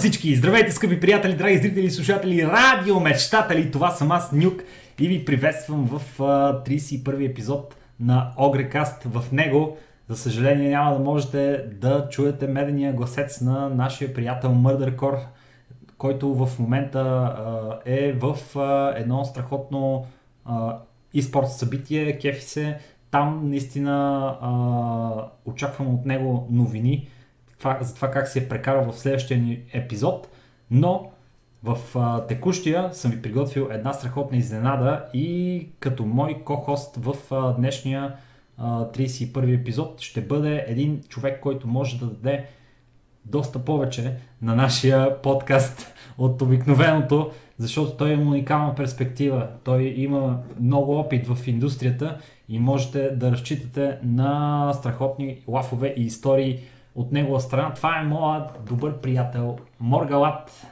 Всички! Здравейте, скъпи приятели, драги зрители слушатели, радиомечтатели! Това съм аз, Нюк, и ви приветствам в а, 31 епизод на Огрекаст. В него, за съжаление, няма да можете да чуете медения гласец на нашия приятел Мърдъркор, който в момента е в едно страхотно e-спорт събитие, кефи се. Там наистина очаквам от него новини за това как се е прекарал в следващия ни епизод, но в а, текущия съм ви приготвил една страхотна изненада и като мой ко-хост в а, днешния а, 31 епизод ще бъде един човек, който може да даде доста повече на нашия подкаст от обикновеното, защото той има уникална перспектива. Той има много опит в индустрията и можете да разчитате на страхотни лафове и истории от негова страна. Това е моят добър приятел Моргалат.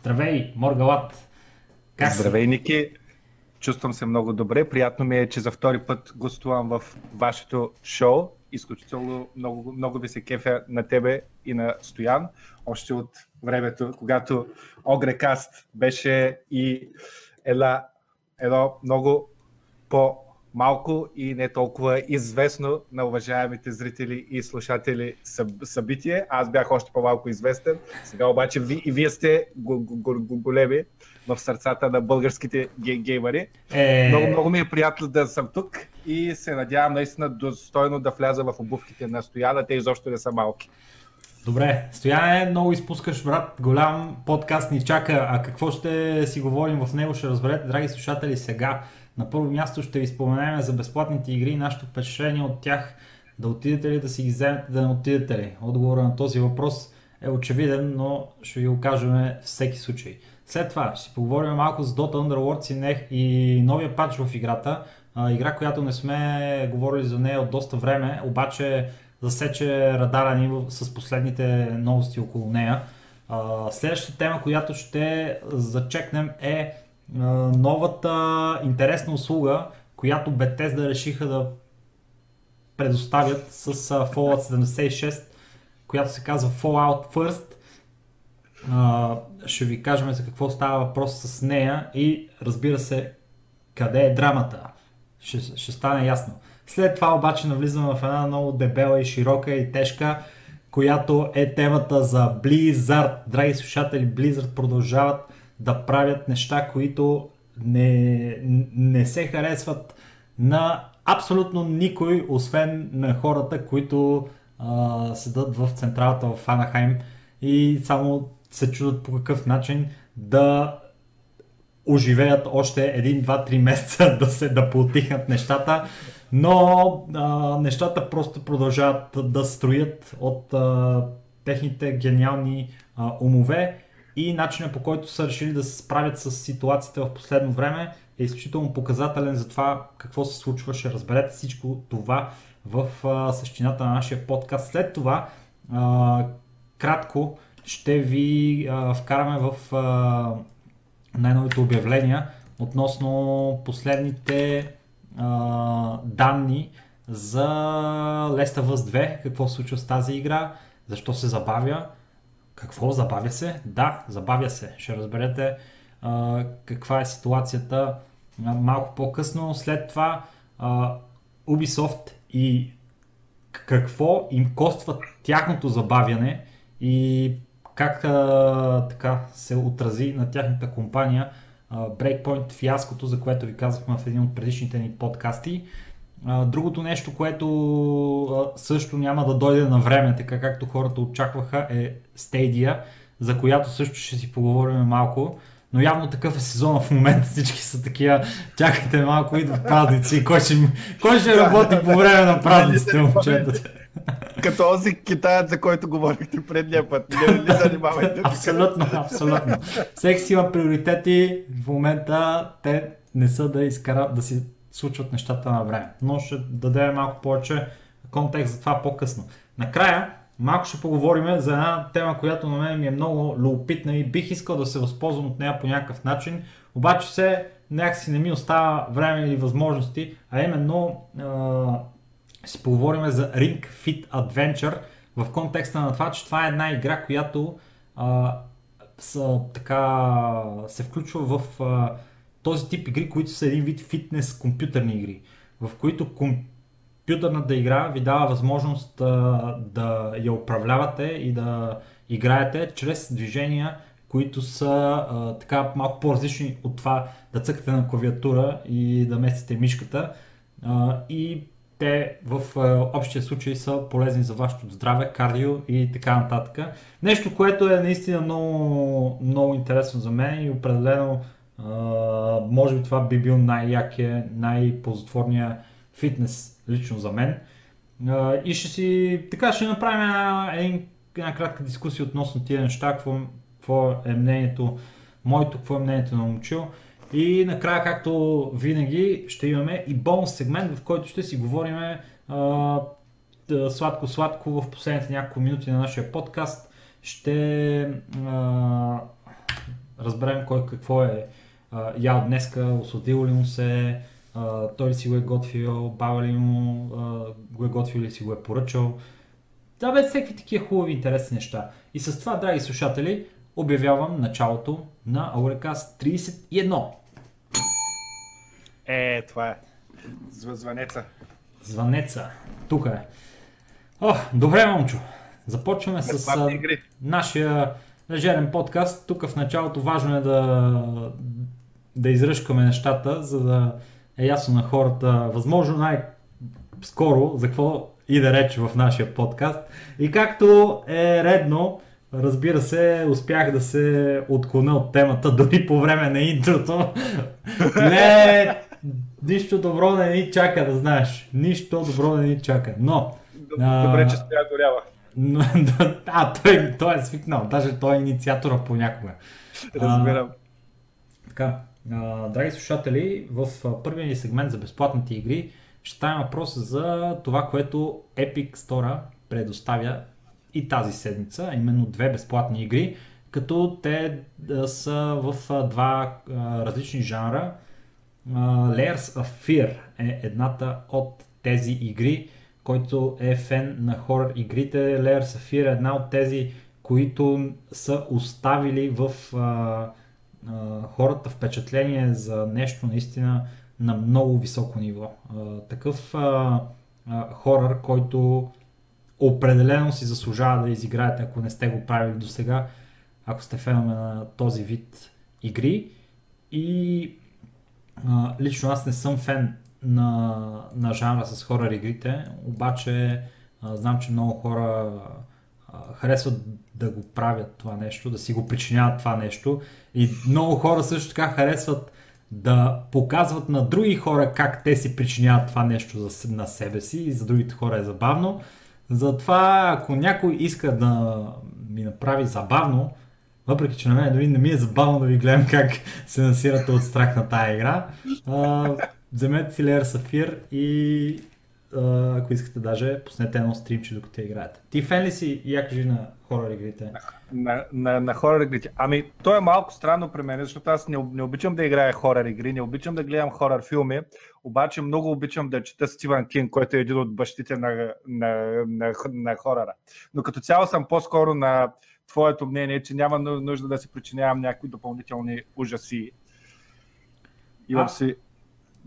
Здравей, Моргалат! Как Здравей, си? Ники! Чувствам се много добре. Приятно ми е, че за втори път гостувам в вашето шоу. Изключително много, много ви се кефя на тебе и на Стоян. Още от времето, когато Огрекаст беше и една, едно много по малко и не толкова известно на уважаемите зрители и слушатели събитие. Аз бях още по-малко известен. Сега обаче ви, и вие сте големи в сърцата на българските геймари. Е... Много, много ми е приятно да съм тук и се надявам наистина достойно да вляза в обувките на Стояна. Те изобщо не са малки. Добре, Стояне, много изпускаш, брат. Голям подкаст ни чака. А какво ще си говорим в него, ще разберете, драги слушатели, сега. На първо място ще ви споменем за безплатните игри и нашето впечатление от тях. Да отидете ли да си ги вземете, да не отидете ли? Отговорът на този въпрос е очевиден, но ще ви го кажем всеки случай. След това ще поговорим малко за Dota Underworlds и, не, и новия патч в играта. А, игра, която не сме говорили за нея от доста време, обаче засече радара ни с последните новости около нея. А, следващата тема, която ще зачекнем е новата интересна услуга, която Bethesda решиха да предоставят с Fallout 76, която се казва Fallout First. ще ви кажем за какво става въпрос с нея и разбира се къде е драмата. Ще, ще стане ясно. След това обаче навлизаме в една много дебела и широка и тежка, която е темата за Blizzard. Драги слушатели, Blizzard продължават да правят неща, които не, не се харесват на абсолютно никой, освен на хората, които а, седат в централата в Анахайм и само се чудат по какъв начин да оживеят още 1, 2, 3 месеца да се да поотихнат нещата, но а, нещата просто продължават да строят от а, техните гениални а, умове и начинът по който са решили да се справят с ситуацията в последно време е изключително показателен за това какво се случва. Ще разберете всичко това в а, същината на нашия подкаст. След това а, кратко ще ви а, вкараме в най-новите обявления относно последните а, данни за Last of Us 2, какво се случва с тази игра, защо се забавя, какво? Забавя се? Да, забавя се. Ще разберете а, каква е ситуацията а, малко по-късно. След това а, Ubisoft и какво им коства тяхното забавяне и как а, така се отрази на тяхната компания а, Breakpoint фиаското, за което ви казахме в един от предишните ни подкасти. Другото нещо, което също няма да дойде на време, така както хората очакваха, е Stadia, за която също ще си поговорим малко. Но явно такъв е сезон в момента, всички са такива, чакайте малко, идват празници, кой ще, кой ще работи по време на празниците, момчета? Като този китаят, за който говорихте предния път. Не ли занимавайте? абсолютно, абсолютно. Всеки си има приоритети, в момента те не са да изкарат, да си случват нещата на време. Но ще дадем малко повече контекст за това по-късно. Накрая, малко ще поговорим за една тема, която на мен ми е много любопитна и бих искал да се възползвам от нея по някакъв начин, обаче се някакси не ми остава време или възможности, а именно е, си поговорим за Ring Fit Adventure в контекста на това, че това е една игра, която а, са, така, се включва в а, този тип игри, които са един вид фитнес компютърни игри, в които компютърната игра ви дава възможност а, да я управлявате и да играете чрез движения, които са а, така малко по-различни от това да цъкате на клавиатура и да местите мишката. А, и те в а, общия случай са полезни за вашето здраве, кардио и така нататък. Нещо, което е наистина много, много интересно за мен и определено може би това би бил най-якия, най-ползотворния фитнес лично за мен. А, и ще си, така ще направим една, една, една кратка дискусия относно тия неща, какво, какво е мнението моето, какво е мнението на Момчил. И накрая, както винаги, ще имаме и бонус сегмент, в който ще си говорим сладко-сладко в последните няколко минути на нашия подкаст. Ще разберем кой какво е а, ял днеска, осладил ли му се, а, той ли си го е готвил, баба ли му а, го е готвил или си го е поръчал. Да бе, всеки такива хубави интересни неща. И с това, драги слушатели, обявявам началото на Auracast 31. Е, това е. Звънеца. Звънеца. Тук е. О, добре, момчо. Започваме с а, нашия лежерен подкаст. Тук в началото важно е да, да изръжкаме нещата, за да е ясно на хората, възможно най-скоро, за какво и да рече в нашия подкаст. И както е редно, Разбира се, успях да се отклоня от темата дори по време на интрото. Не, нищо добро не ни чака, да знаеш. Нищо добро не ни чака. Но... Добре, а... че стоя горява. а, той, той е свикнал. Даже той е инициатора понякога. Разбирам. А, така, драги слушатели, в първия ни сегмент за безплатните игри ще стане въпрос за това, което Epic Store предоставя и тази седмица, именно две безплатни игри, като те са в два различни жанра. Layers of Fear е едната от тези игри, който е фен на хорър игрите. Layers of Fear е една от тези, които са оставили в а, хората впечатление за нещо наистина на много високо ниво. А, такъв а, а, хорър, който определено си заслужава да изиграете, ако не сте го правили до сега, ако сте фенове на този вид игри. И а, лично аз не съм фен на, на жанра с хорър игрите, обаче а, знам, че много хора а, харесват да го правят това нещо, да си го причиняват това нещо и много хора също така харесват да показват на други хора как те си причиняват това нещо за, на себе си и за другите хора е забавно. Затова, ако някой иска да ми направи забавно, въпреки че на мен дори не ми е забавно да ви гледам как се насирате от страх на тая игра, а, вземете си Layer Сафир и ако искате даже, пуснете едно стримче докато играете. Ти фен ли си, я кажи на хорор игрите? На, на, на хорор игрите. Ами, то е малко странно при мен, защото аз не, не обичам да играя хорор игри, не обичам да гледам хорор филми, обаче много обичам да чета Стивън Кинг, който е един от бащите на, на, на, на хорора. Но като цяло съм по-скоро на твоето мнение, че няма нужда да се причинявам някакви допълнителни ужаси. Имам а, си...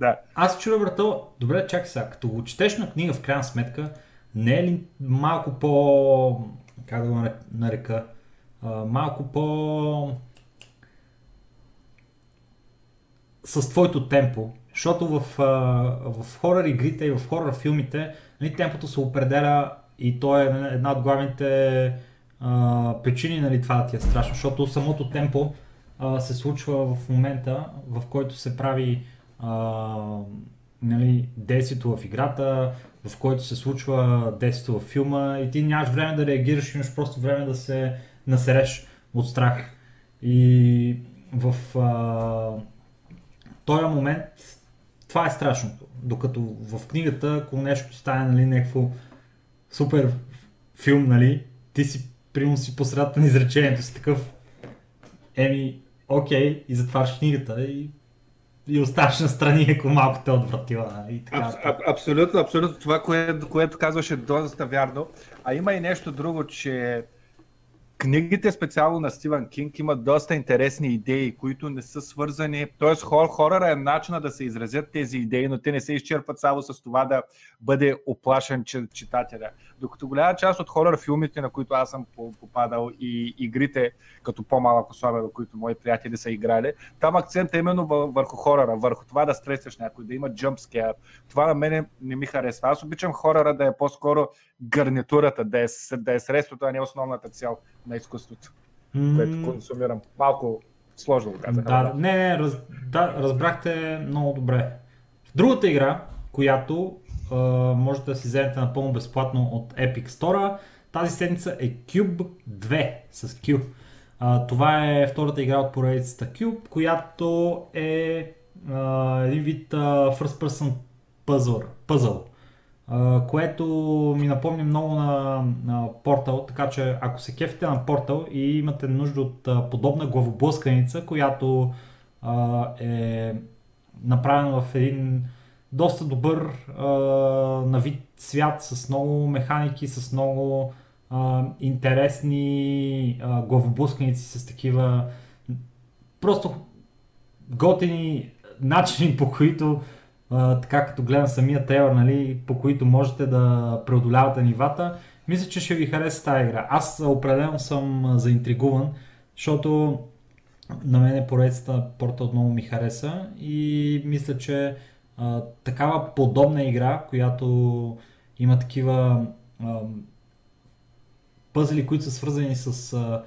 Да. Аз чуя, брато, добре, чакай сега, като го четеш на книга в крайна сметка, не е ли малко по... как да го нарека? Малко по... с твоето темпо. Защото в, в хорър игрите и в хорър филмите нали, темпото се определя и то е една от главните а, причини нали, това да ти е страшно, защото самото темпо а, се случва в момента, в който се прави а, нали, действието в играта, в който се случва действието в филма и ти нямаш време да реагираш, имаш просто време да се насереш от страх. И в а, този момент това е страшното. Докато в книгата, ако нещо стане, нали, някакво супер филм, нали, ти си, примерно си по средата на изречението си такъв, еми, окей, и затваряш книгата и, и оставаш на страни, ако малко те отвратила. Нали, така. Аб, аб, абсолютно, абсолютно. Това, което, което казваше, доста вярно. А има и нещо друго, че книгите специално на Стивън Кинг имат доста интересни идеи, които не са свързани. Тоест, хор, хорора е начина да се изразят тези идеи, но те не се изчерпат само с това да бъде оплашен читателя. Докато голяма част от хорор филмите, на които аз съм попадал и игрите, като по-малък особено, които мои приятели са играли, там акцент е именно върху хорора, върху това да стресваш някой, да има jumpscare. Това на мене не ми харесва. Аз обичам хорора да е по-скоро гарнитурата, да е, да е средството, а не основната цел на изкуството, mm. което консумирам. Малко сложно го казах. Да, не, не, раз, да, разбрахте много добре. Другата игра, която а, можете да си вземете напълно безплатно от Epic Store, тази седмица е Cube 2 с Q. А, това е втората игра от поредицата Cube, която е а, един вид а, first person puzzle, puzzle което ми напомня много на, на Portal, така че ако се кефите на Portal и имате нужда от а, подобна главоблъсканица, която а, е направена в един доста добър а, на вид свят с много механики, с много а, интересни а, главоблъсканици с такива просто готини начини по които така като гледам самия трейлър, нали, по които можете да преодолявате нивата, мисля, че ще ви хареса тази игра. Аз определено съм заинтригуван, защото на мен поредицата Portal много ми хареса и мисля, че а, такава подобна игра, която има такива а, пъзли, които са свързани с а,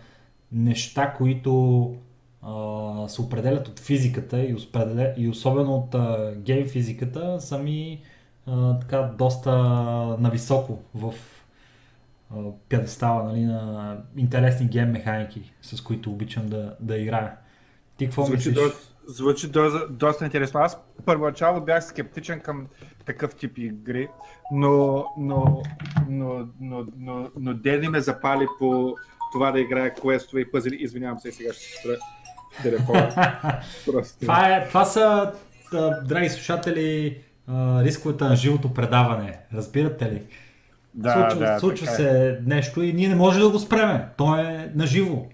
неща, които а, се определят от физиката и, определя, и особено от а, гейм физиката са ми а, така доста нависоко в а, пьедестала нали, на интересни гейм механики, с които обичам да, да играя. Ти какво звучи мислиш? Доста, звучи доста, доста интересно. Аз първоначално бях скептичен към такъв тип игри, но, но, но, но, но, но Дени ме запали по това да играе квестове и пъзели. Извинявам се, сега ще се спра телефона. това, е, това са, драги слушатели, рисковете на живото предаване. Разбирате ли? Да, случва, да, случва е. се е. нещо и ние не можем да го спреме. То е на живо.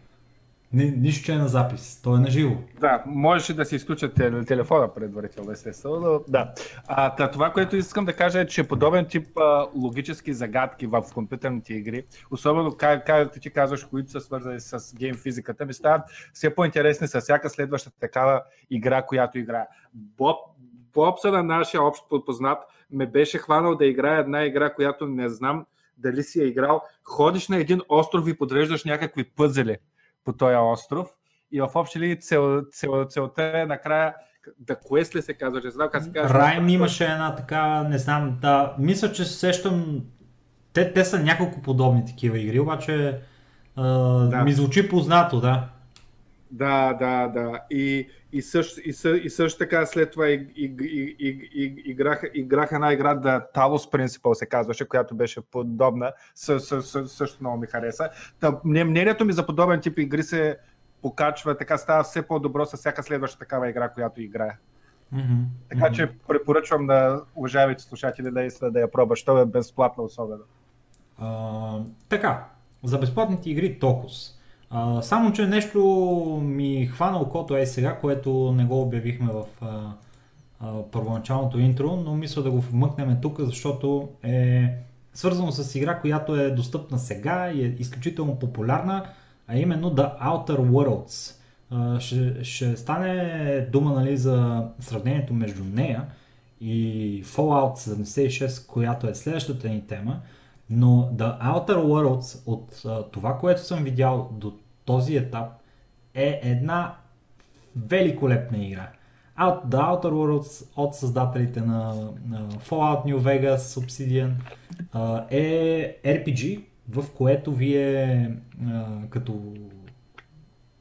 Ни, нищо, че е на запис. То е на живо. Да, можеше да си изключат телефона предварително, естествено, но да. А, та, това, което искам да кажа е, че подобен тип а, логически загадки в компютърните игри, особено как, как ти казваш, които са свързани с гейм физиката, ми стават все по-интересни с всяка следваща такава игра, която играе. Боб, Бобса на нашия общ познат ме беше хванал да играе една игра, която не знам дали си е играл. Ходиш на един остров и подреждаш някакви пъзели по този остров. И в общи ли цел, цел, целта е накрая да ли се казва, не знам как се казва. Райм имаше една така, не знам, да, мисля, че се сещам, те, те са няколко подобни такива игри, обаче а, да. ми звучи познато, да. Да, да, да. И, и, също, и, съ, и също така след това и, и, и, и, играх, играх една игра да Talos Principle се казваше, която беше подобна. Съ, съ, съ, също много ми хареса. Та, мнението ми за подобен тип игри се покачва, така става все по-добро с всяка следваща такава игра, която играе. Mm-hmm. Така че препоръчвам на уважаемите слушатели да, да я пробваш. То е безплатно особено. Uh, така, за безплатните игри толкова. Само, че нещо ми хвана окото е сега, което не го обявихме в а, а, първоначалното интро, но мисля да го вмъкнем тук, защото е свързано с игра, която е достъпна сега и е изключително популярна, а именно The Outer Worlds. А, ще, ще стане дума нали, за сравнението между нея и Fallout 76, която е следващата ни тема. Но The Outer Worlds, от това, което съм видял до този етап, е една великолепна игра. Out, The Outer Worlds от създателите на, Fallout New Vegas, Obsidian, е RPG, в което вие като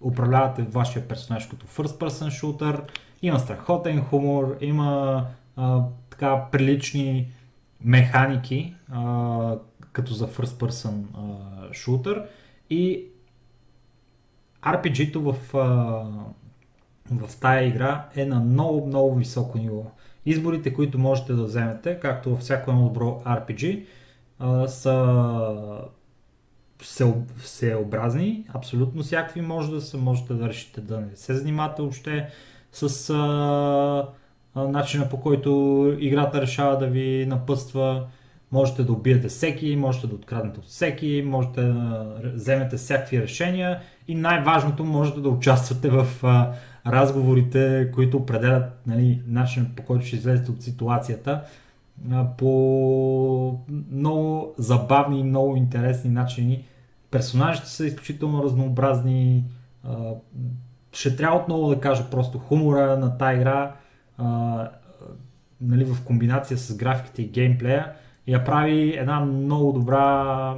управлявате вашия персонаж като first person shooter, има страхотен хумор, има така прилични механики, а, като за first person а, и RPG-то в, в тая игра е на много, много високо ниво. Изборите, които можете да вземете, както във всяко едно добро RPG, са всеобразни, абсолютно всякакви може да са, можете да решите да не се занимавате въобще с а, а, начина по който играта решава да ви напътства. Можете да убиете всеки, можете да откраднете от всеки, можете да вземете всякакви решения и най-важното, можете да участвате в а, разговорите, които определят нали, начинът по който ще излезете от ситуацията а, по много забавни и много интересни начини. Персонажите са изключително разнообразни. А, ще трябва отново да кажа просто хумора на тази игра нали, в комбинация с графиките и геймплея я прави една много добра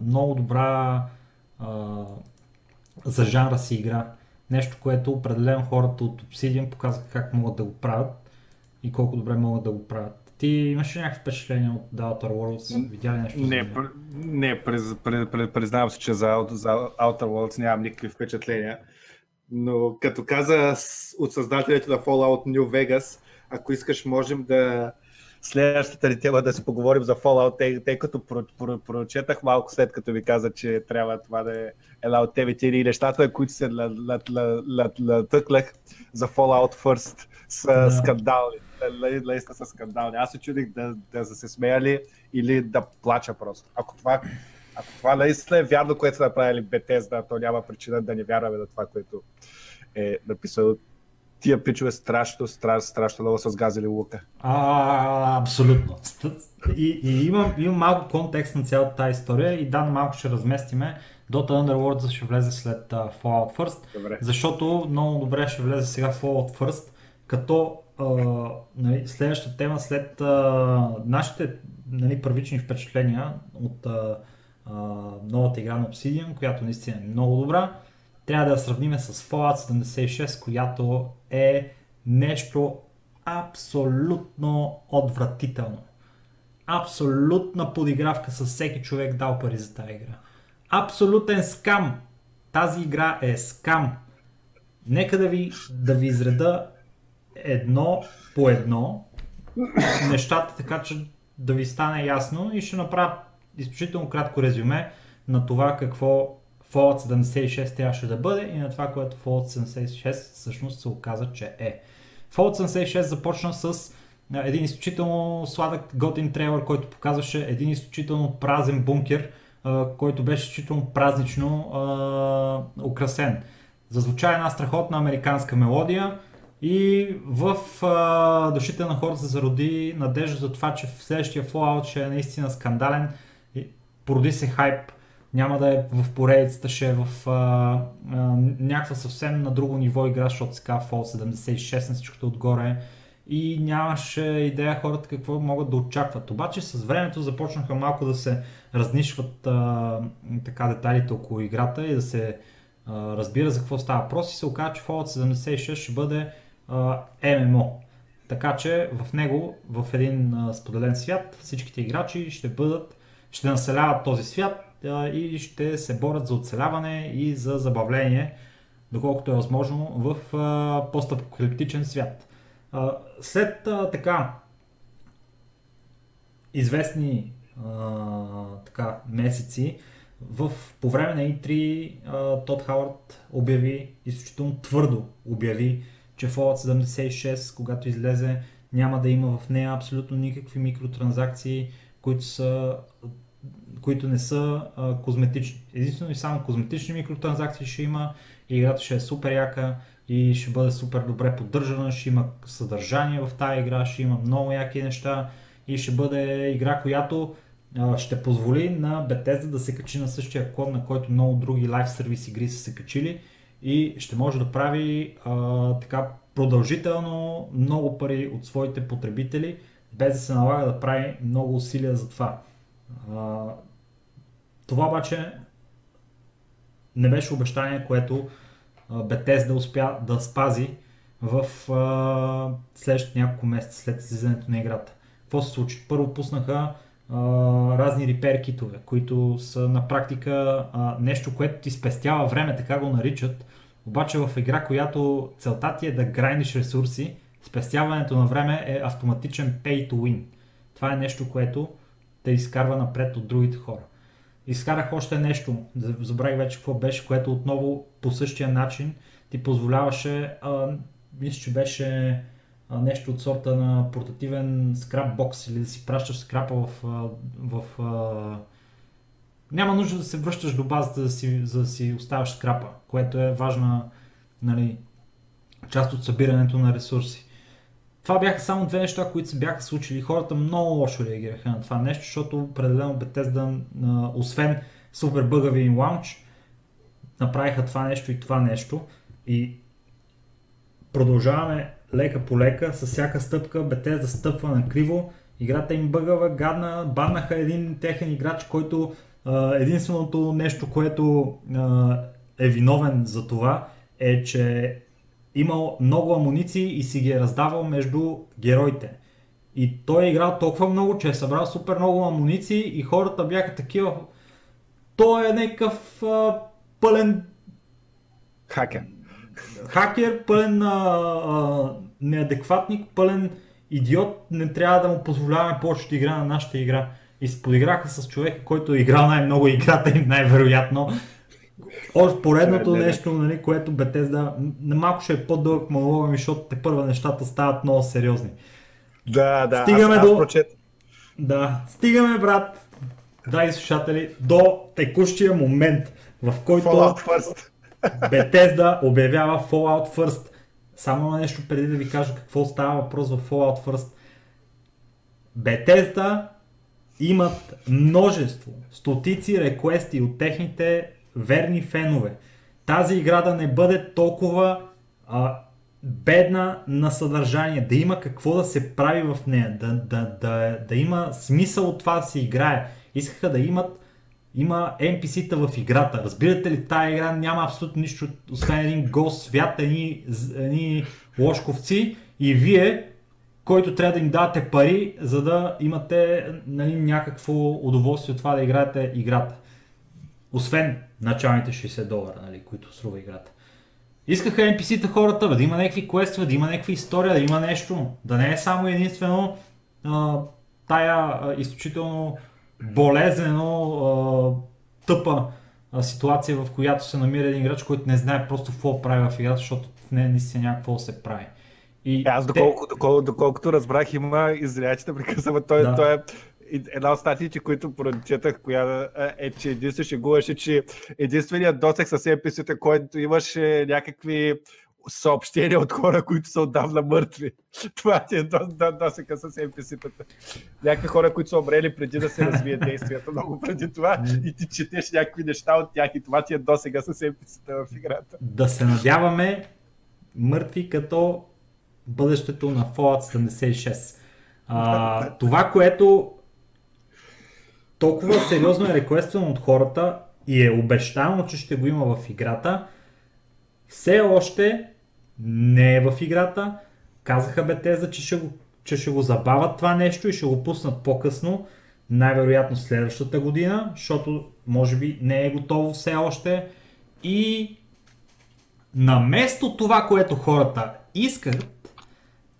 много добра за жанра си игра. Нещо, което определено хората от Obsidian показаха как могат да го правят и колко добре могат да го правят. Ти имаш ли някакви впечатления от The Outer Worlds? Видя ли нещо? Не, пр... не приз, приз, приз, признавам се, че за, за Outer Worlds нямам никакви впечатления. Но като каза от създателите на Fallout New Vegas, ако искаш, можем да следващата ни тема да си поговорим за Fallout, тъй, тъй като про, про, прочетах малко след като ви каза, че трябва това да е една от темите и нещата, които се натъклях за Fallout First са да. скандални. Наистина са скандални. Аз се чудих да, да се смея ли или да плача просто. Ако това, ако това наистина е вярно, което са направили Bethesda, то няма причина да не вярваме на това, което е написано тия пичове страшно, страшно, страшно много са сгазили лука. А, абсолютно. И, и имам, имам малко контекст на цялата тази история и да, малко ще разместиме. Dota Underworld ще влезе след uh, Fallout First, добре. защото много добре ще влезе сега Fallout First, като uh, нали, следващата тема след uh, нашите нали, първични впечатления от uh, uh, новата игра на Obsidian, която наистина е много добра трябва да я сравним с Fallout 76, която е нещо абсолютно отвратително. Абсолютна подигравка с всеки човек дал пари за тази игра. Абсолютен скам. Тази игра е скам. Нека да ви, да ви изреда едно по едно нещата, така че да ви стане ясно и ще направя изключително кратко резюме на това какво Fallout 76 трябваше да бъде и на това, което Fallout 76 всъщност се оказа, че е. Fallout 76 започна с един изключително сладък готин трейлър, който показваше един изключително празен бункер, който беше изключително празнично украсен. Зазвуча една страхотна американска мелодия и в душите на хората се зароди надежда за това, че в следващия Fallout ще е наистина скандален. Породи се хайп няма да е в поредицата, ще е в а, а, някаква съвсем на друго ниво игра, защото се казва Fall 76 на всичкото отгоре и нямаше идея хората какво могат да очакват. Обаче с времето започнаха малко да се разнишват а, така деталите около играта и да се а, разбира за какво става въпрос и се оказа, че Fallout 76 ще бъде а, MMO. Така че в него, в един а, споделен свят, всичките играчи ще бъдат, ще населяват този свят и ще се борят за оцеляване и за забавление, доколкото е възможно в постапокалиптичен свят. След така известни така, месеци, в, по време на E3 Тод Хауърд обяви, изключително твърдо обяви, че Fallout 76, когато излезе, няма да има в нея абсолютно никакви микротранзакции, които са които не са а, козметични. Единствено и само козметични микротранзакции ще има и играта ще е супер яка и ще бъде супер добре поддържана, ще има съдържание в тази игра, ще има много яки неща и ще бъде игра, която а, ще позволи на Bethesda да се качи на същия код, на който много други лайв сервис игри са се качили и ще може да прави а, така продължително много пари от своите потребители, без да се налага да прави много усилия за това. Това обаче не беше обещание, което да успя да спази в а, следващите няколко месеца след излизането на играта. Какво се случи? Първо пуснаха а, разни репер китове, които са на практика а, нещо, което ти спестява време, така го наричат. Обаче в игра, която целта ти е да грайниш ресурси, спестяването на време е автоматичен pay to win. Това е нещо, което те изкарва напред от другите хора. изкарах още нещо, забравих вече какво беше, което отново по същия начин ти позволяваше, а, мисля, че беше а, нещо от сорта на портативен скрапбокс или да си пращаш скрапа в, в, а, няма нужда да се връщаш до базата, да си, за да си оставаш скрапа, което е важна нали, част от събирането на ресурси. Това бяха само две неща, които се бяха случили. Хората много лошо реагираха на това нещо, защото определено Bethesda, освен супер бъгави им лаунч, направиха това нещо и това нещо. И продължаваме лека по лека, с всяка стъпка Bethesda стъпва на криво, играта им бъгава, гадна, баннаха един техен играч, който единственото нещо, което е виновен за това е, че имал много амуниции и си ги е раздавал между героите. И той е играл толкова много, че е събрал супер много амуниции и хората бяха такива. Той е някакъв а, пълен. Хакер. Хакер, пълен а, а, неадекватник, пълен идиот. Не трябва да му позволяваме повече да игра на нашата игра. И се подиграха с човека, който е играл най-много играта им, най-вероятно. Още поредното нещо, нали, което Бетезда, малко ще е по-дълъг монолог, защото те първа нещата стават много сериозни. Да, да, стигаме аз, до... аз прочет. Да, стигаме, брат, драги слушатели, до текущия момент, в който Fallout First. Bethesda обявява Fallout First. Само на нещо преди да ви кажа какво става въпрос в Fallout First. Bethesda имат множество, стотици реквести от техните верни фенове. Тази игра да не бъде толкова а, бедна на съдържание, да има какво да се прави в нея, да, да, да, да има смисъл от това да се играе. Искаха да имат има NPC-та в играта. Разбирате ли, тази игра няма абсолютно нищо, освен един гол свят, едни, едни лошковци и вие, който трябва да им дадете пари, за да имате нали, някакво удоволствие от това да играете играта. Освен началните 60 долара, нали, които струва играта. Искаха NPC-та хората да има някакви квестове, да има някаква история, да има нещо. Да не е само единствено а, тая а, изключително болезнено а, тъпа а, ситуация, в която се намира един играч, който не знае просто какво прави в играта, защото в нея наистина някакво се прави. И Аз доколко, те... доколко, доколкото разбрах, има извинявайте, прекъсвам, той, да. той е една от статиите, които прочетах, коя е, че единствено шегуваше, че единственият досег с NPC-та, който имаше някакви съобщения от хора, които са отдавна мъртви. Това ти е досека с NPC-тата. Някакви хора, които са умрели преди да се развие действието, много преди това и ти четеш някакви неща от тях и това ти е досега с NPC-та в играта. Да се надяваме мъртви като бъдещето на Fallout 76. А, това, което толкова сериозно е реквествано от хората и е обещано, че ще го има в играта, все още не е в играта. Казаха Бетеза, че ще го, че ще го забавят това нещо и ще го пуснат по-късно, най-вероятно следващата година, защото може би не е готово все още. И наместо това, което хората искат,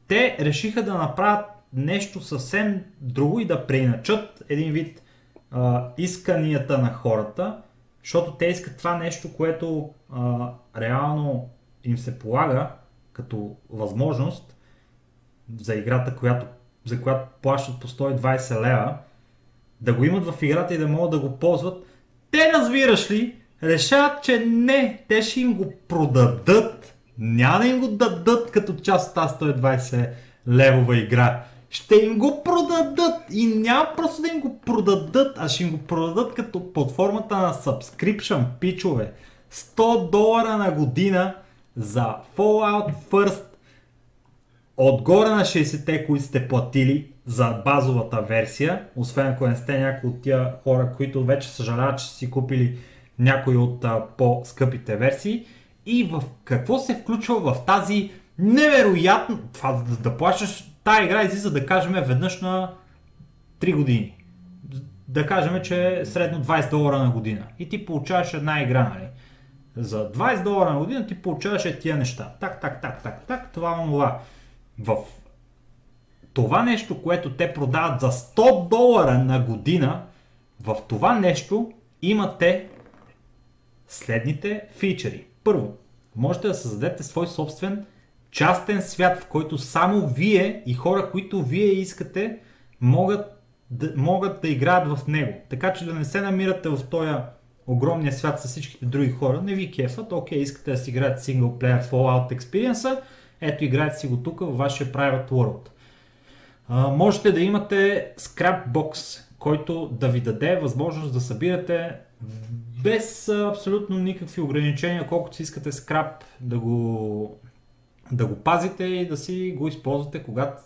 те решиха да направят нещо съвсем друго и да преиначат един вид а, исканията на хората, защото те искат това нещо, което а, реално им се полага като възможност за играта, която, за която плащат по 120 лева, да го имат в играта и да могат да го ползват, те разбираш ли, решават, че не, те ще им го продадат, няма да им го дадат като част от тази 120 левова игра ще им го продадат и няма просто да им го продадат, а ще им го продадат като под формата на subscription, пичове. 100 долара на година за Fallout First отгоре на 60-те, които сте платили за базовата версия, освен ако не сте някои от тия хора, които вече съжаляват, че си купили някои от а, по-скъпите версии. И в какво се включва в тази невероятно, това да, да плащаш тая игра излиза да кажем веднъж на 3 години. Да кажем, че е средно 20 долара на година. И ти получаваш една игра, нали? За 20 долара на година ти получаваш е тия неща. Так, так, так, так, так, това, това. В това нещо, което те продават за 100 долара на година, в това нещо имате следните фичери. Първо, можете да създадете свой собствен частен свят, в който само вие и хора, които вие искате, могат да, могат да играят в него. Така че да не се намирате в този огромния свят с всичките други хора, не ви кефат, окей, искате да си играете синглплеер Fallout Experience, ето играете си го тук във вашия Private World. А, можете да имате Scrapbox, който да ви даде възможност да събирате без абсолютно никакви ограничения, колкото си искате скрап да го, да го пазите и да си го използвате когато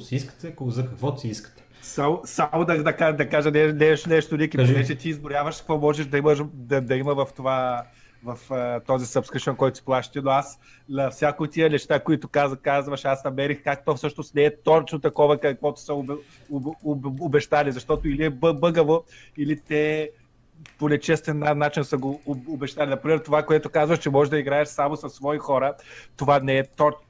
си искате, за каквото си искате. Само, само да, да, да кажа нещо, нещо Ники, понеже ти изборяваш какво можеш да, имаш, да, да има в това в uh, този subscription, който си плащате, но аз на всяко тия неща, които каза, казваш, аз намерих как то всъщност не е точно такова, каквото са об, об, об, обещали, защото или е бъгаво, или те по нечестен начин са го обещали. Например, това, което казваш, че можеш да играеш само със свои хора, това не е точно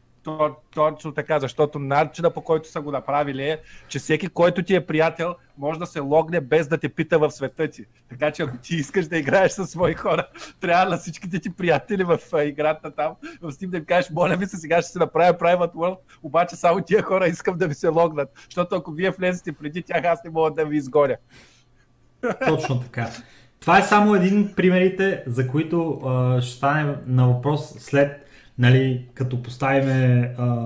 точно така, защото начина по който са го направили е, че всеки, който ти е приятел, може да се логне без да те пита в света ти. Така че ако ти искаш да играеш със свои хора, трябва на всичките ти приятели в играта там, в Steam да им кажеш, моля ви се, сега ще се направя Private World, обаче само тия хора искам да ви се логнат, защото ако вие влезете преди тях, аз не мога да ви изгоня. Точно така. Това е само един от примерите, за които а, ще стане на въпрос след нали, като поставиме а,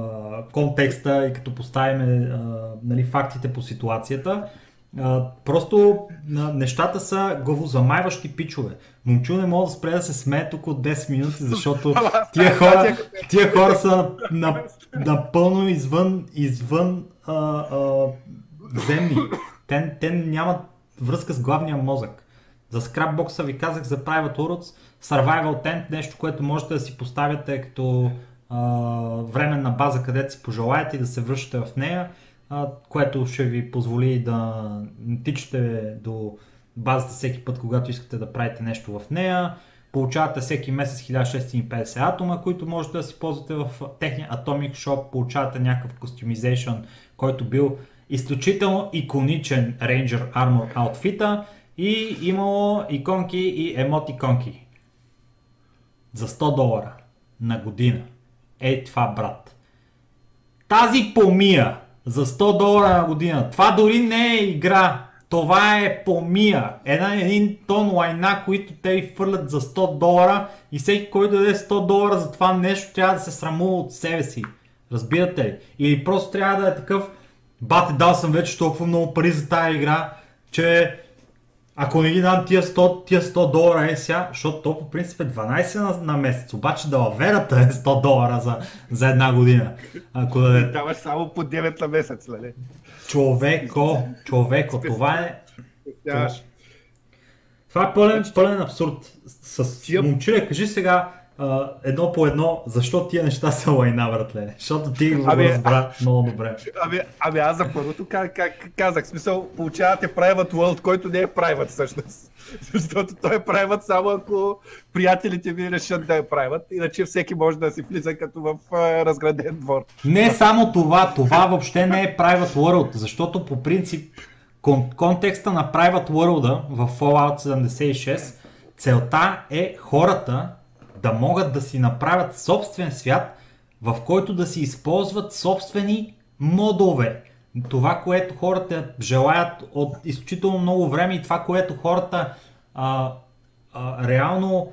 контекста и като поставиме а, нали, фактите по ситуацията, а, просто а, нещата са главозамайващи пичове. Момчу не мога да спре да се смее тук от 10 минути, защото тия хора, тия хора са напълно извън, извън а, а, земни. Те, те нямат връзка с главния мозък. За скрапбокса ви казах за Private Worlds, Survival Tent, нещо, което можете да си поставяте като а, временна база, където си пожелаете и да се връщате в нея, а, което ще ви позволи да не тичате до базата всеки път, когато искате да правите нещо в нея. Получавате всеки месец 1650 атома, които можете да си ползвате в техния Atomic Shop. Получавате някакъв customization, който бил изключително иконичен Ranger Armor outfit и имало иконки и емотиконки за 100 долара на година. Ей това, брат. Тази помия за 100 долара на година, това дори не е игра. Това е помия. Една, един тон лайна, които те ви фърлят за 100 долара и всеки, който даде 100 долара за това нещо, трябва да се срамува от себе си. Разбирате ли? Или просто трябва да е такъв, бате, дал съм вече толкова много пари за тази игра, че ако не ги дам тия 100, тия 100 долара е сега, защото то по принцип е 12 на, на месец, обаче да лаверата е 100 долара за, за една година. Ако да... Даваш само по 9 на месец, нали? Човеко, човеко, това е... Това, това е пълен, пълен абсурд. С момчиле, кажи сега, Uh, едно по едно, защо тия неща са лайна, братле? Защото ти го ами, разбра много добре. Ами, ами аз за първото как, как, казах, смисъл, получавате Private World, който не е Private всъщност. Защото той е Private само ако приятелите ви решат да е Private, иначе всеки може да си влиза като в uh, разграден двор. Не само това, това въобще не е Private World, защото по принцип кон- контекста на Private World в Fallout 76 целта е хората да могат да си направят собствен свят, в който да си използват собствени модове. Това, което хората желаят от изключително много време и това, което хората а, а, реално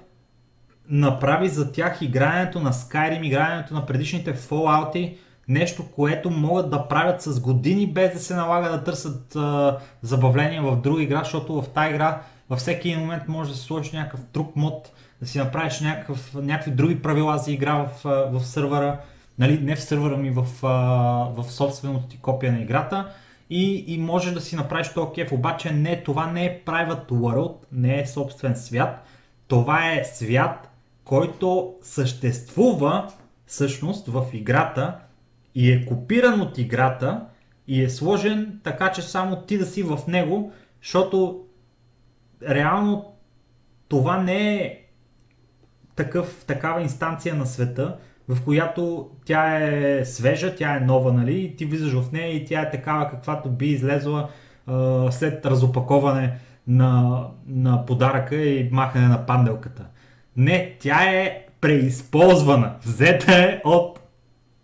направи за тях игрането на Skyrim, игрането на предишните Fallout, нещо, което могат да правят с години без да се налага да търсят а, забавление в друга игра, защото в тази игра във всеки момент може да се сложи някакъв друг мод, да си направиш някакъв, някакви други правила за игра в, в сървъра, нали, не в сървъра ми, в, в собственото ти копия на играта. И, и можеш да си направиш този кеф, обаче не, това не е private world, не е собствен свят, това е свят, който съществува всъщност в играта и е копиран от играта и е сложен така, че само ти да си в него, защото реално това не е такъв, такава инстанция на света, в която тя е свежа, тя е нова, нали, и ти влизаш в нея и тя е такава каквато би излезла а, след разопаковане на, на подаръка и махане на панделката. Не, тя е преизползвана. Взета е от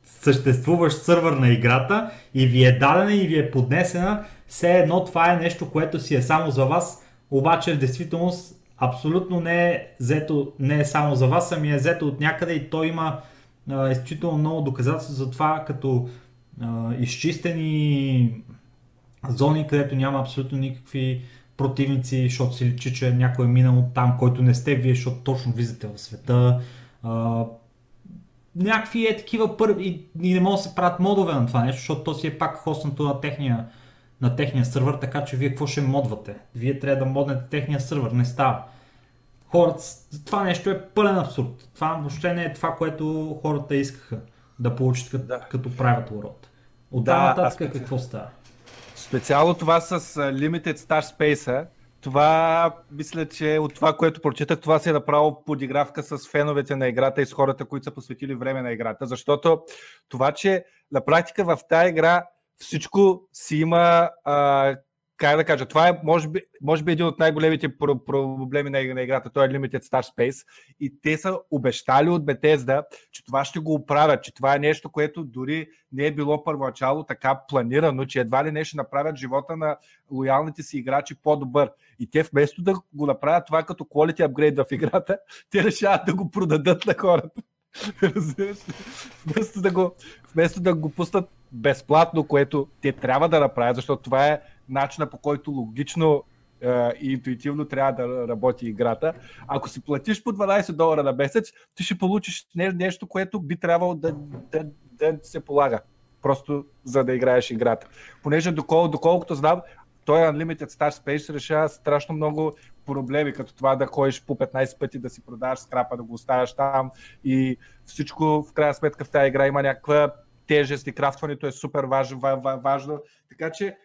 съществуващ сървър на играта и ви е дадена и ви е поднесена. Все едно това е нещо, което си е само за вас, обаче в действителност абсолютно не е, взето, не е само за вас, ами е взето от някъде и той има а, изключително много доказателства за това, като а, изчистени зони, където няма абсолютно никакви противници, защото си личи, че някой е минал там, който не сте вие, защото точно влизате в света. А, някакви е такива първи и, и не могат да се правят модове на това нещо, защото то си е пак хоснато на техния, на техния сървър, така че вие какво ще модвате? Вие трябва да моднете техния сървър, не става. Хората, това нещо е пълен абсурд. Това въобще не е това, което хората искаха да получат като, да. като правят World. От да, нататък какво става? Специално това с Limited Star Space, това мисля, че от това, което прочитах, това се е направо подигравка с феновете на играта и с хората, които са посветили време на играта. Защото това, че на практика в тази игра всичко си има а, как да кажа, това е може би, може би един от най-големите проблеми на, на играта, той е Limited Star Space и те са обещали от Bethesda, че това ще го оправят, че това е нещо, което дори не е било първоначало така планирано, че едва ли не ще направят живота на лоялните си играчи по-добър. И те вместо да го направят това като quality upgrade в играта, те решават да го продадат на хората. вместо, да го, вместо да го пуснат безплатно, което те трябва да направят, защото това е начина по който логично е, и интуитивно трябва да работи играта. Ако си платиш по 12 долара на месец, ти ще получиш нещо, което би трябвало да, да, да се полага. Просто за да играеш играта. Понеже докол, доколкото знам, той Unlimited Star Space решава страшно много проблеми, като това да ходиш по 15 пъти да си продаваш скрапа, да го оставяш там и всичко в крайна сметка в тази игра има някаква тежест и крафтването е супер важно, важно. Така че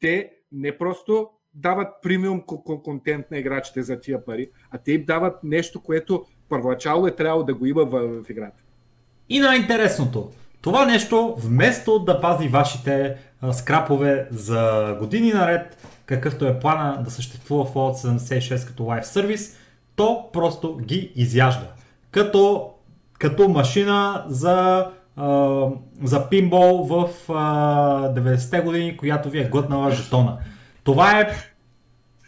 те не просто дават премиум контент на играчите за тия пари, а те им дават нещо, което първоначално е трябвало да го има в, в играта. И най-интересното, това нещо, вместо да пази вашите а, скрапове за години наред, какъвто е плана да съществува в Fallout 76 като лайф сервис, то просто ги изяжда. Като, като машина за за пинбол в а, 90-те години, която ви е глътнала жетона. Това е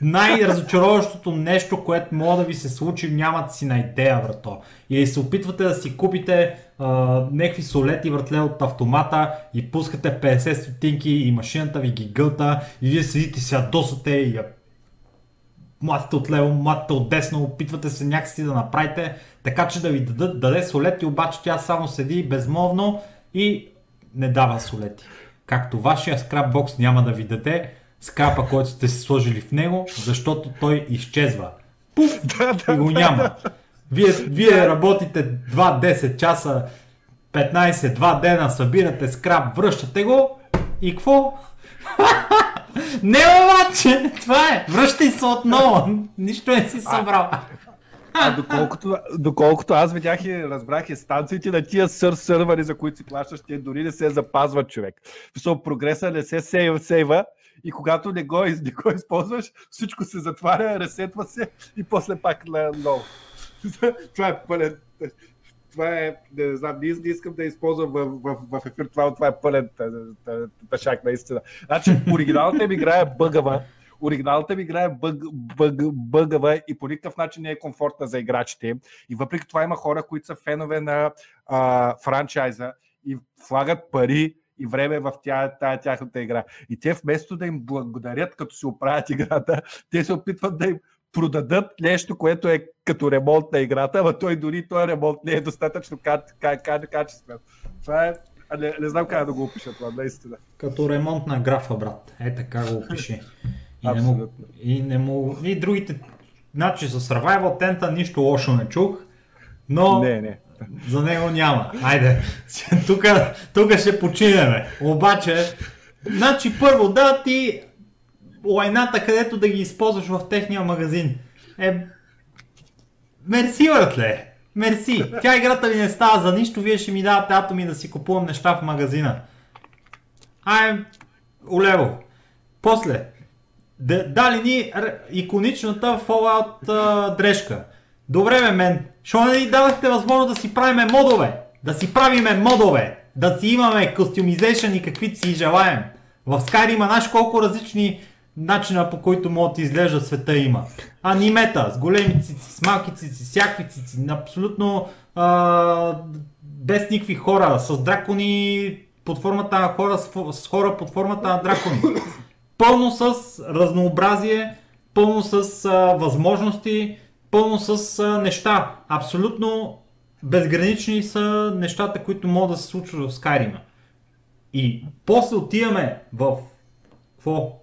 най-разочароващото нещо, което може да ви се случи, нямате си на идея, брато. Или се опитвате да си купите а, някакви солети въртле от автомата и пускате 50 стотинки и машината ви ги гълта и вие седите си ядосате и я млатите от лево, млатите от десно, опитвате се някакси да направите така, че да ви дадат, даде солети, обаче тя само седи безмолвно и не дава солети. Както вашия скрапбокс няма да ви даде скрапа, който сте си сложили в него, защото той изчезва. Пуф! и го няма. Вие, вие работите 2-10 часа, 15-2 дена, събирате скрап, връщате го и какво? Не, обаче, това е. Връщай се отново. Нищо не си събрал. А доколкото, доколкото аз видях и разбрах и станциите на тия сър сървъри, за които си плащаш, те дори не се запазват човек. Писал, прогреса не се сейва, сейва и когато не го, не го използваш, всичко се затваря, ресетва се и после пак на ново. Това е пълен това е, не знам, не, искам да използвам в, в, в ефир това, това е пълен тъшак наистина. Значи, оригиналната ми игра е бъгава, оригиналната ми игра е бъг, бъг, бъгава и по никакъв начин не е комфортна за играчите. И въпреки това има хора, които са фенове на а, франчайза и влагат пари и време в тя, тая тяхната игра. И те вместо да им благодарят, като си оправят играта, те се опитват да им продадат нещо, което е като ремонт на играта, ама той дори този ремонт не е достатъчно качествен. Това е не, не знам как да го опиша това, наистина. Като ремонт на графа, брат. Е така го опиши. И, не му, и, не му, и другите, значи за Survival Тента нищо лошо не чух, но не, не. за него няма. Айде, тук ще починеме. Обаче, значи първо да ти лайната, където да ги използваш в техния магазин. Е, мерси, братле. Мерси. Тя играта ви не става за нищо, вие ще ми давате атоми да си купувам неща в магазина. Ай, улево. После, да, дали ни иконичната Fallout а, дрежка. Добре бе, мен. Що не ни дадахте възможност да си правиме модове? Да си правиме модове. Да си имаме костюмизейшън и каквито си желаем. В Skyrim има знаеш колко различни начина по който могат да изглежда света има. Анимета с големи цици, с малки цици, всякакви цици, абсолютно а, без никакви хора, с дракони под формата на хора, с, хора под формата на дракони. Пълно с разнообразие, пълно с а, възможности, пълно с а, неща. Абсолютно безгранични са нещата, които могат да се случват в Skyrim. И после отиваме в какво?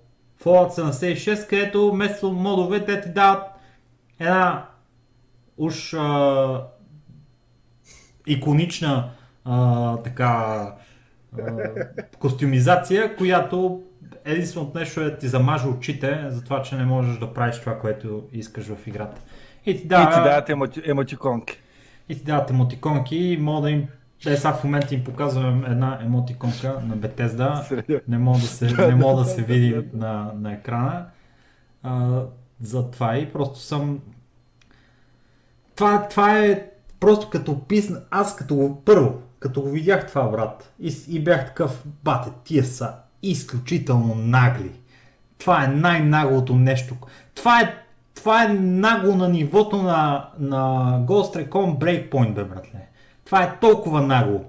Fallout 76, където вместо модове те ти дават една уж а, иконична а, така а, костюмизация, която единственото нещо е да ти замажа очите за това, че не можеш да правиш това, което искаш в играта. И ти, дава, и ти дават емоти, емотиконки. И ти дават емотиконки и мога да им те сега в момента им показвам една емотиконка на Бетезда. Не мога да се, не мога да се види на, на екрана. А, за това и просто съм... Това, това е просто като писна... Аз като го... Първо, като го видях това, брат, и, и бях такъв, бате, тия са изключително нагли. Това е най-наглото нещо. Това е, това е нагло на нивото на, на Ghost Recon Breakpoint, бе, братле. Това е толкова нагло.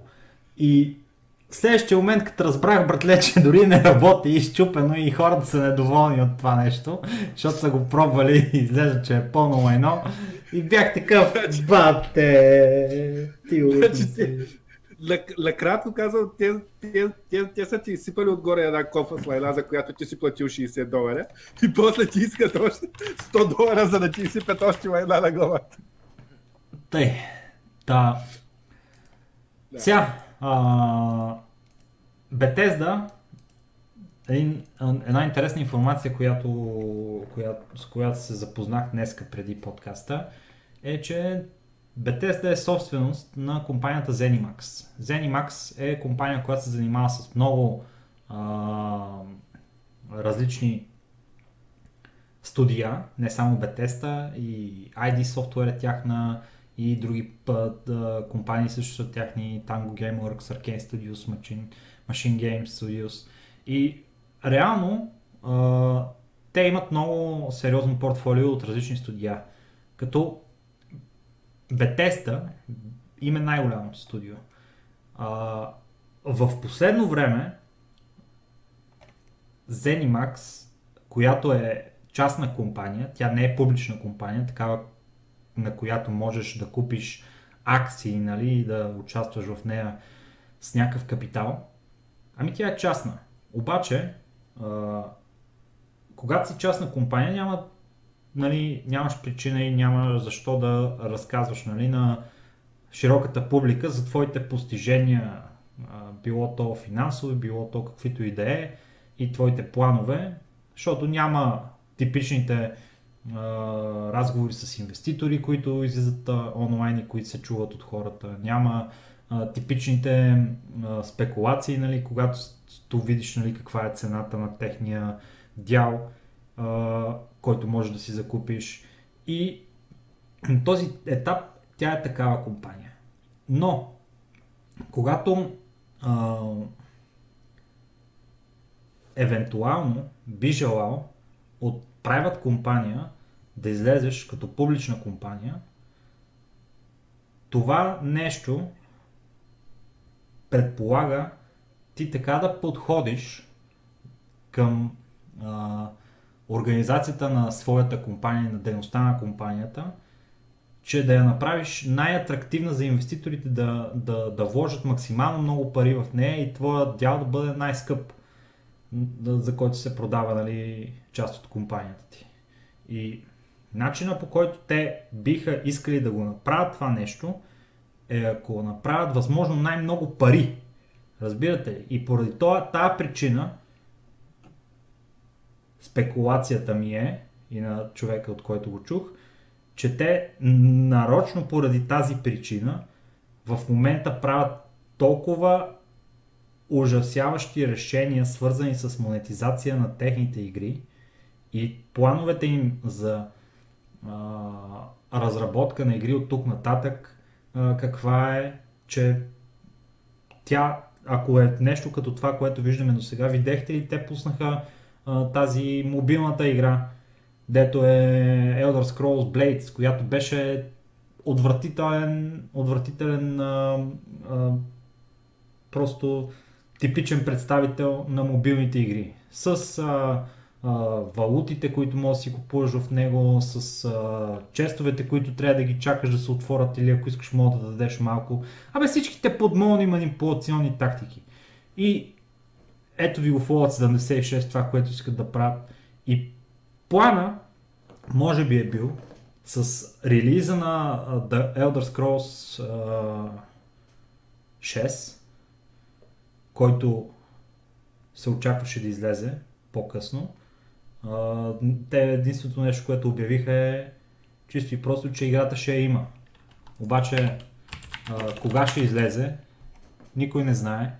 И в следващия момент, като разбрах, братле, че дори не работи изчупено и хората са недоволни от това нещо, защото са го пробвали и изглежда, че е пълно лайно. И бях такъв, бате, ти Накратко казвам, те, те, те, те, са ти изсипали отгоре една кофа с лайна, за която ти си платил 60 долара и после ти искат още 100 долара, за да ти изсипят още лайна на главата. Тъй, да, да. Сега, а, Bethesda, един, една интересна информация, която, която, с която се запознах днеска преди подкаста, е, че Bethesda е собственост на компанията Zenimax. Zenimax е компания, която се занимава с много а, различни студия, не само Bethesda, и ID Software е тяхна, и други път, а, компании също са тяхни Tango Gameworks, Arcane Studios, Machine, Machine Games Studios и реално а, те имат много сериозно портфолио от различни студия. Като Bethesda им е най-голямото студио. А, в последно време Zenimax, която е частна компания, тя не е публична компания, такава на която можеш да купиш акции нали, и да участваш в нея с някакъв капитал, ами тя е частна. Обаче, а, когато си частна компания, няма, нали, нямаш причина и няма защо да разказваш нали, на широката публика за твоите постижения, а, било то финансови, било то каквито и да е, и твоите планове, защото няма типичните разговори с инвеститори, които излизат онлайн и които се чуват от хората. Няма типичните спекулации, нали, когато то видиш нали, каква е цената на техния дял, който можеш да си закупиш. И на този етап тя е такава компания. Но, когато а, евентуално би желал от private компания да излезеш като публична компания, това нещо предполага ти така да подходиш към а, организацията на своята компания, на дейността на компанията, че да я направиш най-атрактивна за инвеститорите да, да, да вложат максимално много пари в нея и твоя дял да бъде най-скъп, за който се продава нали, част от компанията ти. И Начина по който те биха искали да го направят това нещо е ако направят възможно най-много пари. Разбирате ли? И поради това, тази причина спекулацията ми е и на човека, от който го чух, че те нарочно поради тази причина в момента правят толкова ужасяващи решения, свързани с монетизация на техните игри И плановете им за разработка на игри от тук нататък, а, каква е, че тя, ако е нещо като това, което виждаме до сега, видяхте ли, те пуснаха а, тази мобилната игра, дето е Elder Scrolls Blades, която беше отвратителен, отвратителен а, а, просто типичен представител на мобилните игри. С а, валутите, които можеш да си купуваш в него, с а, честовете, които трябва да ги чакаш да се отворят или ако искаш мога да дадеш малко. Абе всичките подмолни манипулационни тактики. И ето ви го Fallout 76, това, което искат да правят. И плана, може би е бил, с релиза на The Elder Scrolls uh, 6, който се очакваше да излезе по-късно, те единственото нещо, което обявиха е чисто и просто, че играта ще я има. Обаче, uh, кога ще излезе, никой не знае.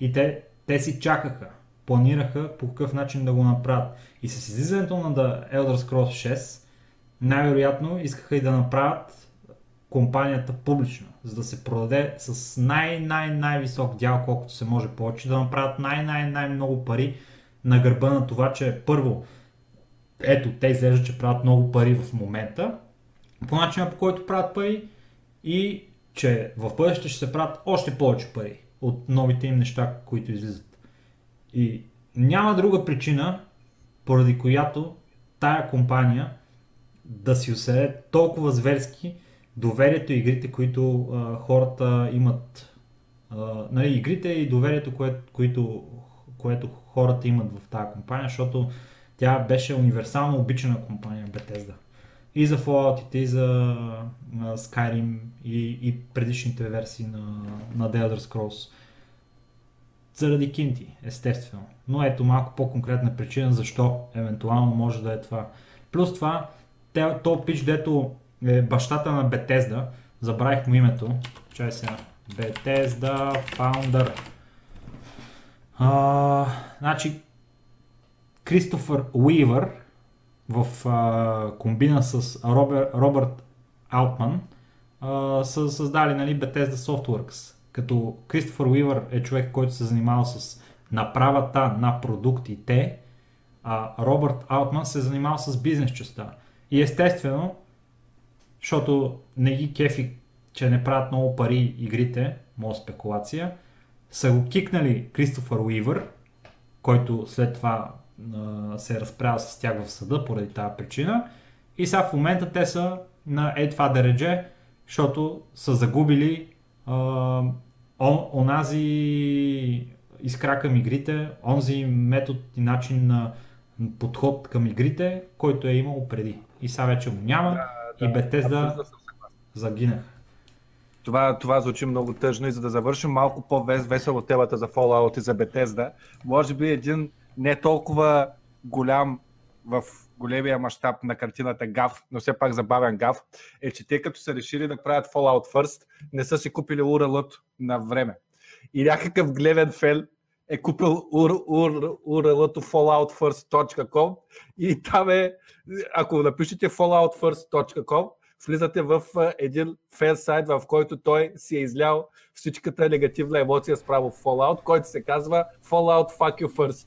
И те, те си чакаха, планираха по какъв начин да го направят. И с излизането на The Elder Scrolls 6, най-вероятно искаха и да направят компанията публична, за да се продаде с най-най-най-висок дял, колкото се може повече, да направят най-най-най-много пари на гърба на това, че първо, ето, те изглежда, че правят много пари в момента, по начина по който правят пари и че в бъдеще ще се правят още повече пари от новите им неща, които излизат. И няма друга причина, поради която тая компания да си уседе толкова зверски доверието и игрите, които а, хората имат. А, нали, игрите и доверието, кое, които, което хората имат в тази компания, защото тя беше универсално обичана компания Bethesda. И за Fallout, и за Skyrim, и, и предишните версии на, на The Elder Scrolls. Заради кинти, естествено. Но ето малко по-конкретна причина защо евентуално може да е това. Плюс това, то пич, дето е бащата на Bethesda, забравих му името, чай сега, Bethesda Founder. Значи, Кристофър Уивър в а, комбина с Робер, Робърт Аутман а, са създали нали, Bethesda Softworks. Като Кристофър Уивър е човек, който се занимава с направата на продуктите, а Робърт Аутман се занимава с бизнес частта. И естествено, защото не ги кефи, че не правят много пари игрите, моя спекулация, са го кикнали Кристофър Уивър, който след това а, се е разправил с тях в съда поради тази причина. И сега в момента те са на е това дередже, защото са загубили а, он, онази искра към игрите, онзи метод и начин на подход към игрите, който е имал преди и сега вече го няма да, и Бетезда загинах. Това, това звучи много тъжно и за да завършим малко по-весело темата за Fallout и за Bethesda, може би един не толкова голям в големия мащаб на картината гаф, но все пак забавен гаф, е, че те като са решили да правят Fallout First, не са си купили URL на време. И някакъв глевен фен е купил URL-то falloutfirst.com и там е, ако напишете falloutfirst.com, влизате в един фен сайт, в който той си е излял всичката негативна емоция спрамо в Fallout, който се казва Fallout Fuck You First.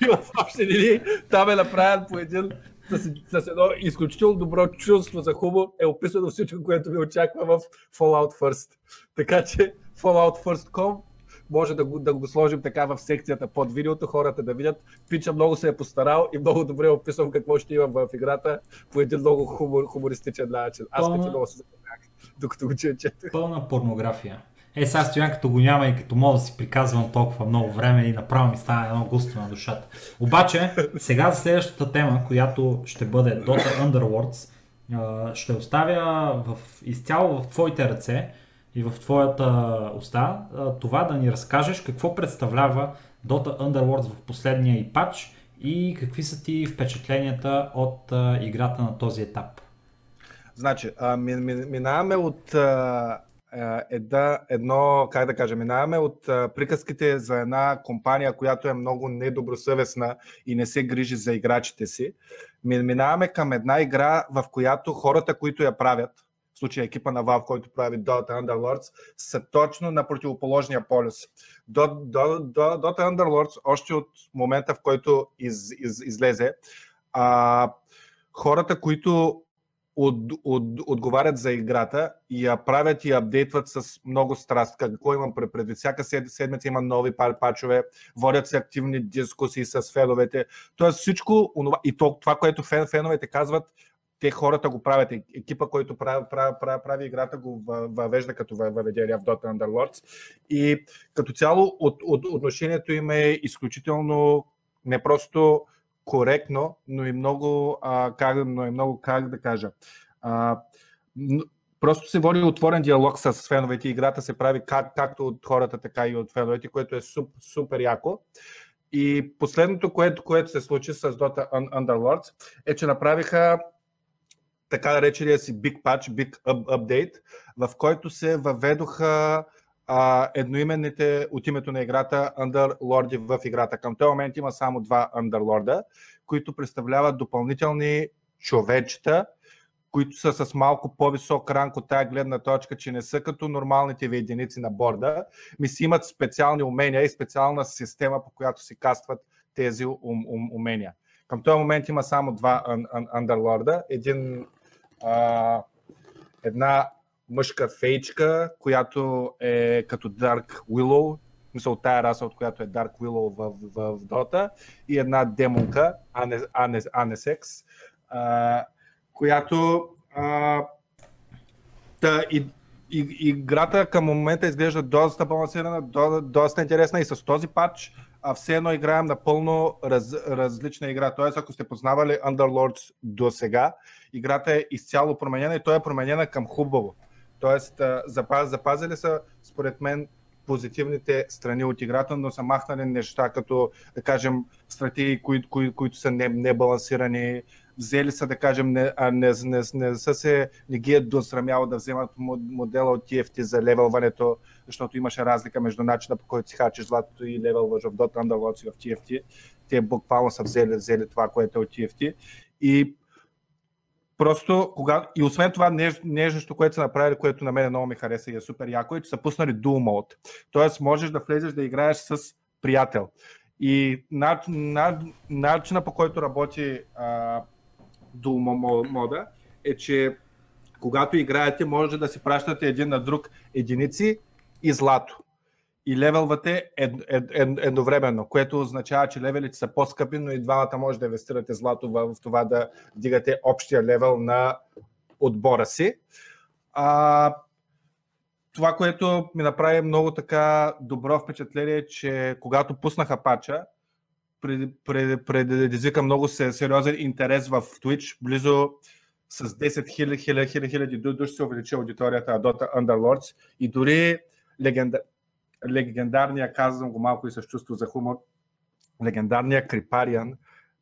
и в общи линии там е направен по един с, с едно изключително добро чувство за хумор е описано всичко, което ви очаква в Fallout First. Така че falloutfirst.com може да го, да го сложим така в секцията под видеото, хората да видят. Пича много се е постарал и много добре е описвам какво ще има в играта по един много хумор, хумористичен начин. Аз Пълна... много се запомнях, докато го четах. Пълна порнография. Е, сега стоян като го няма и като мога да си приказвам толкова много време и направо ми стана едно густо на душата. Обаче, сега за следващата тема, която ще бъде Dota Underworlds, ще оставя в, изцяло в твоите ръце, и в твоята уста това да ни разкажеш какво представлява Dota Underworlds в последния и патч и какви са ти впечатленията от играта на този етап. Значи, минаваме от а, една, едно, как да кажа, минаваме от приказките за една компания, която е много недобросъвестна и не се грижи за играчите си. Минаваме към една игра, в която хората, които я правят, случая екипа на Valve, който прави Dota Underlords, са точно на противоположния полюс. Dota Underlords, още от момента, в който из, из, излезе, а, хората, които от, от, отговарят за играта и я правят и апдейтват с много страст. Какво имам предвид? Всяка седмица има нови пачове, водят се активни дискусии с феновете. Тоест всичко, и то, това, което фен, феновете казват, те хората го правят. Екипа, който прави, прави, прави, прави играта, го въвежда като въведение в Dota Underlords. И като цяло от, от отношението им е изключително не просто коректно, но и много, а, как, но и много, как да кажа, а, просто се води отворен диалог с феновете. Играта се прави как, както от хората, така и от феновете, което е суп, супер яко. И последното, което, което се случи с Dota Underlords, е, че направиха така наречения си Big Patch, Big Update, в който се въведоха а, едноименните от името на играта Underlordi в играта. Към този момент има само два Underlorda, които представляват допълнителни човечета, които са с малко по-висок ранг от тази гледна точка, че не са като нормалните ви единици на борда, ми си имат специални умения и специална система, по която си кастват тези ум, ум, умения. Към този момент има само два Underlorda. Един, а, една мъжка фейчка, която е като Dark Willow, от тая раса, от която е Dark Willow в, в, в Dota, и една демонка, Анесекс, която а, та, и, и, играта към момента изглежда доста балансирана, до, доста интересна и с този патч а все едно играем напълно раз, различна игра. Тоест, ако сте познавали Underlords до сега, играта е изцяло променена и той е променена към хубаво. Тоест, запаз, запазили са, според мен, позитивните страни от играта, но са махнали неща, като, да кажем, стратегии, кои, кои, които са небалансирани, взели са, да кажем, не, а не, не, не, са се, не ги е досрамяло да вземат модела от TFT за левелването, защото имаше разлика между начина по който си хачиш златото и левелваш в Dota Underlords и в TFT. Те буквално са взели, взели това, което е от TFT. И Просто, когато... И освен това, нещо, което са направили, което на мен много ми хареса и е супер яко, е, че са пуснали Dual Mode. Тоест, можеш да влезеш да играеш с приятел. И начина по който работи а, Dual мода е, че когато играете, може да си пращате един на друг единици и злато и левелвате ед, ед, ед, едновременно, което означава, че левелите са по-скъпи, но и двамата може да инвестирате злато в, в това да дигате общия левел на отбора си. А, това, което ми направи много така добро впечатление, е, че когато пуснаха пача, предизвика много сериозен интерес в Twitch. Близо с 10 000 хиляди души се увеличи аудиторията на Dota Underlords и дори легенда, легендарния, казвам го малко и с чувство за хумор, легендарния Крипариан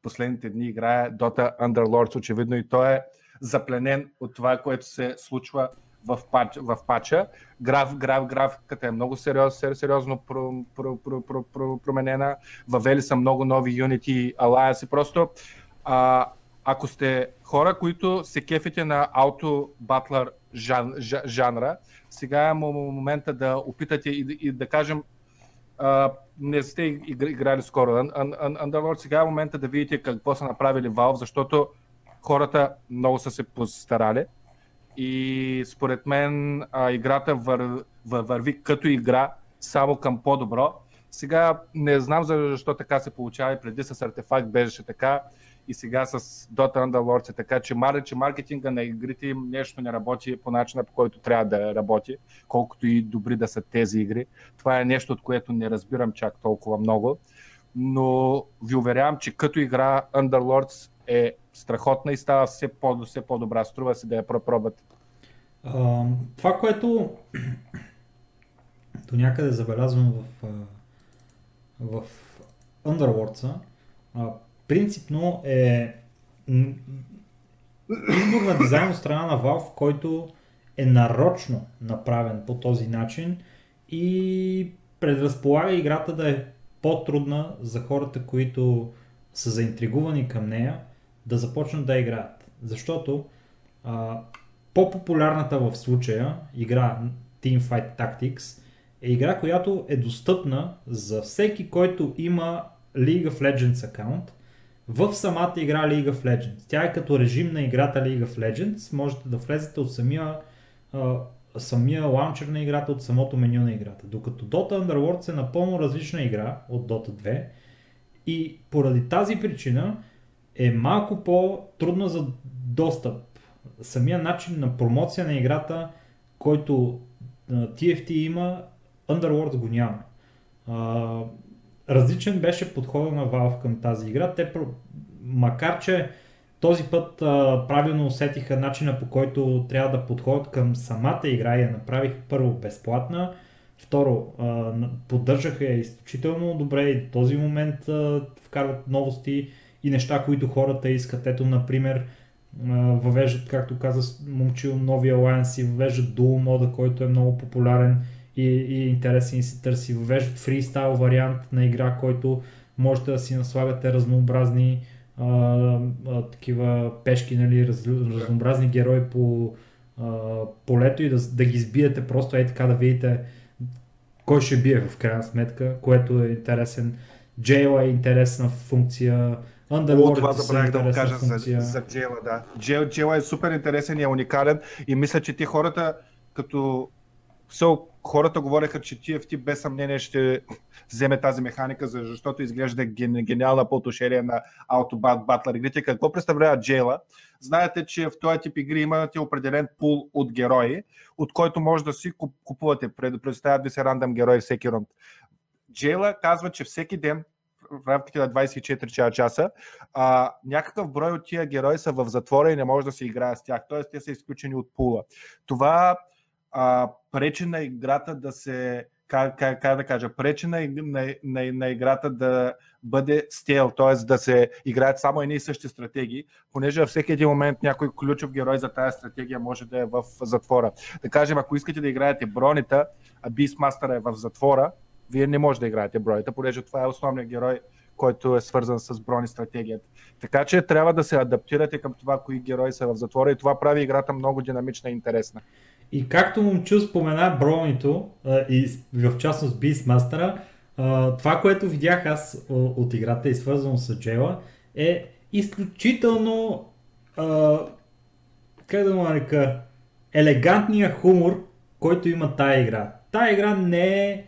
последните дни играе Dota Underlords, очевидно и той е запленен от това, което се случва в, пач, в пача. Граф, граф, графиката е много сериоз, сериозно про, про, про, про, про, променена. Въвели са много нови Unity Alliance. Просто а, ако сте хора, които се кефите на ауто батлър жан, жанра, сега е момента да опитате и, и да кажем, а, не сте играли скоро Underworld, сега е момента да видите какво са направили Valve, защото хората много са се постарали и според мен а, играта вър, вър, върви като игра само към по-добро. Сега не знам защо така се получава и преди с артефакт беше така и сега с Dota Underlords е така, че, мар, че маркетинга на игрите им нещо не работи по начина по който трябва да работи, колкото и добри да са тези игри. Това е нещо, от което не разбирам чак толкова много, но ви уверявам, че като игра Underlords е страхотна и става все, по, все по-добра. Струва се да я пробвате. това, което до някъде забелязвам в, в Underlords, принципно е избор на дизайн от страна на Valve, който е нарочно направен по този начин и предразполага играта да е по-трудна за хората, които са заинтригувани към нея, да започнат да играят. Защото а, по-популярната в случая игра Teamfight Tactics е игра, която е достъпна за всеки, който има League of Legends аккаунт в самата игра League of Legends. Тя е като режим на играта League of Legends. Можете да влезете от самия, а, самия лаунчер на играта, от самото меню на играта. Докато Dota Underworld е напълно различна игра от Dota 2 и поради тази причина е малко по-трудна за достъп. Самия начин на промоция на играта, който TFT има, Underworld го няма. Различен беше подхода на Valve към тази игра. Те, макар че този път правилно усетиха начина по който трябва да подходят към самата игра и я направих първо безплатна, второ поддържаха я изключително добре и в този момент а, вкарват новости и неща, които хората искат. Ето, например, въвеждат, както каза Момчил, нови алианси, въвеждат Dual мода, който е много популярен и, и интересен и се търси. Въвеждат фристайл вариант на игра, който можете да си наслагате разнообразни а, а, такива пешки, нали, раз, разнообразни герои по а, полето и да, да ги сбиете просто е така да видите кой ще бие в крайна сметка, което е интересен. Джейла е интересна функция, Underworld това забравях да го кажа за, за Джела, да. Джел, Джела е супер интересен и е уникален и мисля, че ти хората, като все хората говореха, че TFT без съмнение ще вземе тази механика, защото изглежда гениална по отношение на Auto Battler игрите. Какво представлява Джейла? Знаете, че в този тип игри имате определен пул от герои, от който може да си купувате. Предоставят ви се рандъм герои всеки рунд. Джейла казва, че всеки ден в рамките на 24 часа, а, някакъв брой от тия герои са в затвора и не може да се играе с тях. Тоест, те са изключени от пула. Това а, пречи на играта да се как, как, как да кажа, пречи на, на, на, на играта да бъде стел, т.е. да се играят само едни и същи стратегии, понеже във всеки един момент някой ключов герой за тази стратегия може да е в затвора. Да кажем, ако искате да играете бронита, а Beastmaster е в затвора, вие не можете да играете броите, понеже това е основният герой, който е свързан с брони стратегията. Така че трябва да се адаптирате към това, кои герои са в затвора и това прави играта много динамична и интересна. И както момчу спомена бронито и в частност Beastmaster, това, което видях аз от играта и свързано с Джела, е изключително как да му нарека елегантния хумор, който има тая игра. Тая игра не е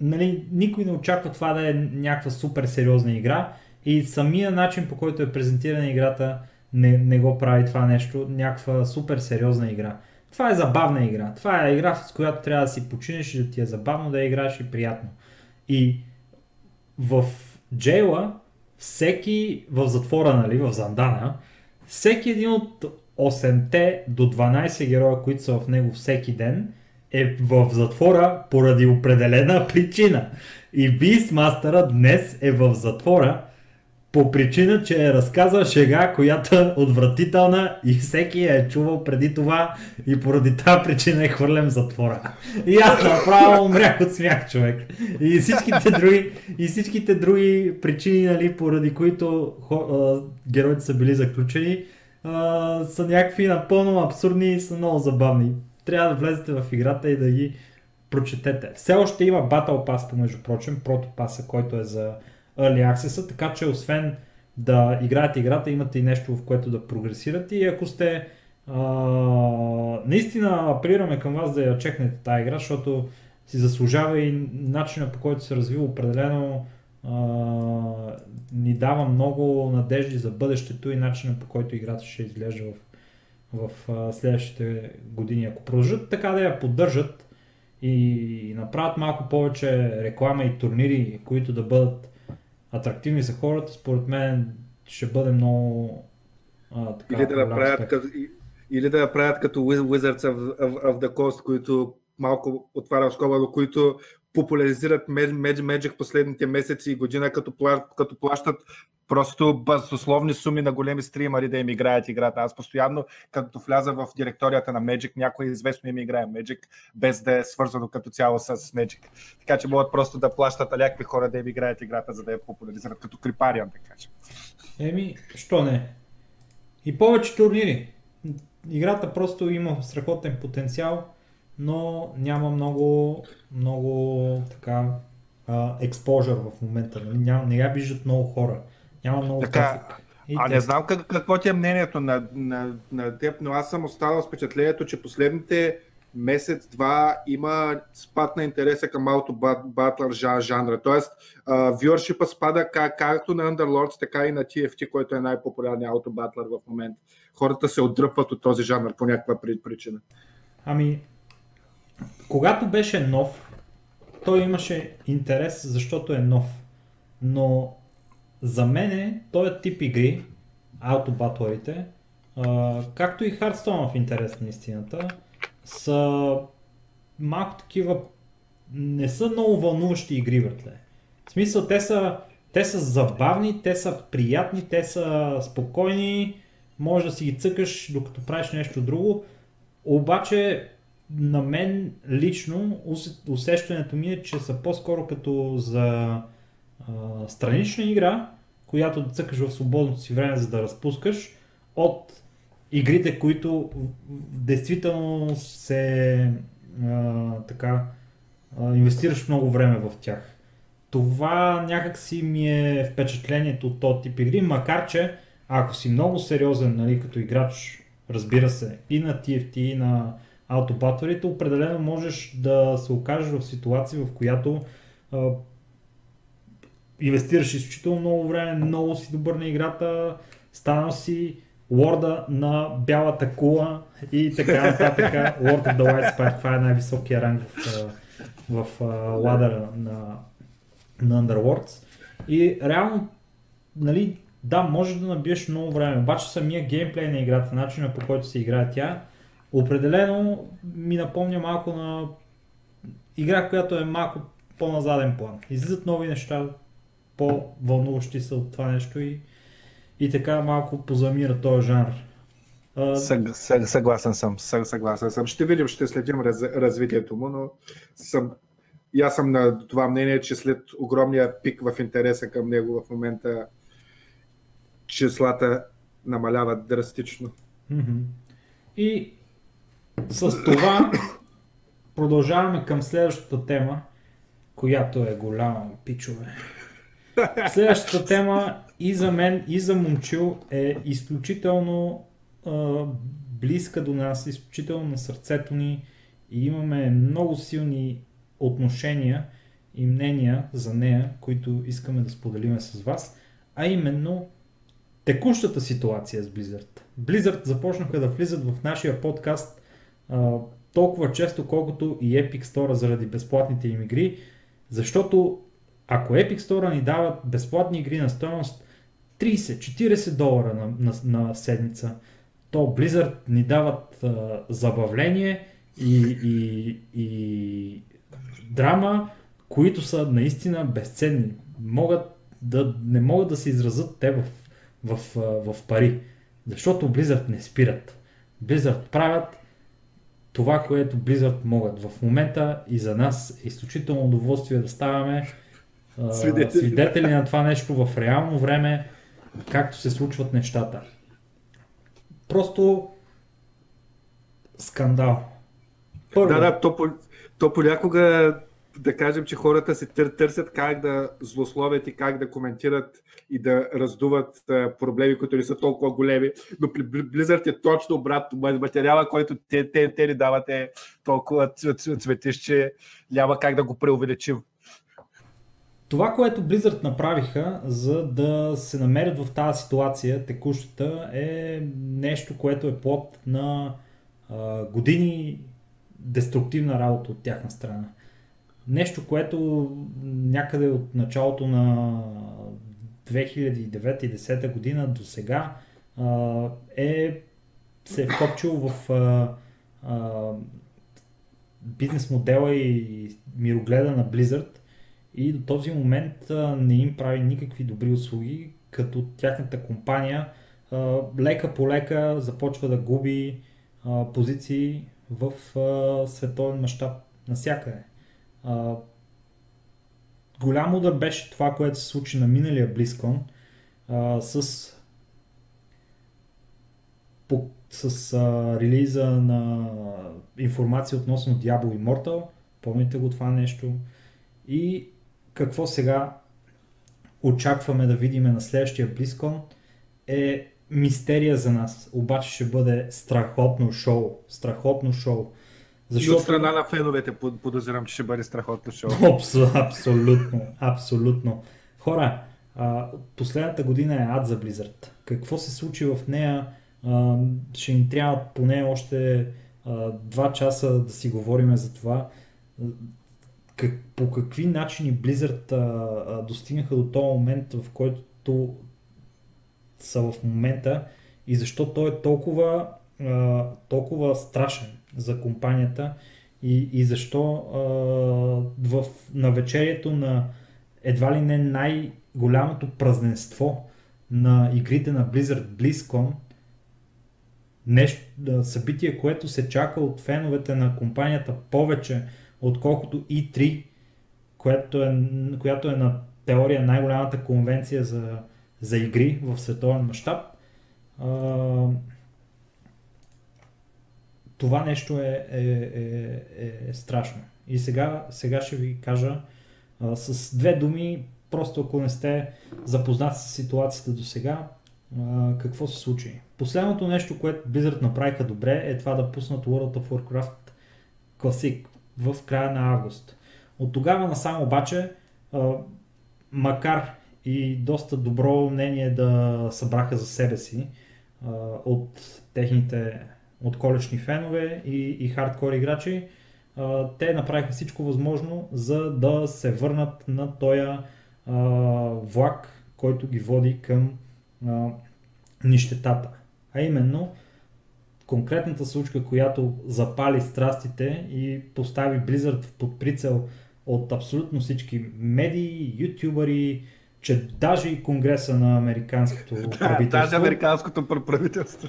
нали, никой не очаква това да е някаква супер сериозна игра и самия начин по който е презентирана играта не, не го прави това нещо, някаква супер сериозна игра. Това е забавна игра. Това е игра, с която трябва да си починеш и да ти е забавно да играеш и приятно. И в Джейла, всеки в затвора, нали, в Зандана, всеки един от 8 до 12 героя, които са в него всеки ден, е в затвора поради определена причина. И Beastmaster днес е в затвора по причина, че е разказал шега, която е отвратителна и всеки е чувал преди това и поради тази причина е хвърлен в затвора. И аз направо умрях от смях, човек. И всичките други, и всичките други причини, нали, поради които героите са били заключени, са някакви напълно абсурдни и са много забавни трябва да влезете в играта и да ги прочетете. Все още има Battle Pass, между прочим, протопаса, който е за Early Access, така че освен да играете играта, имате и нещо, в което да прогресирате и ако сте а, наистина апелираме към вас да я чекнете тази игра, защото си заслужава и начина по който се развива определено а, ни дава много надежди за бъдещето и начина по който играта ще изглежда в в а, следващите години. Ако продължат така да я поддържат и направят малко повече реклама и турнири, които да бъдат атрактивни за хората, според мен ще бъде много а, така, или, да направят като, или да направят като Wizards of, of, of the Coast, които малко отварям скоба, но които популяризират Magic последните месеци и година, като, като плащат просто басословни суми на големи стримари да им играят играта. Аз постоянно, като вляза в директорията на Magic, някой известно им играе Magic, без да е свързано като цяло с Magic. Така че могат просто да плащат някакви хора да им играят играта, за да я популяризират, като Крипариан, да кажем. Еми, що не? И повече турнири. Играта просто има страхотен потенциал, но няма много, много така експожър в момента. Нали? Няма, не я виждат много хора. Няма много така, а не знам как, какво ти е мнението на, на, на теб, но аз съм останал с впечатлението, че последните месец-два има спад на интереса към аутобатлър жанра. Тоест, вюършипа спада как, както на Underlords, така и на TFT, който е най-популярният аутобатлър в момента. Хората се отдръпват от този жанр по някаква причина. Ами, когато беше нов, той имаше интерес, защото е нов. Но за мен този тип игри, аутобатлерите, както и Hearthstone в интерес на истината, са малко такива, не са много вълнуващи игри, братле. В смисъл, те са, те са забавни, те са приятни, те са спокойни, може да си ги цъкаш докато правиш нещо друго, обаче на мен лично усещането ми е, че са по-скоро като за а, странична игра, която да цъкаш в свободното си време, за да разпускаш, от игрите, които действително се а, така а, инвестираш много време в тях. Това някакси ми е впечатлението от този тип игри, макар че ако си много сериозен нали, като играч, разбира се, и на TFT, и на аутобаторите, определено можеш да се окажеш в ситуация, в която а, инвестираш изключително много време, много си добър на играта, станал си лорда на бялата кула и така нататък. Lord of the White Spire, това е най-високия ранг в, в, в ладъра на, на Underworlds. И реално, нали, да, може да набиеш много време, обаче самия геймплей на играта, начина по който се играе тя, определено ми напомня малко на игра, която е малко по-на заден план. Излизат нови неща, по-вълнуващи са от това нещо и и така малко позамира този жанр. Съг, съг, съгласен съм, съг, съгласен съм. Ще видим, ще следим раз, развитието му, но съм, и аз съм на това мнение, че след огромния пик в интереса към него в момента числата намаляват драстично. И с това продължаваме към следващата тема, която е голяма, пичове. Следващата тема и за мен, и за Момчил е изключително а, близка до нас, изключително на сърцето ни и имаме много силни отношения и мнения за нея, които искаме да споделиме с вас, а именно текущата ситуация с Blizzard. Blizzard започнаха да влизат в нашия подкаст толкова често, колкото и Epic Store заради безплатните им игри, защото ако Epic Store ни дават безплатни игри на стоеност 30-40 долара на, на, на седмица, то Blizzard ни дават а, забавление и, и, и драма, които са наистина безценни. Могат да, не могат да се изразят те в, в, в, в пари, защото Blizzard не спират. Blizzard правят това, което Blizzard могат. В момента и за нас е изключително удоволствие да ставаме свидетели. свидетели на това нещо в реално време, както се случват нещата. Просто скандал. Първо. Да, да, то, то понякога да кажем, че хората се тър, търсят как да злословят и как да коментират и да раздуват проблеми, които не са толкова големи, но при Blizzard е точно обратно. Материала, който те, те, те ни дават е толкова цветищ, че няма как да го преувеличим. Това, което Blizzard направиха, за да се намерят в тази ситуация, текущата, е нещо, което е плод на а, години деструктивна работа от тяхна страна. Нещо, което някъде от началото на 2009-2010 година до сега е се е вкопчил в а, а, бизнес модела и мирогледа на Blizzard и до този момент а, не им прави никакви добри услуги, като тяхната компания лека по лека започва да губи а, позиции в а, световен мащаб насякъде. А, голям удар беше това, което се случи на миналия а, с по, с а, релиза на информация относно Diablo Immortal. Помните го това нещо. И какво сега очакваме да видим на следващия BlizzCon е мистерия за нас. Обаче ще бъде страхотно шоу. Страхотно шоу. Защото... И от страна на феновете подозирам, че ще бъде страхотно шоу. абсолютно, абсолютно. Хора, последната година е ад за Blizzard. Какво се случи в нея? ще ни трябва поне още два часа да си говорим за това. Как, по какви начини Blizzard а, а, достигнаха до този момент, в който са в момента и защо той е толкова, а, толкова страшен за компанията и, и защо а, в навечерието на едва ли не най-голямото празненство на игрите на Blizzard BlizzCon нещо, събитие, което се чака от феновете на компанията повече, отколкото E3, което е, която е на теория най-голямата конвенция за, за игри в световен мащаб. Това нещо е, е, е, е, страшно. И сега, сега ще ви кажа а, с две думи, просто ако не сте запознати с ситуацията до сега, какво се случи. Последното нещо, което Blizzard направиха добре е това да пуснат World of Warcraft Classic в края на август. От тогава насам обаче, а, макар и доста добро мнение да събраха за себе си а, от техните отколешни фенове и, и хардкор играчи, а, те направиха всичко възможно за да се върнат на този влак, който ги води към а, нищетата. А именно конкретната случка, която запали страстите и постави Blizzard под прицел от абсолютно всички медии, ютубъри, че даже и Конгреса на Американското правителство. даже Американското правителство.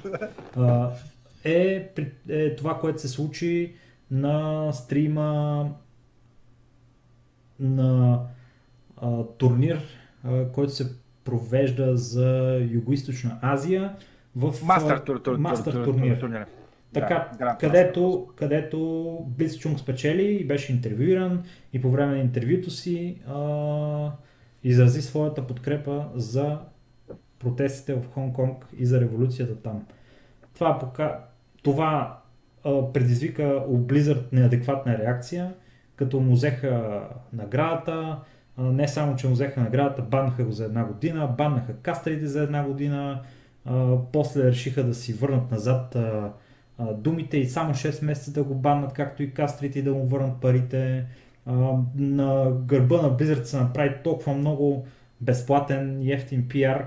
Е, е това, което се случи на стрима на а, турнир, а, който се провежда за Юго-Источна Азия в Мастер тур, тур, мастер тур, турнир. Тур, тур, така, да, където, където Блиц Чунг спечели и беше интервюиран и по време на интервюто си а, изрази своята подкрепа за протестите в Хонг-Конг и за революцията там. Това, пока, това а, предизвика у Blizzard неадекватна реакция, като му взеха наградата, не само, че му взеха наградата, баннаха го за една година, баннаха кастрите за една година, а, после решиха да си върнат назад а, а, думите и само 6 месеца да го баннат, както и кастрите и да му върнат парите. А, на гърба на Blizzard се направи толкова много безплатен ефтин пиар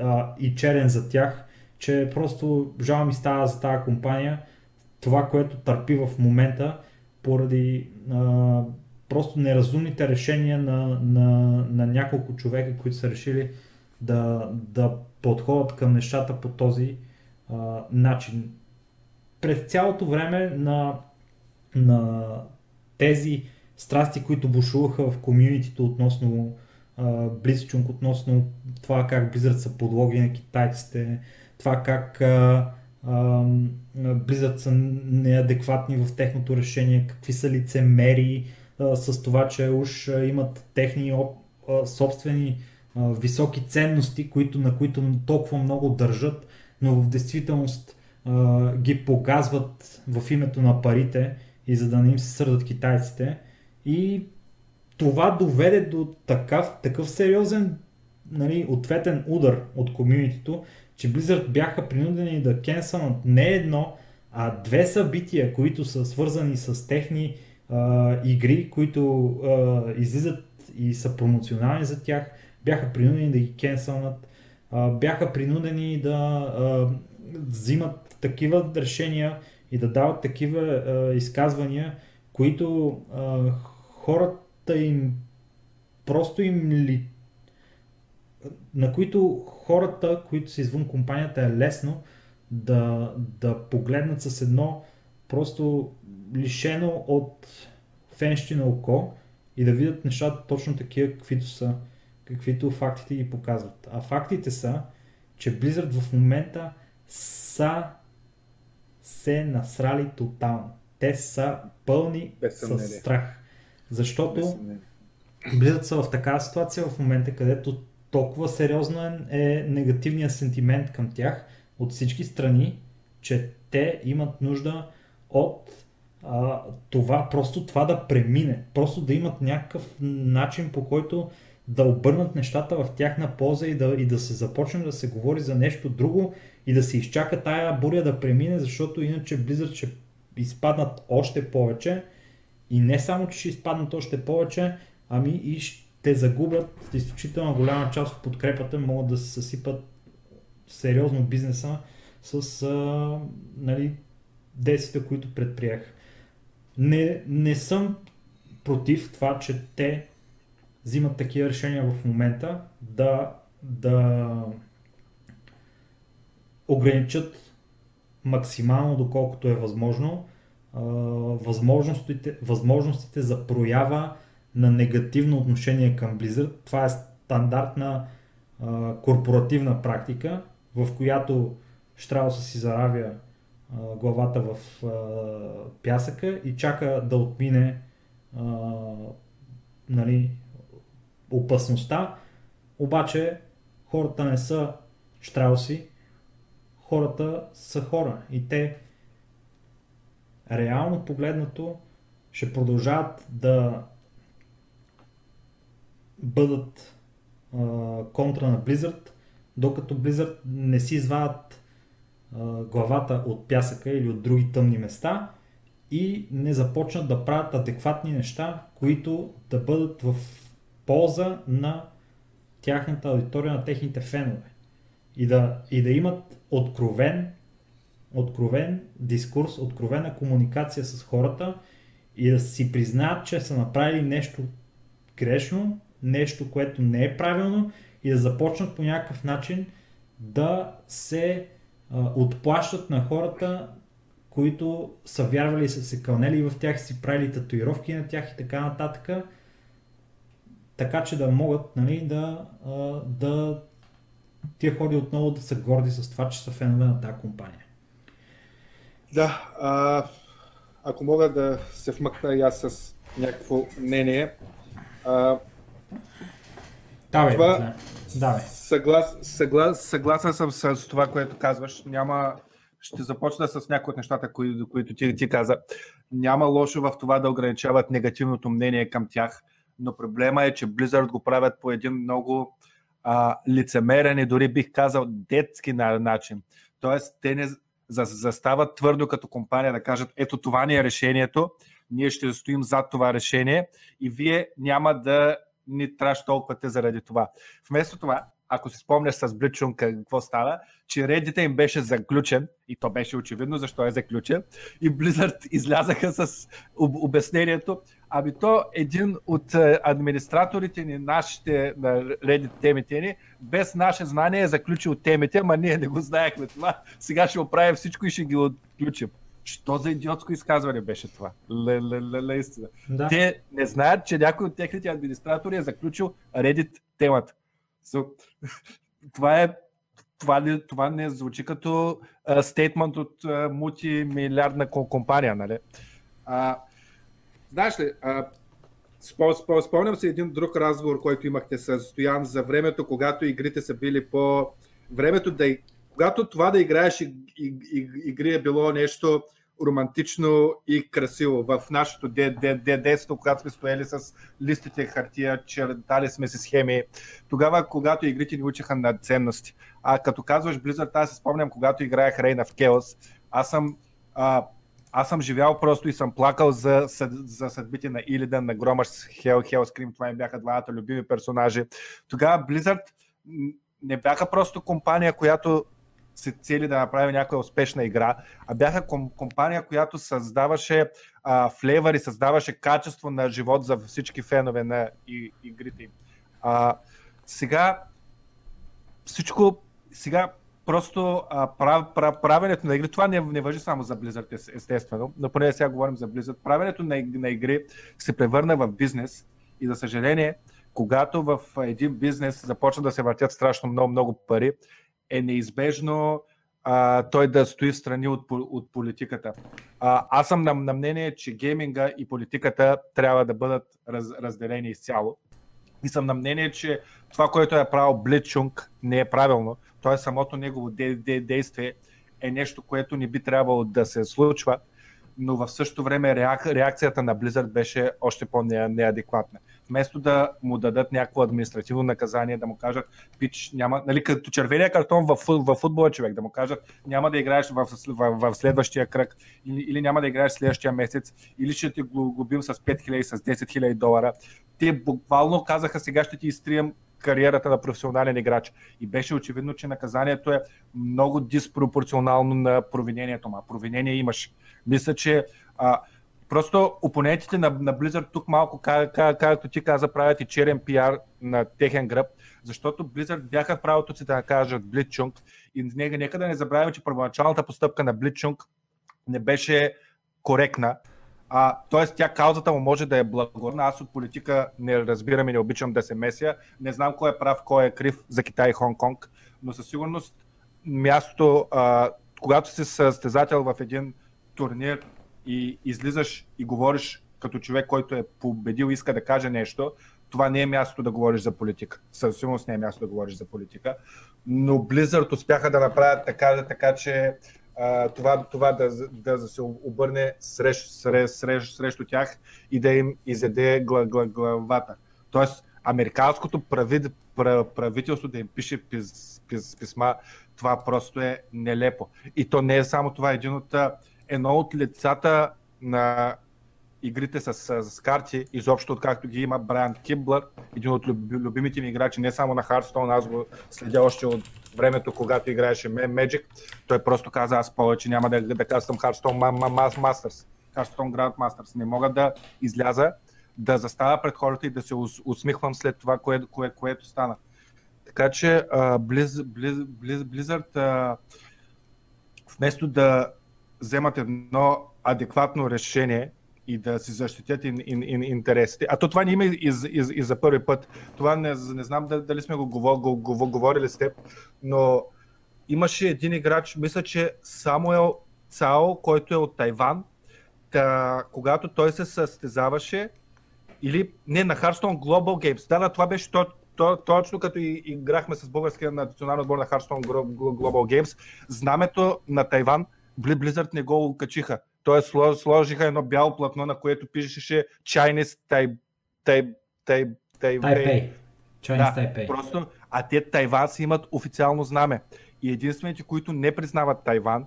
а, и черен за тях, че просто жал ми става за тази компания това, което търпи в момента поради а, просто неразумните решения на, на, на няколко човека, които са решили да, да подходят към нещата по този а, начин. През цялото време на, на тези страсти, които бушуваха в комьюнитито относно Близчунг, относно това как Blizzard са подлоги на китайците, това как а, а, Blizzard са неадекватни в техното решение, какви са лицемери, с това, че уж имат техни собствени високи ценности, които, на които толкова много държат, но в действителност ги показват в името на парите и за да не им се сърдат китайците. И това доведе до такъв, такъв сериозен нали, ответен удар от комьюнитито, че Blizzard бяха принудени да кенсълнат не едно, а две събития, които са свързани с техни а, игри, които а, излизат и са промоционални за тях, бяха принудени да ги кенсълнат, а, бяха принудени да а, взимат такива решения и да дават такива а, изказвания, които а, хората им просто им ли на които хората, които са извън компанията е лесно да, да погледнат с едно просто лишено от на око и да видят нещата точно такива, каквито са, каквито фактите ги показват. А фактите са, че Blizzard в момента са се насрали тотално. Те са пълни с страх. Защото Blizzard са в такава ситуация в момента, където толкова сериозен е негативният сентимент към тях от всички страни, че те имат нужда от а, това, просто това да премине, просто да имат някакъв начин по който да обърнат нещата в тяхна полза и да, и да се започне да се говори за нещо друго и да се изчака тая буря да премине, защото иначе Blizzard ще изпаднат още повече. И не само, че ще изпаднат още повече, ами и ще загубят изключително голяма част от подкрепата, могат да се съсипат сериозно бизнеса с а, нали, действията, които предприех. Не, не съм против това, че те взимат такива решения в момента да, да ограничат максимално доколкото е възможно възможностите, възможностите за проява на негативно отношение към Blizzard. Това е стандартна а, корпоративна практика, в която Штрауса си заравя а, главата в а, пясъка и чака да отмине а, нали, опасността. Обаче хората не са Штрауси, хората са хора и те реално погледнато ще продължават да бъдат а, контра на Blizzard, докато Blizzard не си извадят а, главата от пясъка или от други тъмни места и не започнат да правят адекватни неща, които да бъдат в полза на тяхната аудитория, на техните фенове. И да, и да имат откровен, откровен дискурс, откровена комуникация с хората и да си признаят, че са направили нещо грешно, нещо, което не е правилно и да започнат по някакъв начин да се а, отплащат на хората, които са вярвали и са се кълнели в тях, си правили татуировки на тях и така нататък, така че да могат нали, да, а, да тия хори отново да са горди с това, че са фенове на тази компания. Да, а, ако мога да се вмъкна и аз с някакво мнение. А, Давай, това, да. Съглас, съглас, съгласен съм с това, което казваш. Няма, ще започна с някои от нещата, кои, които ти, ти каза. Няма лошо в това да ограничават негативното мнение към тях, но проблема е, че Blizzard го правят по един много а, лицемерен и дори бих казал детски начин. Тоест, те не застават твърдо като компания да кажат, ето това ни е решението, ние ще стоим зад това решение и вие няма да ни траш толкова те заради това. Вместо това, ако си спомняш с Бличун какво става, че Reddit им беше заключен, и то беше очевидно защо е заключен, и Blizzard излязаха с обяснението, ами то един от е, администраторите ни, нашите на Reddit темите ни, без наше знание е заключил темите, ама ние не го знаехме това, сега ще оправим всичко и ще ги отключим. Що за идиотско изказване беше това? Ле, истина. Да. Те не знаят, че някой от техните администратори е заключил Reddit темата. So, това е това, не, това не звучи като стейтмент от uh, мултимилиардна компания, нали? А, знаеш ли, а, спомням се един друг разговор, който имахте с Стоян за времето, когато игрите са били по... Времето да... Когато това да играеш игри е било нещо романтично и красиво. В нашето детство, когато сме стояли с листите хартия, чертали сме се схеми, тогава, когато игрите ни учиха на ценности. А като казваш Blizzard, аз се спомням, когато играех Рейна в Chaos, аз съм а, аз съм живял просто и съм плакал за, за съдбите на Илидан, на Громаш, Хел, Хелскрим, това им бяха двамата любими персонажи. Тогава Blizzard не бяха просто компания, която се цели да направи някаква успешна игра, а бяха ком- компания, която създаваше а, флейвър и създаваше качество на живот за всички фенове на и, игрите им. А, сега всичко, сега просто а, прав, прав, правенето на игри, това не, не въжи само за Blizzard, естествено, но поне сега говорим за Blizzard. Правенето на, на игри се превърна в бизнес и за съжаление, когато в един бизнес започва да се въртят страшно много, много пари, е неизбежно а, той да стои в страни от, от политиката. А, аз съм на, на мнение, че гейминга и политиката трябва да бъдат раз, разделени изцяло. И съм на мнение, че това, което е правил Блитчунг, не е правилно. Т.е. самото негово де, де, действие е нещо, което не би трябвало да се случва, но в същото време реак, реакцията на Blizzard беше още по-неадекватна вместо да му дадат някакво административно наказание, да му кажат, пич, няма, нали, като червения картон в, в футбола човек, да му кажат, няма да играеш в, в, в следващия кръг, или, или няма да играеш следващия месец, или ще ти глобим с 5000, с 10 000 долара. Те буквално казаха, сега ще ти изтрием кариерата на професионален играч. И беше очевидно, че наказанието е много диспропорционално на провинението. А провинение имаш. Мисля, че а, Просто опонентите на, на Blizzard тук малко, как, как, както ти каза, правят и черен пиар на техен гръб, защото Blizzard бяха в правото си да кажат Blitzchung и нека, нека да не забравяме, че първоначалната постъпка на Blitzchung не беше коректна. А, тоест, тя каузата му може да е благородна. Аз от политика не разбирам и не обичам да се меся. Не знам кой е прав, кой е крив за Китай и Хонг-Конг, но със сигурност мястото, а, когато си състезател в един турнир, и излизаш и говориш като човек, който е победил иска да каже нещо, това не е място да говориш за политика. Със сигурност не е място да говориш за политика. Но Blizzard успяха да направят така, така че а, това, това да, да, да се обърне срещ, срещ, срещ, срещу тях и да им изеде главата. Тоест, американското прави, правителство да им пише пис, пис, писма, това просто е нелепо. И то не е само това. Един от едно от лицата на игрите с, с, карти, изобщо откакто ги има Брайан Киблър, един от любимите ми играчи, не само на Hearthstone, аз го следя още от времето, когато играеше Magic. Той просто каза, аз повече няма да, да казвам Hearthstone Masters, Hearthstone Grand Masters. Не мога да изляза, да заставя пред хората и да се усмихвам след това, кое, кое, което стана. Така че uh, Blizz, Blizz, Blizz, Blizzard вместо да вземат едно адекватно решение и да си защитят ин, ин, ин, интересите. А то това не има и, и, и, за първи път. Това не, не знам дали сме го, го, го, го говорили с теб, но имаше един играч, мисля, че Самуел Цао, който е от Тайван, та, когато той се състезаваше, или не, на Hearthstone Global Games. Да, да, това беше то, то, точно като и, играхме с българския национален отбор на Hearthstone Global Games. Знамето на Тайван Blizzard не го качиха. Тоест сложиха едно бяло платно, на което пишеше Chinese Taipei. Taipei. Taipei. Chinese да, Taipei. Просто, а те Тайван си имат официално знаме. И единствените, които не признават Тайван,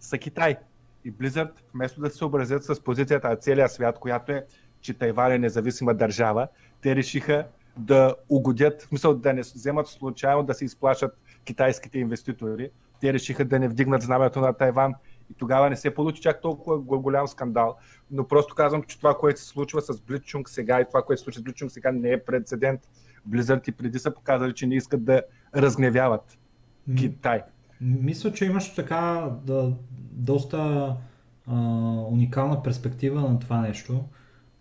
са Китай. И Blizzard, вместо да се съобразят с позицията на целия свят, която е, че Тайван е независима държава, те решиха да угодят, в смисъл да не вземат случайно да се изплашат китайските инвеститори. Те решиха да не вдигнат знамето на Тайван и тогава не се получи чак толкова голям скандал. Но просто казвам, че това, което се случва с Блитчунг сега и това, което се случва с Блитчунг сега не е прецедент. Blizzard и преди са показали, че не искат да разгневяват Китай. Мисля, че имаш така да, доста а, уникална перспектива на това нещо.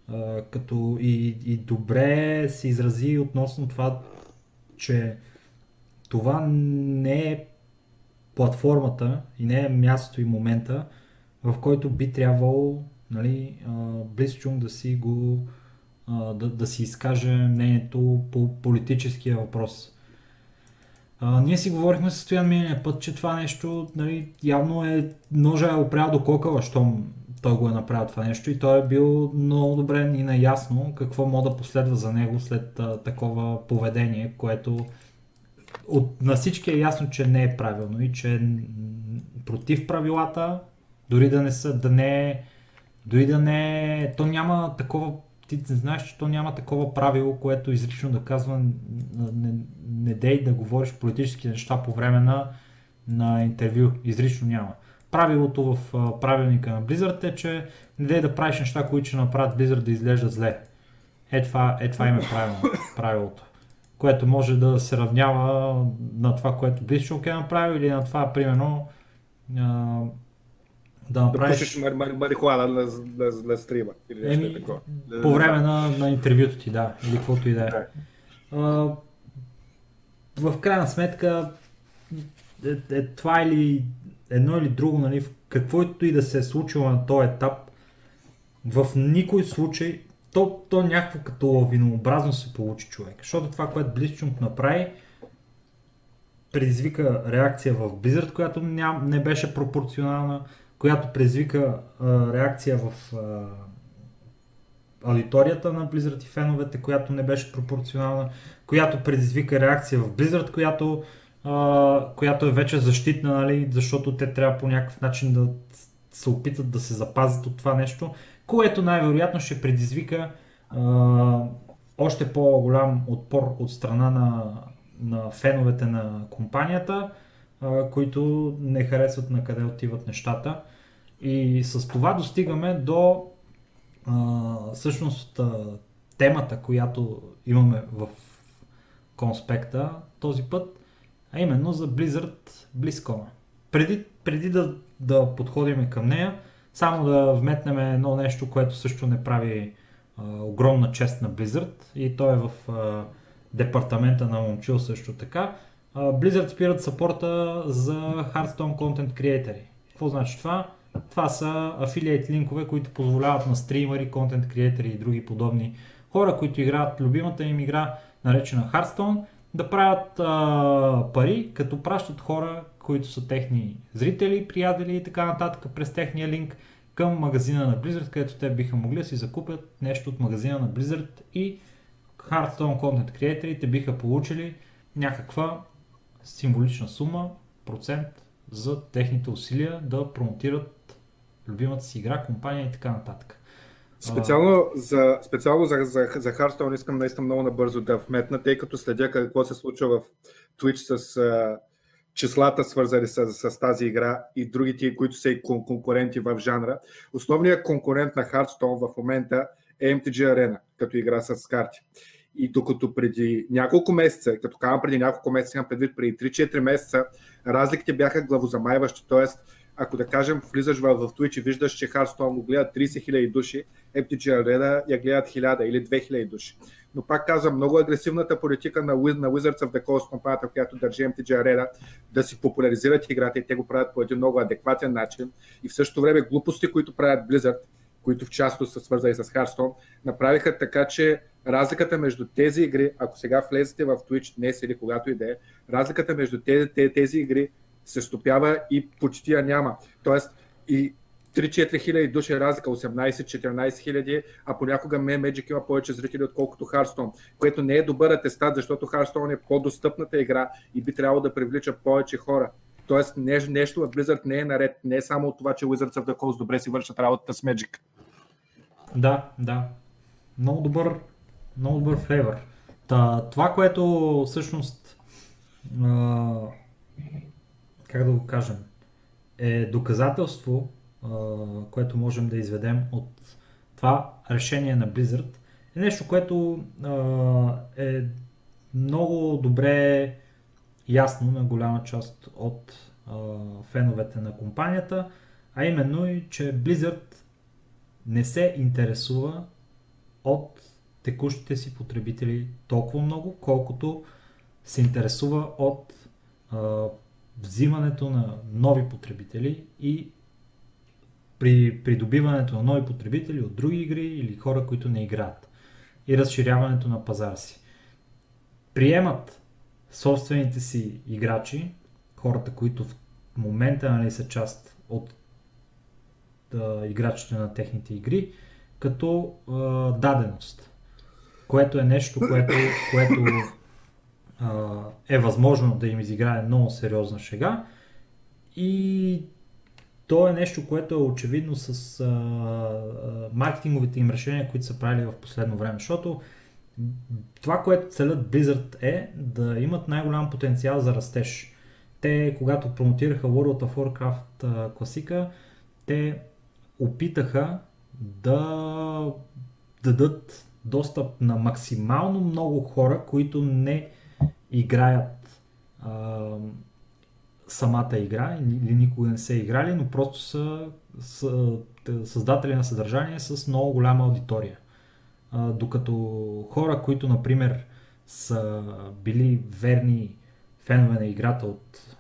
А, като и, и добре се изрази относно това, че това не е платформата и не е мястото и момента, в който би трябвало нали, Близчунг да си го да, да си изкаже мнението по политическия въпрос. А, ние си говорихме с Стоян миналия път, че това нещо нали, явно е ножа е опрял до кокала, щом той го е направил това нещо и той е бил много добре и наясно какво може да последва за него след а, такова поведение, което от, на всички е ясно, че не е правилно и че е против правилата, дори да не са, да не е, дори да не е, то няма такова, ти не знаеш, че то няма такова правило, което изрично да казва не, не дей да говориш политически неща по време на на интервю, изрично няма. Правилото в правилника на Blizzard е, че не дай да правиш неща, които ще направят Blizzard да изглежда зле. Е това, е това им е правилно, правилото. Което може да се равнява на това, което Blizzard е направил или на това, примерно, а, да направиш... Да пушиш мар- мар- марихуана на, на, на стрима или нещо Еми, такова. по време на, на интервюто ти, да, или каквото и да е. А, в крайна сметка, е, е, това или едно или друго, нали, каквото и да се е случило на този етап, в никой случай, то, то някакво като лавинообразно се получи човек. Защото това, което Blitzchung направи, предизвика реакция в Blizzard, която ням, не беше пропорционална, която предизвика а, реакция в а, аудиторията на Blizzard и феновете, която не беше пропорционална, която предизвика реакция в Blizzard, която, а, която е вече защитна, нали, защото те трябва по някакъв начин да се опитат да се запазят от това нещо, което най-вероятно ще предизвика а, още по-голям отпор от страна на, на феновете на компанията, а, които не харесват на къде отиват нещата. И с това достигаме до а, всъщност а, темата, която имаме в конспекта този път, а именно за Blizzard BlizzCon. Преди, преди да, да подходим към нея, само да вметнем едно нещо, което също не прави а, огромна чест на Blizzard и то е в а, департамента на Момчил също така. А, Blizzard спират сапорта за Hearthstone Content Creator. Какво значи това? Това са афилиейт линкове, които позволяват на стримери, контент креатори и други подобни хора, които играят любимата им игра, наречена Hearthstone, да правят а, пари, като пращат хора, които са техни зрители, приятели и така нататък през техния линк към магазина на Blizzard, където те биха могли да си закупят нещо от магазина на Blizzard и Hearthstone Content Creatorите биха получили някаква символична сума, процент за техните усилия да промотират любимата си игра, компания и така нататък. Специално за, специално за, за, за Hearthstone искам наистина много набързо да вметна, тъй като следя какво се случва в Twitch с числата, свързани с, с тази игра и другите, които са и кон- конкуренти в жанра. Основният конкурент на Hearthstone в момента е MTG Arena, като игра с карти. И докато преди няколко месеца, като казвам преди няколко месеца, имам предвид преди 3-4 месеца, разликите бяха главозамайващи, т.е. ако да кажем влизаш в, в Twitch и виждаш, че Hearthstone го гледат 30 000 души, MTG Arena я гледат 1000 или 2000 души. Но пак казвам, много агресивната политика на, на Wizards of the Coast, компанията, която държи MTG Arena, да си популяризират играта и те го правят по един много адекватен начин. И в същото време глупости, които правят Blizzard, които в частност са свързани с Hearthstone, направиха така, че разликата между тези игри, ако сега влезете в Twitch днес или когато и да е, разликата между тези, тези, тези игри се стопява и почти я няма. Тоест и 3-4 хиляди души е разлика, 18-14 хиляди, а понякога Magic има повече зрители, отколкото Hearthstone, което не е добър атестат, защото Hearthstone е по-достъпната игра и би трябвало да привлича повече хора. Тоест нещо, нещо в Blizzard не е наред, не е само от това, че Wizards of the Coast добре си вършат работата с Magic. Да, да. Много добър, много добър флейвър. Та, това, което всъщност а, как да го кажем, е доказателство, което можем да изведем от това решение на Blizzard, е нещо, което е много добре ясно на голяма част от феновете на компанията, а именно и, че Blizzard не се интересува от текущите си потребители толкова много, колкото се интересува от а, взимането на нови потребители и при придобиването на нови потребители от други игри или хора, които не играят и разширяването на пазара си. Приемат собствените си играчи, хората, които в момента нали, са част от да, играчите на техните игри, като а, даденост. Което е нещо, което, което а, е възможно да им изиграе много сериозна шега. И то е нещо, което е очевидно с а, а, маркетинговите им решения, които са правили в последно време. Защото това, което целят Blizzard е да имат най-голям потенциал за растеж. те, когато промотираха World of Warcraft класика, те опитаха да дадат достъп на максимално много хора, които не играят а, самата игра или никога не са играли, но просто са, са създатели на съдържание с много голяма аудитория. А, докато хора, които, например, са били верни фенове на играта от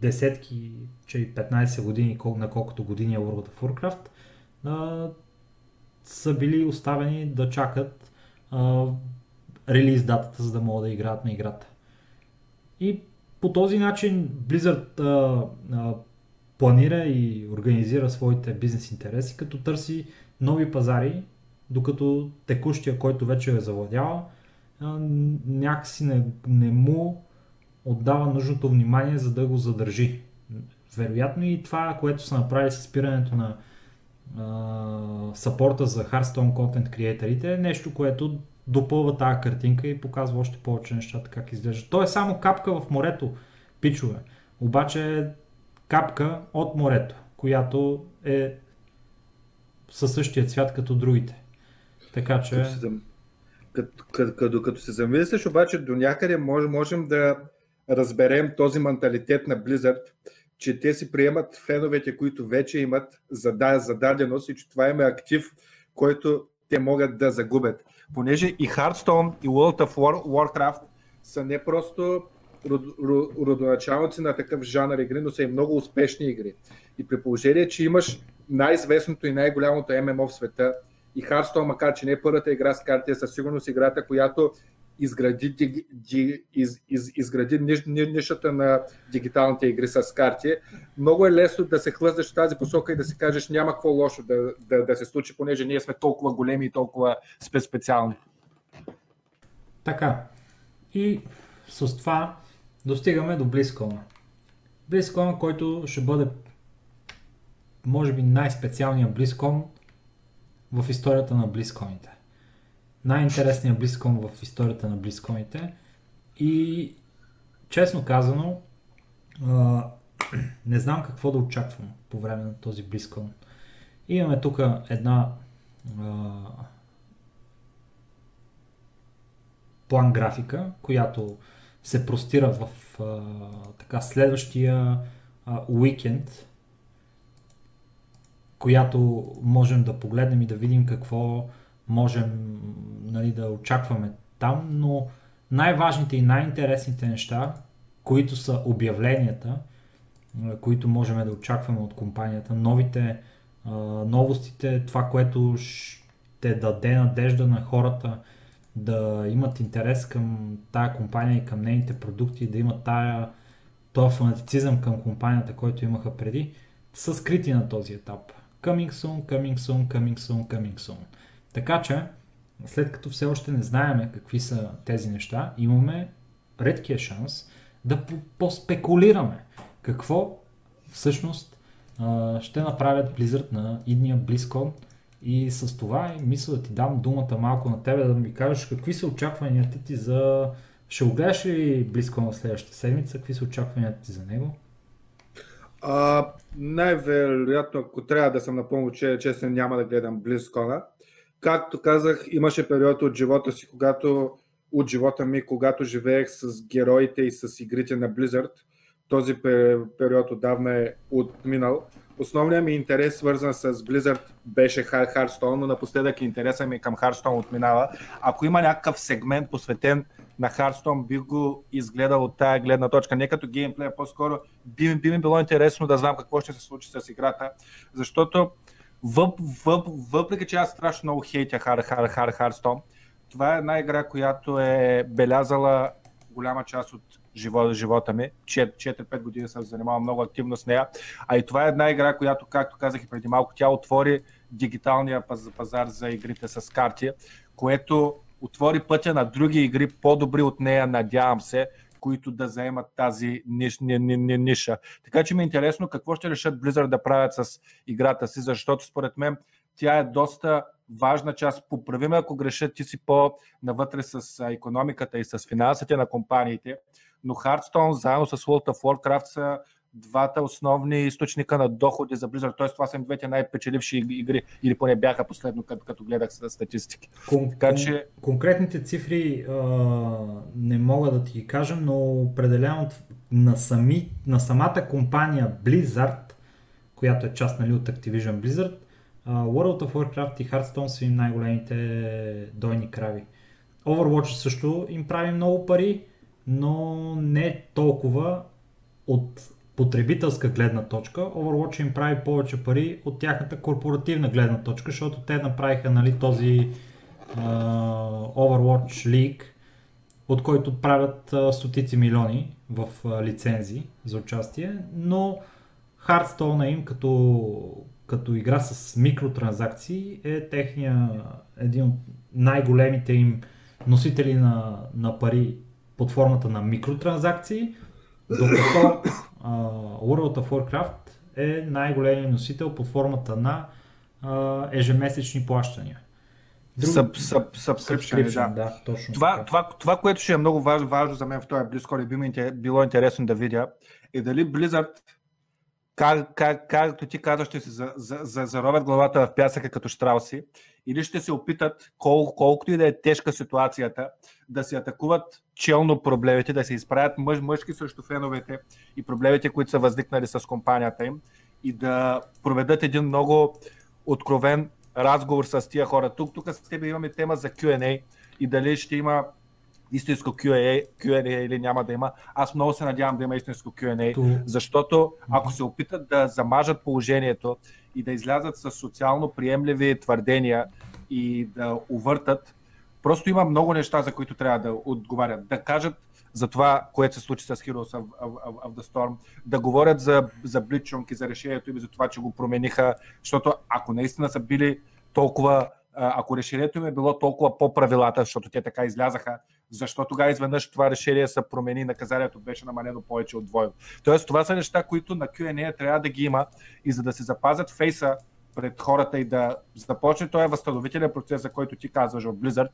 десетки, че и 15 години, на колкото години е World of Warcraft, а, са били оставени да чакат а, релиз датата, за да могат да играят на играта. И по този начин Blizzard а, а, планира и организира своите бизнес интереси, като търси нови пазари, докато текущия, който вече е завладял, някакси не, не му отдава нужното внимание, за да го задържи. Вероятно и това, което са направили с спирането на сапорта за Hearthstone Content Creatorите е нещо, което допълва тази картинка и показва още повече нещата как изглежда. То е само капка в морето, пичове. Обаче е капка от морето, която е със същия цвят като другите. Така че... Като се, като, като, като, се замислиш, обаче до някъде може, можем да разберем този менталитет на Blizzard, че те си приемат феновете, които вече имат зададеност и че това има актив, който те могат да загубят. Понеже и Hearthstone и World of War, Warcraft са не просто родоначалници на такъв жанр игри, но са и много успешни игри. И при положение, че имаш най-известното и най-голямото ММО в света и Hearthstone, макар че не е първата игра с карти, е със сигурност играта, която изгради, ди, из, из, изгради ниш, нишата на дигиталните игри с карти. Много е лесно да се хлъзнеш в тази посока и да си кажеш няма какво лошо да, да, да се случи, понеже ние сме толкова големи и толкова специални. Така. И с това достигаме до BlizzCon. BlizzCon, който ще бъде може би най-специалният BlizzCon в историята на BlizzConите най-интересният BlizzCon в историята на BlizzConите и честно казано а, не знам какво да очаквам по време на този BlizzCon. Имаме тук една а, план графика, която се простира в а, така следващия а, уикенд, която можем да погледнем и да видим какво можем нали, да очакваме там, но най-важните и най-интересните неща, които са обявленията, които можем да очакваме от компанията, новите новостите, това, което ще даде надежда на хората да имат интерес към тая компания и към нейните продукти, да имат тая, този фанатицизъм към компанията, който имаха преди, са скрити на този етап. Coming soon, coming soon, coming soon, coming soon. Така че, след като все още не знаеме какви са тези неща, имаме редкия шанс да поспекулираме какво всъщност ще направят Blizzard на идния BlizzCon и с това мисля да ти дам думата малко на тебе да ми кажеш какви са очакванията ти за... Ще го гледаш ли BlizzCon в следващата седмица? Какви са очакванията ти за него? А, най-вероятно, ако трябва да съм напълно честен, няма да гледам BlizzCon. Както казах, имаше период от живота си, когато от живота ми, когато живеех с героите и с игрите на Blizzard. Този период отдавна е отминал. Основният ми интерес, свързан с Blizzard, беше Hearthstone, но напоследък интересът ми към Hearthstone отминава. Ако има някакъв сегмент посветен на Hearthstone, бих го изгледал от тая гледна точка. Не като геймплей, по-скоро би, би ми било интересно да знам какво ще се случи с играта, защото Въп, въп, въпреки, че аз страшно много хейтя Хар, Хар, Хар, Харстон, това е една игра, която е белязала голяма част от живота, живота ми. 4-5 години съм занимавал много активно с нея. А и това е една игра, която, както казах и преди малко, тя отвори дигиталния пазар за игрите с карти, което отвори пътя на други игри, по-добри от нея, надявам се, които да заемат тази ниш, ни, ни, ни, ниша. Така че ми е интересно какво ще решат Blizzard да правят с играта си, защото според мен тя е доста важна част. Поправиме ако грешат, ти си по-навътре с економиката и с финансите на компаниите, но Hearthstone заедно с World of Warcraft са двата основни източника на доходи за Blizzard. Т.е. това са им двете най-печеливши игри, или поне бяха последно, като, като гледах статистики. Кон- така, че... Конкретните цифри а, не мога да ти ги кажа, но определено на, сами, на самата компания Blizzard, която е част нали, от Activision Blizzard, World of Warcraft и Hearthstone са им най-големите дойни крави. Overwatch също им прави много пари, но не толкова от потребителска гледна точка, Overwatch им прави повече пари от тяхната корпоративна гледна точка, защото те направиха нали, този uh, Overwatch League, от който правят uh, стотици милиони в uh, лицензи за участие, но Hearthstone им като, като игра с микротранзакции е техния един от най-големите им носители на, на пари под формата на микротранзакции, докато World of Warcraft е най-големият носител под формата на uh, ежемесечни плащания. Друг... Sub, sub, subscription, да. да точно това, това, това, което ще е много важно, важно за мен в този Blizzard и би ми било интересно да видя, е дали Blizzard как, как, както ти казваш, ще се за, за, за, заровят главата в пясъка като штрауси, или ще се опитат, кол, колкото и да е тежка ситуацията, да се атакуват челно проблемите, да се изправят мъж, мъжки срещу феновете и проблемите, които са възникнали с компанията им и да проведат един много откровен разговор с тия хора. Тук, тук с тебе имаме тема за Q&A и дали ще има истинско Q&A, Q&A или няма да има. Аз много се надявам да има истинско Q&A, защото ако се опитат да замажат положението и да излязат с социално приемливи твърдения и да увъртат, просто има много неща, за които трябва да отговарят. Да кажат за това, което се случи с Heroes of, of, of the Storm, да говорят за, за Бличунг и за решението и за това, че го промениха, защото ако наистина са били толкова ако решението им е било толкова по правилата, защото те така излязаха, защо тогава изведнъж това решение се промени, наказанието беше намалено повече от двойно. Тоест, това са неща, които на Q&A трябва да ги има и за да се запазят фейса пред хората и да започне този възстановителен процес, за който ти казваш в Blizzard,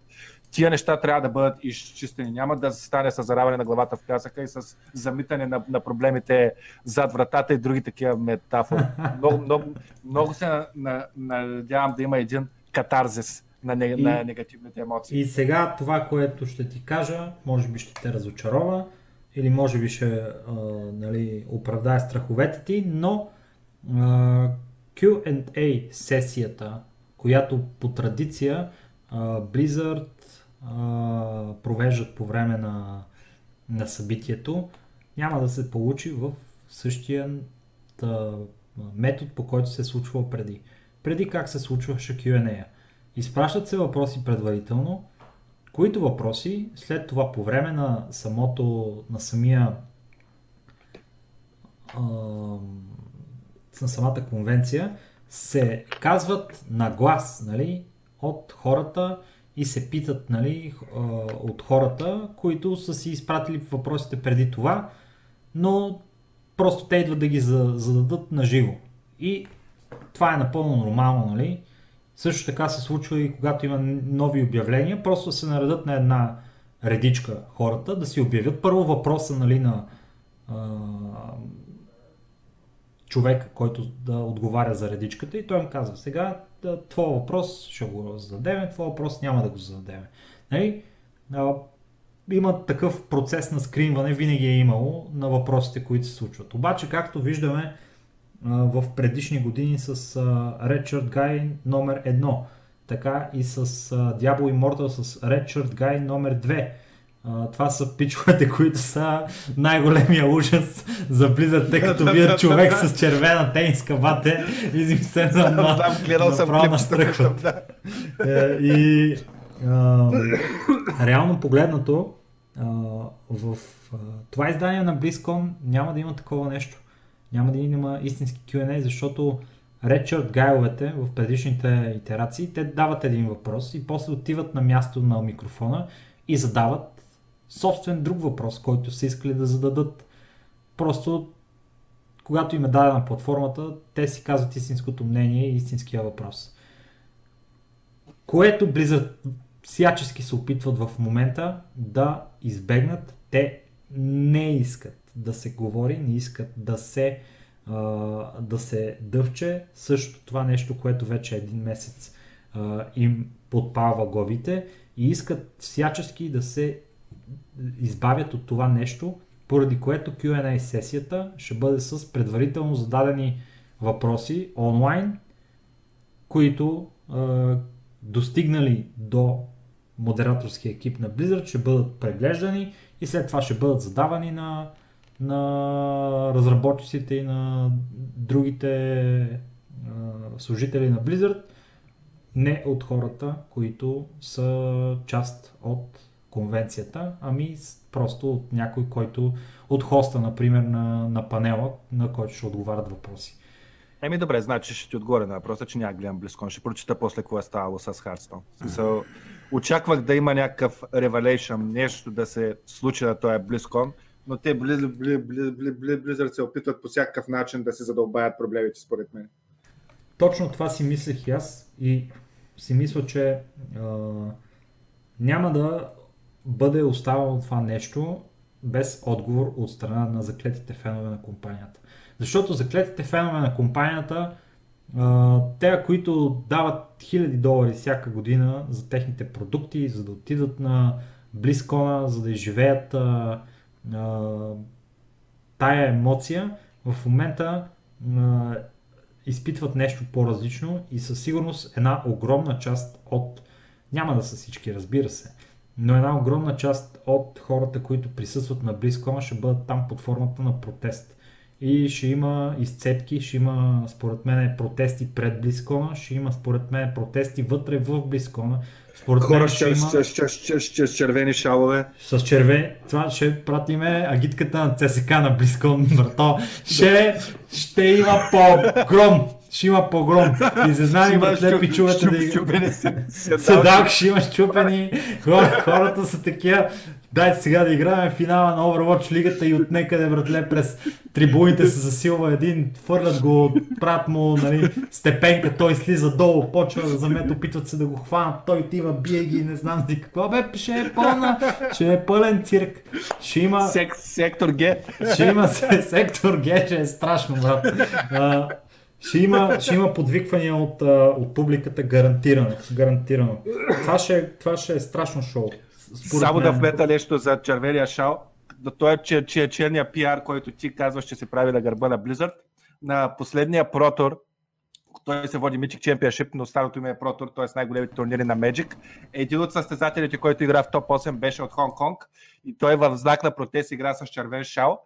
тия неща трябва да бъдат изчистени. Няма да стане с зараване на главата в пясъка и с замитане на, на проблемите зад вратата и други такива метафори. Много, много, много се надявам да има един катарзис на, не, и, на негативните емоции. И сега това, което ще ти кажа, може би ще те разочарова или може би ще а, нали, оправдае страховете ти, но а, Q&A сесията, която по традиция а, Blizzard а, провеждат по време на, на събитието, няма да се получи в същия метод, по който се е случвал преди преди как се случваше Q&A. Изпращат се въпроси предварително, които въпроси след това по време на самото, на самия на самата конвенция се казват на глас нали, от хората и се питат нали, от хората, които са си изпратили въпросите преди това, но просто те идват да ги зададат на живо. И това е напълно нормално, нали? Също така се случва и когато има нови обявления, просто се наредат на една редичка хората, да си обявят първо въпроса нали, на а, човека, който да отговаря за редичката и той им казва, сега да, твой въпрос ще го зададем, твой въпрос няма да го зададем. Нали? А, има такъв процес на скринване, винаги е имало на въпросите, които се случват. Обаче, както виждаме, в предишни години с Redshirt Guy номер 1, така и с Diablo Immortal с Redshirt Guy номер 2. това са пичовете, които са най-големия ужас за Blizzard, тъй като вие човек с червена тениска бате, измислен на, направо настръхват. Е, и реално погледнато, в това издание на BlizzCon няма да има такова нещо няма да има истински Q&A, защото Redshirt гайловете в предишните итерации, те дават един въпрос и после отиват на място на микрофона и задават собствен друг въпрос, който са искали да зададат. Просто когато им е дадена платформата, те си казват истинското мнение и истинския въпрос. Което Blizzard всячески се опитват в момента да избегнат. Те не искат да се говори, не искат да се, да се дъвче. Също това нещо, което вече един месец им подпалва главите и искат всячески да се избавят от това нещо, поради което Q&A сесията ще бъде с предварително зададени въпроси онлайн, които а, достигнали до модераторския екип на Blizzard ще бъдат преглеждани и след това ще бъдат задавани на, на разработчиците и на другите служители на Blizzard, не от хората, които са част от конвенцията, ами просто от някой, който от хоста, например, на, на панела, на който ще отговарят въпроси. Еми добре, значи ще ти отговоря на въпроса, че няма гледам близко. Ще прочита после какво е ставало с Hearthstone. Смисъл, очаквах да има някакъв ревелейшън, нещо да се случи на този близкон, но те Blizzard се опитват по всякакъв начин да се задълбаят проблемите, според мен. Точно това си мислех и аз и си мисля, че а, няма да бъде оставено това нещо без отговор от страна на заклетите фенове на компанията. Защото заклетите фенове на компанията, те, които дават хиляди долари всяка година за техните продукти, за да отидат на Близкона, за да изживеят а, а, тая емоция, в момента а, изпитват нещо по-различно и със сигурност една огромна част от, няма да са всички, разбира се, но една огромна част от хората, които присъстват на Близкона ще бъдат там под формата на протест и ще има изцепки, ще има според мен протести пред Близкона, ще има според мен протести вътре в Близкона. Според Хора ще, има... с, с, с, с, с червени шалове. С червени. Това ще пратиме агитката на ЦСК на Близкон, брато. Ще, ще има по-гром ще има погром. И се знае братле пичовете да... Седалк ще има щупени. Хората са такива. Дайте сега да играем финала на Overwatch лигата и от некъде, братле, през трибуните се засилва един, фърлят го, прат му, нали, степенка, той слиза долу, почва да замет, опитват се да го хванат, той отива, бие ги, не знам си какво, бе, ще е пълна, ще е пълен цирк. Ще има... Сек, сектор Г. Ще има сектор Г, че е страшно, брат. Ще има, ще има подвиквания от, от публиката гарантирано. гарантирано. Това, ще, това ще е страшно шоу. Само мен. да вмета нещо за червения шал. Той е, че, че е черния пиар, който ти казваш, че се прави на гърба на Blizzard. На последния протор, той се води Mythic Championship, но старото име е Протор, т.е. най-големите турнири на Magic. Един от състезателите, който игра в топ 8, беше от Хонг Конг и той в знак на протест игра с червен шал.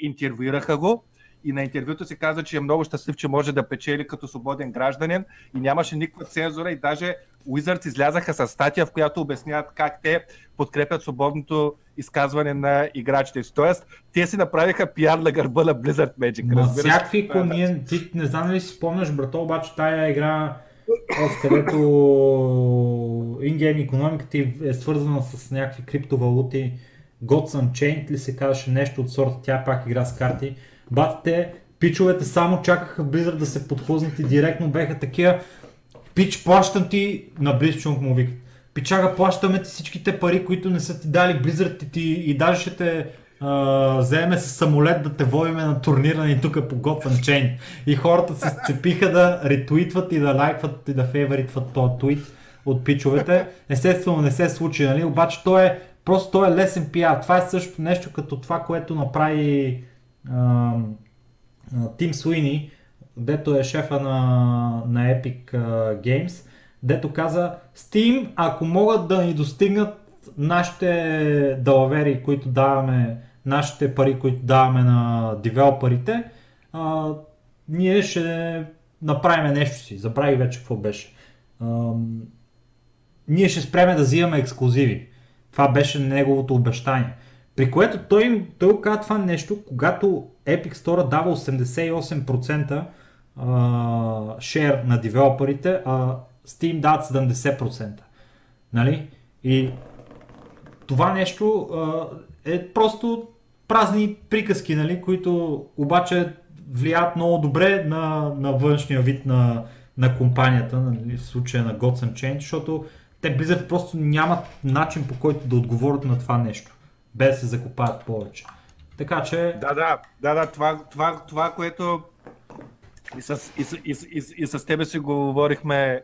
Интервюираха го и на интервюто се каза, че е много щастлив, че може да печели като свободен гражданин и нямаше никаква цензура и даже Wizards излязаха с статия, в която обясняват как те подкрепят свободното изказване на играчите. Тоест, те си направиха пиар на гърба на Blizzard Magic. Ма всякакви комин... Ти не знам дали си спомняш, брато, обаче тая игра където ингейм економиката е свързана с някакви криптовалути, Gods Unchained ли се казваше нещо от сорта, тя пак игра с карти Батите, пичовете само чакаха Blizzard да се подхлъзнат и директно беха такива. Пич, плащам ти на Blizzchung му викат. Пичага, плащаме ти всичките пари, които не са ти дали Blizzard и, ти, и даже ще те Uh, вземе с самолет да те водиме на турнира ни тук по Gotham Chain. И хората се сцепиха да ретуитват и да лайкват и да фейворитват този твит от пичовете. Естествено не се случи, нали? Обаче то е просто то е лесен пиар. Това е също нещо като това, което направи Тим Суини, дето е шефа на, на Epic Games, дето каза Steam, ако могат да ни достигнат нашите далавери, които даваме, нашите пари, които даваме на девелоперите, ние ще направим нещо си. Забравих вече какво беше. А, ние ще спреме да взимаме ексклюзиви. Това беше неговото обещание. При което той, той казва това нещо, когато Epic Store дава 88% uh, шер на девелоперите, а Steam дават 70%. Нали? И това нещо е просто празни приказки, нали, които обаче влияят много добре на, на външния вид на, на компанията, нали, в случая на Gods Change, защото те Blizzard просто нямат начин по който да отговорят на това нещо. Без да се закопаят повече. Така че... Да, да, да, да това, това, това което и с, и, и, и, и, и с тебе си говорихме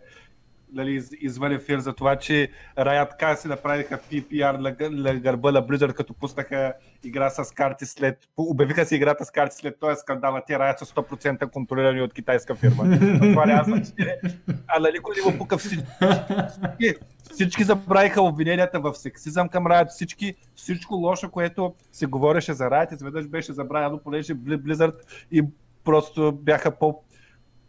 нали, извън ефир за това, че Riot така си направиха PPR на, гърба на Blizzard, като пуснаха игра с карти след... Обявиха си играта с карти след този скандал, те Riot са 100% контролирани от китайска фирма. това няма значение. А нали го пука всички, всички, забравиха обвиненията в сексизъм към Riot, всички, всичко лошо, което се говореше за Riot, изведнъж беше забравено, понеже Blizzard и просто бяха по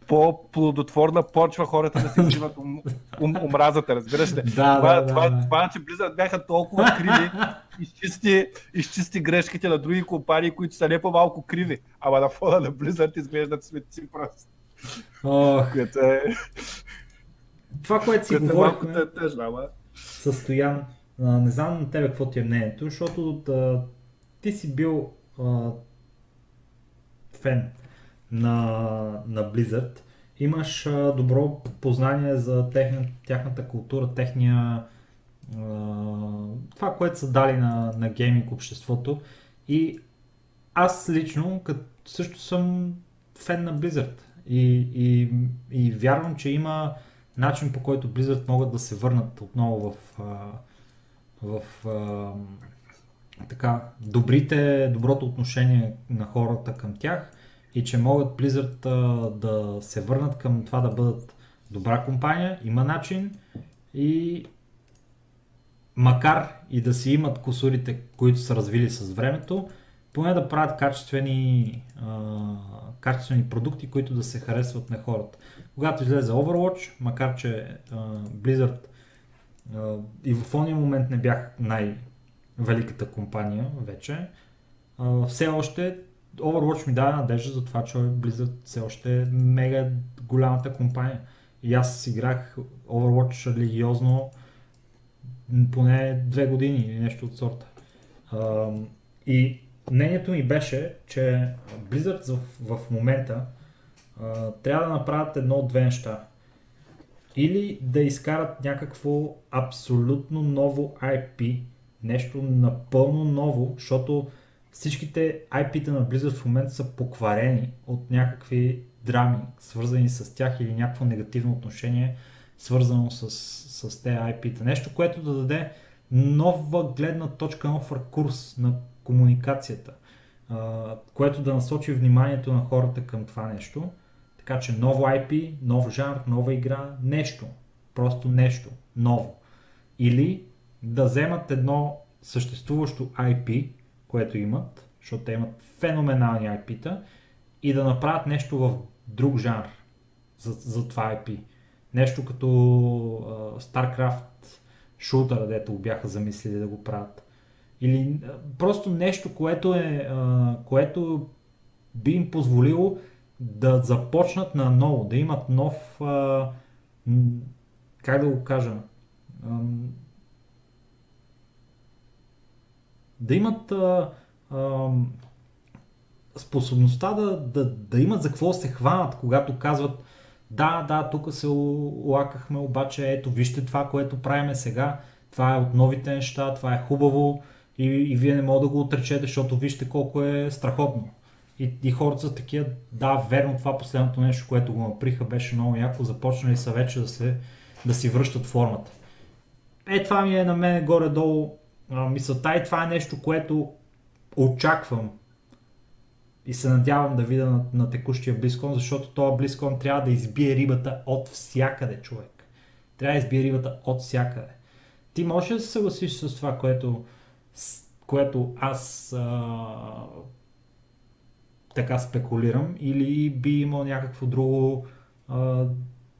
по-плодотворна почва хората да си взимат ум, ум, омразата, разбираш ли? Да, това, да, това, да, това, че Blizzard бяха толкова криви, изчисти, изчисти грешките на други компании, които са не по-малко криви. Ама на фона на Blizzard изглеждат светци просто. Ох. Което е... Това, което си е говорихме малко тъжно, ама... състоян, не знам на тебе какво ти е мнението, защото да, ти си бил а, фен на, на Blizzard, имаш а, добро познание за техня, тяхната култура, техния а, това, което са дали на, на гейминг обществото. И аз лично като също съм фен на Blizzard. И, и, и вярвам, че има начин по който Blizzard могат да се върнат отново в, в, в така, добрите, доброто отношение на хората към тях и че могат Blizzard да се върнат към това да бъдат добра компания, има начин и макар и да си имат косурите, които са развили с времето, поне да правят качествени, а, качествени продукти, които да се харесват на хората. Когато излезе Overwatch, макар че а, Blizzard а, и в този момент не бях най-великата компания вече, а, все още Overwatch ми даде надежда за това, че Blizzard все още е мега голямата компания. И аз играх Overwatch религиозно поне две години или нещо от сорта. И мнението ми беше, че Blizzard в, в момента трябва да направят едно от две неща. Или да изкарат някакво абсолютно ново IP, нещо напълно ново, защото всичките IP-та на Blizzard в момента са покварени от някакви драми, свързани с тях или някакво негативно отношение, свързано с, с тези IP-та. Нещо, което да даде нова гледна точка, нов ракурс на комуникацията, което да насочи вниманието на хората към това нещо. Така че ново IP, нов жанр, нова игра, нещо. Просто нещо ново. Или да вземат едно съществуващо IP, което имат, защото те имат феноменални IP-та, и да направят нещо в друг жанр за, за това IP. Нещо като uh, StarCraft шутъра, дето бяха замислили да го правят. Или uh, просто нещо, което, е, uh, което би им позволило да започнат на ново, да имат нов, uh, как да го кажа, да имат а, а, способността да, да, да имат за какво се хванат, когато казват да, да, тук се лакахме, обаче ето вижте това, което правиме сега, това е от новите неща, това е хубаво и, и вие не можете да го отречете, защото вижте колко е страхотно. И, и хората са такива, да, верно, това последното нещо, което го наприха, беше много яко, започнали са вече да, се, да си връщат формата. Е, това ми е на мен горе-долу мисълта и това е нещо, което очаквам и се надявам да видя на, на текущия Близкон, защото този Близкон трябва да избие рибата от всякъде, човек. Трябва да избие рибата от всякъде. Ти можеш да се съгласиш с това, което, което аз а, така спекулирам, или би имал някакво друго, а,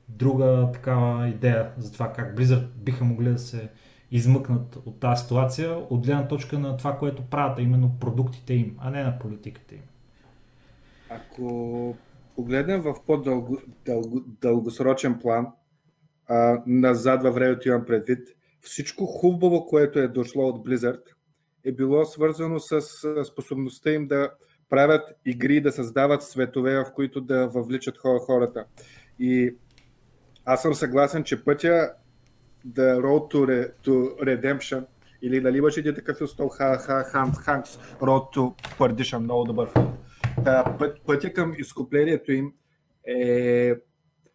друга такава идея за това как Blizzard биха могли да се измъкнат от тази ситуация от гледна точка на това, което правят, а именно продуктите им, а не на политиката им. Ако погледнем в по-дългосрочен план, а, назад във времето имам предвид, всичко хубаво, което е дошло от Blizzard, е било свързано с способността им да правят игри, да създават светове, в които да въвличат хората. И аз съм съгласен, че пътя The Road to, Re, to Redemption Или нали имаше един такъв Хан, Ханкс, Road to Perdition, много добър филм. Път, пътя към изкуплението им е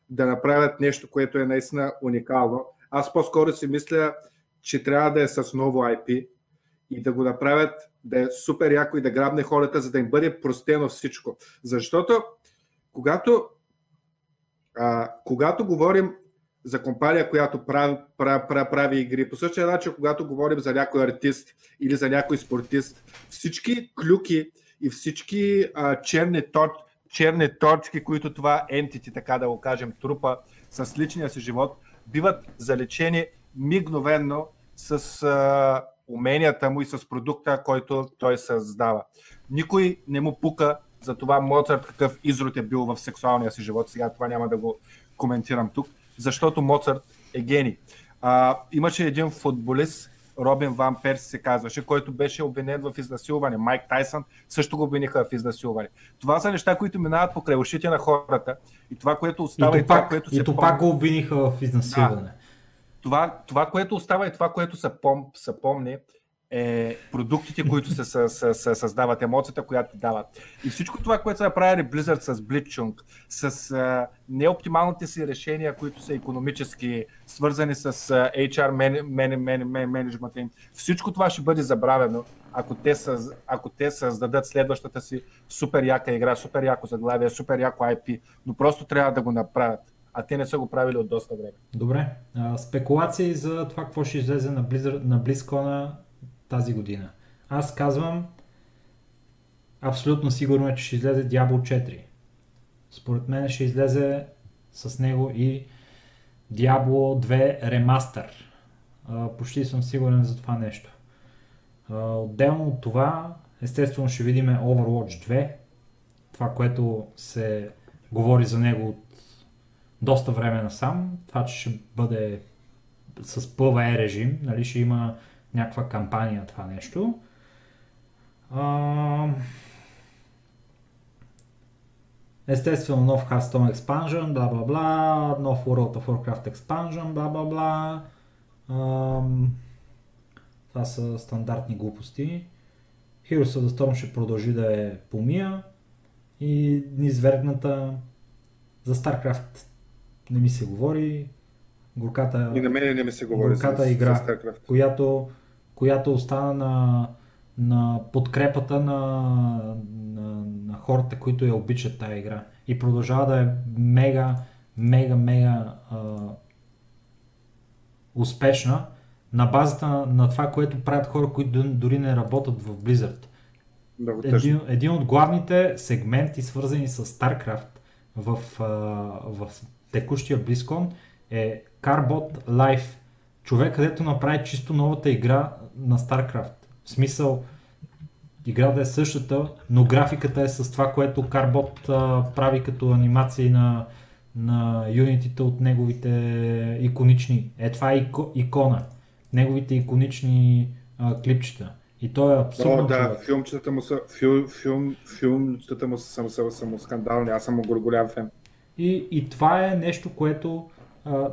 да направят нещо, което е наистина уникално. Аз по-скоро си мисля, че трябва да е с ново IP и да го направят да е супер яко и да грабне хората, за да им бъде простено всичко. Защото когато, а, когато говорим за компания, която прави, прави, прави, прави игри. По същия начин, когато говорим за някой артист или за някой спортист, всички клюки и всички а, черни, точ, черни точки, които това ентити, така да го кажем, трупа с личния си живот, биват залечени мигновенно с а, уменията му и с продукта, който той създава. Никой не му пука за това Моцарт какъв изрод е бил в сексуалния си живот. Сега това няма да го коментирам тук защото Моцарт е гений. А, имаше един футболист, Робин Ван Перси се казваше, който беше обвинен в изнасилване. Майк Тайсън също го обвиниха в изнасилване. Това са неща, които минават по ушите на хората и това, което остава и, и това, което се И то пак го обвиниха в изнасилване. Да. Това, това, което остава и това, което се, пом, се помни, е продуктите, които се, се, се, се създават, емоцията, която дават. И всичко това, което са направили Blizzard с Blitzchung, с а, неоптималните си решения, които са економически, свързани с а, HR менеджмента им, всичко това ще бъде забравено, ако те, съз, ако те създадат следващата си супер яка игра, супер яко заглавие, супер яко IP, но просто трябва да го направят а те не са го правили от доста време. Добре. А, спекулации за това какво ще излезе на, Blizzard, на BlizzCon тази година. Аз казвам, абсолютно сигурно е, че ще излезе Diablo 4. Според мен ще излезе с него и Diablo 2 Remaster. почти съм сигурен за това нещо. отделно от това, естествено ще видим Overwatch 2. Това, което се говори за него от доста време насам. Това, че ще бъде с PvE режим, нали, ще има някаква кампания това нещо. А... Естествено нов Hearthstone Expansion, бла бла бла, нов World of Warcraft Expansion, бла бла бла. Това са стандартни глупости. Heroes of the Storm ще продължи да е помия и низвергната за StarCraft не ми се говори. Горката, и на мен не ми се говори горката за, игра, StarCraft. която която остана на, на подкрепата на, на, на хората, които я обичат тази игра. И продължава да е мега, мега, мега а, успешна на базата на, на това, което правят хора, които дори не работят в Blizzard. един, един от главните сегменти, свързани с StarCraft в, в текущия BlizzCon е Carbot Life. Човек, където направи чисто новата игра на StarCraft. В смисъл, играта е същата, но графиката е с това, което Carbot а, прави като анимации на, на юнитите от неговите иконични. Е, това е ико, икона. Неговите иконични а, клипчета. И то е абсурдно. О, да, филмчетата му са, фил, филм, филмчетата му са, са, са, му скандални, аз съм му голям фен. И, и това е нещо, което а,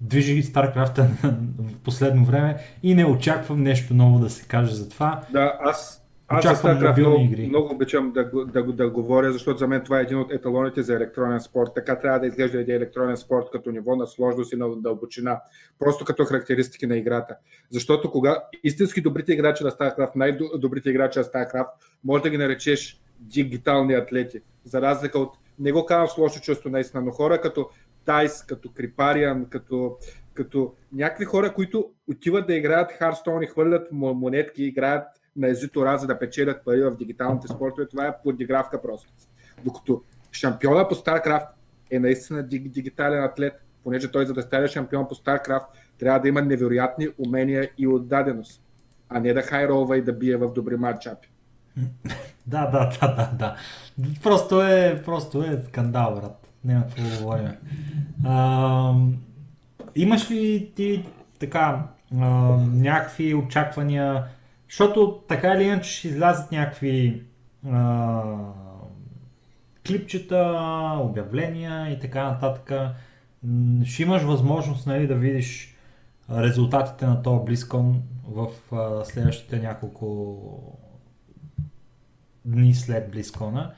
движи StarCraft в последно време и не очаквам нещо ново да се каже за това. Да, аз, аз за StarCraft много, игри. много обичам да, да, да, да говоря, защото за мен това е един от еталоните за електронен спорт. Така трябва да изглежда един електронен спорт като ниво на сложност и на дълбочина. Просто като характеристики на играта. Защото кога истински добрите играчи на StarCraft, най-добрите играчи на StarCraft, може да ги наречеш дигитални атлети. За разлика от не го казвам с лошо чувство наистина, но хора като Тайс, като Крипариан, като, като някакви хора, които отиват да играят Харстоун и хвърлят монетки, играят на езито за да печелят пари в дигиталните спортове, това е подигравка просто. Докато шампиона по StarCraft е наистина дигитален атлет, понеже той за да стане шампион по StarCraft трябва да има невероятни умения и отдаденост, а не да хайрова и да бие в добри матчапи. Да, да, да, да, да. Просто е, просто е скандал, брат няма какво да говорим. Имаш ли ти така а, някакви очаквания, защото така или иначе ще излязат някакви а, клипчета, обявления и така нататък. Ще имаш възможност нали, да видиш резултатите на този Близкон в а, следващите няколко дни след Близкона.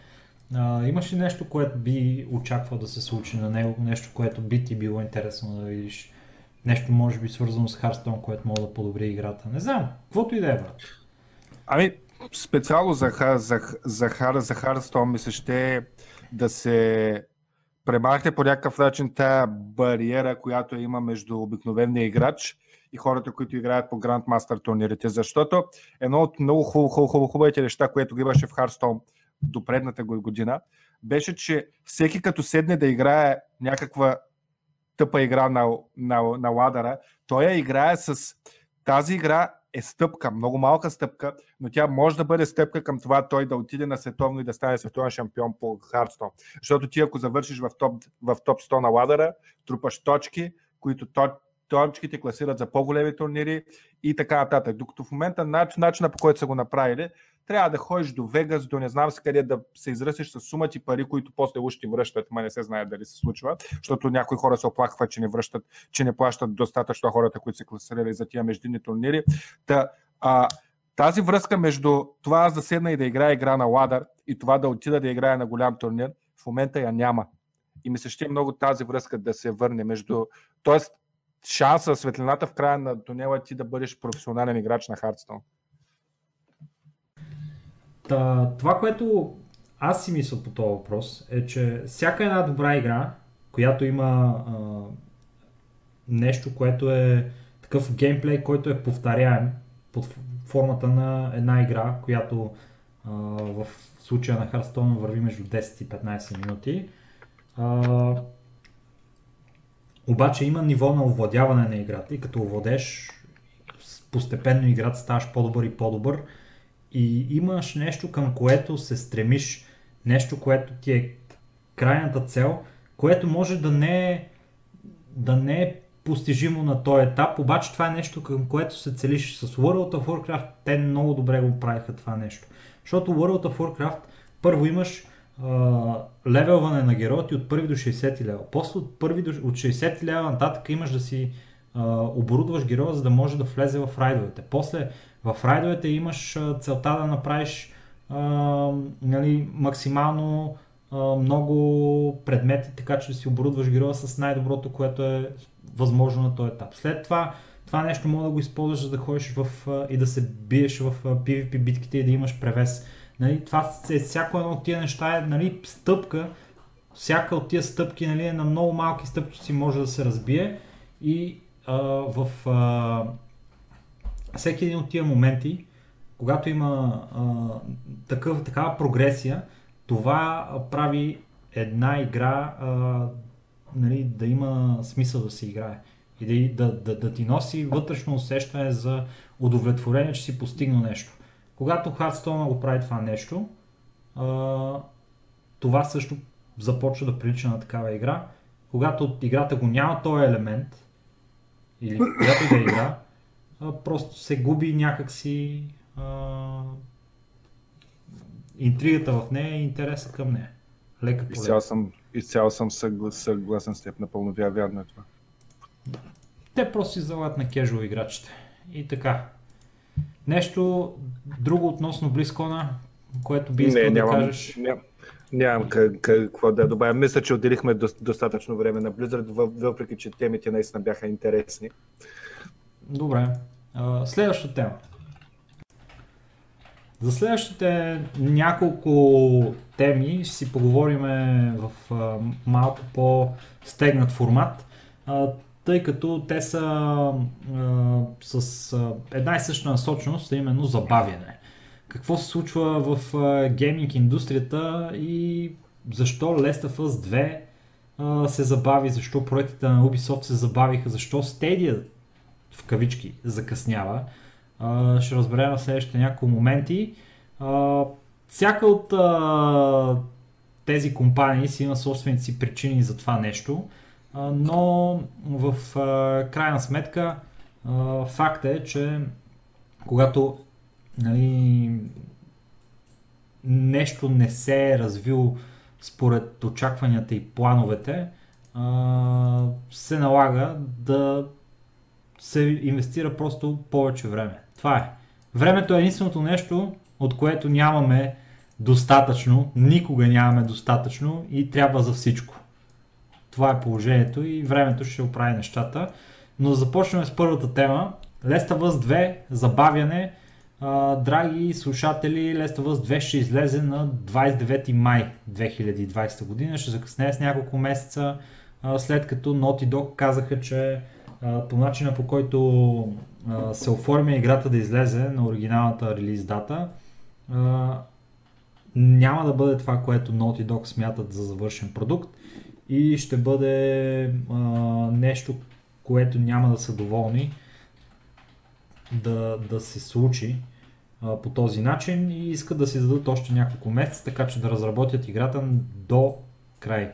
А, имаш ли нещо, което би очаквал да се случи на него, нещо, което би ти било интересно да видиш? Нещо може би свързано с Харстон, което може да подобри играта. Не знам, каквото и да е, брат. Ами, специално за, за, за, за Харстон ми се ще да се премахне по някакъв начин тая бариера, която има между обикновения играч и хората, които играят по Grandmaster турнирите. Защото едно от много хубаво, хубаво, хубаво, хубавите неща, което го имаше в Харстон до предната година, беше, че всеки като седне да играе някаква тъпа игра на, на, на ладара, той я играе с тази игра е стъпка, много малка стъпка, но тя може да бъде стъпка към това той да отиде на световно и да стане световен шампион по Хардстон. Защото ти ако завършиш в топ, в топ 100 на ладъра, трупаш точки, които точките класират за по-големи турнири и така нататък. Докато в момента начин, начина по който са го направили, трябва да ходиш до Вегас, до не знам си къде да се изръсиш с сумати ти пари, които после уж ти връщат, ма не се знае дали се случва, защото някои хора се оплакват, че не връщат, че не плащат достатъчно хората, които се класирали за тия междинни турнири. Та, а, тази връзка между това аз да седна и да играя игра на ладър и това да отида да играя на голям турнир, в момента я няма. И ми се ще много тази връзка да се върне между... Тоест, шанса, светлината в края на тунела ти да бъдеш професионален играч на Хардстон. Та, това, което аз си мисля по този въпрос е, че всяка една добра игра, която има а, нещо, което е такъв геймплей, който е повторяем под формата на една игра, която а, в случая на Hearthstone върви между 10 и 15 минути. А, обаче има ниво на овладяване на играта и като овладеш постепенно играта ставаш по-добър и по-добър. И имаш нещо към което се стремиш, нещо, което ти е крайната цел, което може да не е, да не е постижимо на този етап, обаче това е нещо към което се целиш. С World of Warcraft, те много добре го правиха това нещо. Защото World of Warcraft първо имаш левелване на героя от 1 до 60 лева. После от, първи до, от 60 лева нататък имаш да си а, оборудваш героя, за да може да влезе в райдовете. После в райдовете имаш целта да направиш а, нали, максимално а, много предмети, така че да си оборудваш героя с най-доброто, което е възможно на този етап. След това това нещо може да го използваш, за да ходиш в, и да се биеш в PvP битките и да имаш превес. Нали, това е, всяко едно от тия неща е нали, стъпка, всяка от тия стъпки нали, е на много малки стъпки си може да се разбие. И а, в а, всеки един от тия моменти, когато има а, такъв, такава прогресия, това прави една игра а, нали, да има смисъл да се играе. И да, да, да, да ти носи вътрешно усещане за удовлетворение, че си постигнал нещо. Когато Hearthstone го прави това нещо, а, това също започва да прилича на такава игра. Когато от играта го няма този елемент, или когато да е игра, а, просто се губи някакси а, интригата в нея и интереса към нея. Лека по изцяло съм, изцяло съм съгласен с теб, напълно вярно е това. Те просто си залят на кежуал играчите. И така. Нещо друго относно Близкона, което би искал не, да нямам, кажеш? Ням, нямам какво да добавя. Мисля, че отделихме достатъчно време на Blizzard, въпреки че темите наистина бяха интересни. Добре. Следващата тема. За следващите няколко теми ще си поговорим в малко по-стегнат формат, тъй като те са с една и съща насоченост, а именно забавяне. Какво се случва в гейминг индустрията и защо Last of Us 2 се забави, защо проектите на Ubisoft се забавиха, защо Stadia в кавички закъснява. А, ще разберем в следващите няколко моменти. А, всяка от а, тези компании си има собствените си причини за това нещо, а, но в крайна сметка факт е, че когато нали, нещо не се е развил според очакванията и плановете, се налага да се инвестира просто повече време. Това е. Времето е единственото нещо, от което нямаме достатъчно, никога нямаме достатъчно и трябва за всичко. Това е положението и времето ще оправи нещата. Но започваме с първата тема. Of Us 2, забавяне. А, драги слушатели, of Us 2 ще излезе на 29 май 2020 година. Ще закъснее с няколко месеца, а, след като Naughty Dog казаха, че а, по начина по който а, се оформя играта да излезе на оригиналната релиз дата, а, няма да бъде това, което Naughty Dog смятат за завършен продукт и ще бъде а, нещо, което няма да са доволни да, да се случи а, по този начин и искат да си дадат още няколко месеца, така че да разработят играта до край.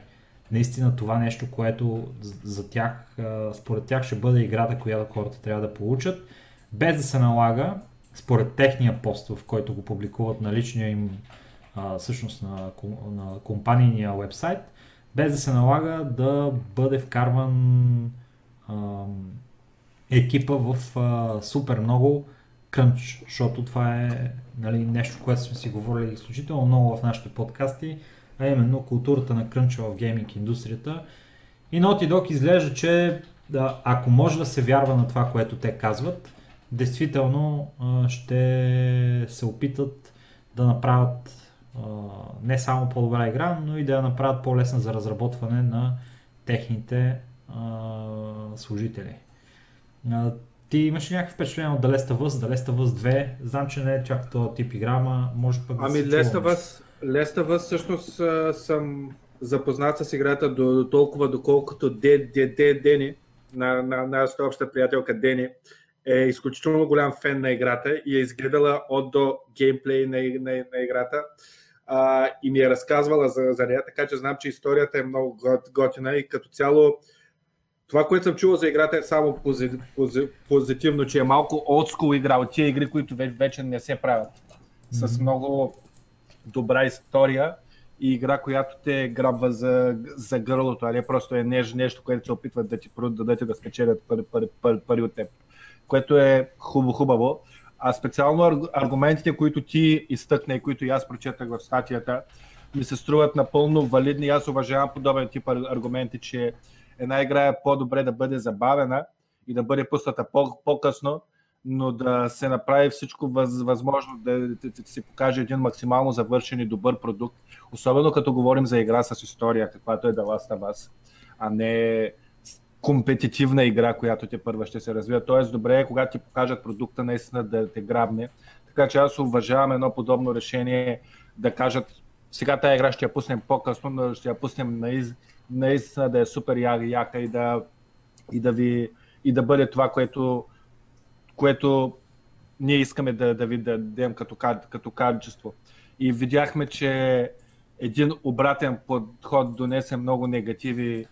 Наистина това нещо, което за тях, а, според тях ще бъде играта, която хората трябва да получат, без да се налага, според техния пост, в който го публикуват на личния им, а, всъщност на, на компанийния вебсайт, без да се налага да бъде вкарван а, екипа в а, супер много крънч, защото това е нали, нещо, което сме си говорили изключително много в нашите подкасти, а именно културата на крънча в гейминг индустрията. И Naughty Dog изглежда, че да, ако може да се вярва на това, което те казват, действително ще се опитат да направят не само по-добра игра, но и да я направят по-лесна за разработване на техните служители. Ти имаш ли някакви впечатления от The Last of Us, The Last of Us 2? Знам, че не е чак този тип игра, ама може пък да Ами Last of, Us, Last of Us всъщност съм запознат с играта до, до толкова, доколкото Де, Де, Де, Дени, на, на нашата обща приятелка Дени, е изключително голям фен на играта и е изгледала от до геймплей на, на, на играта а, и ми е разказвала за, за нея, така че знам, че историята е много готина и като цяло това, което съм чувал за играта е само пози, пози, позитивно, че е малко олдскул игра от тия игри, които вече, вече не се правят. Mm-hmm. С много добра история и игра, която те грабва за, за гърлото, а не просто е нещо, нещо което се опитват да ти продадат да спечелят пари, пари, пари, пари от теб. Което е хубаво-хубаво. А специално аргументите, които ти изтъкна и които и аз прочетах в статията, ми се струват напълно валидни. Аз уважавам подобен тип аргументи, че една игра е по-добре да бъде забавена и да бъде пусната по-късно, но да се направи всичко възможно да, се покаже един максимално завършен и добър продукт. Особено като говорим за игра с история, каквато е The Last Us, а не компетитивна игра, която те първа ще се развива. Тоест, добре е, когато ти покажат продукта, наистина да те грабне. Така че аз уважавам едно подобно решение да кажат, сега тази игра ще я пуснем по-късно, но ще я пуснем наистина да е супер яка и да, и да, ви, и да бъде това, което, което ние искаме да, да ви дадем като, като качество. И видяхме, че един обратен подход донесе много негативи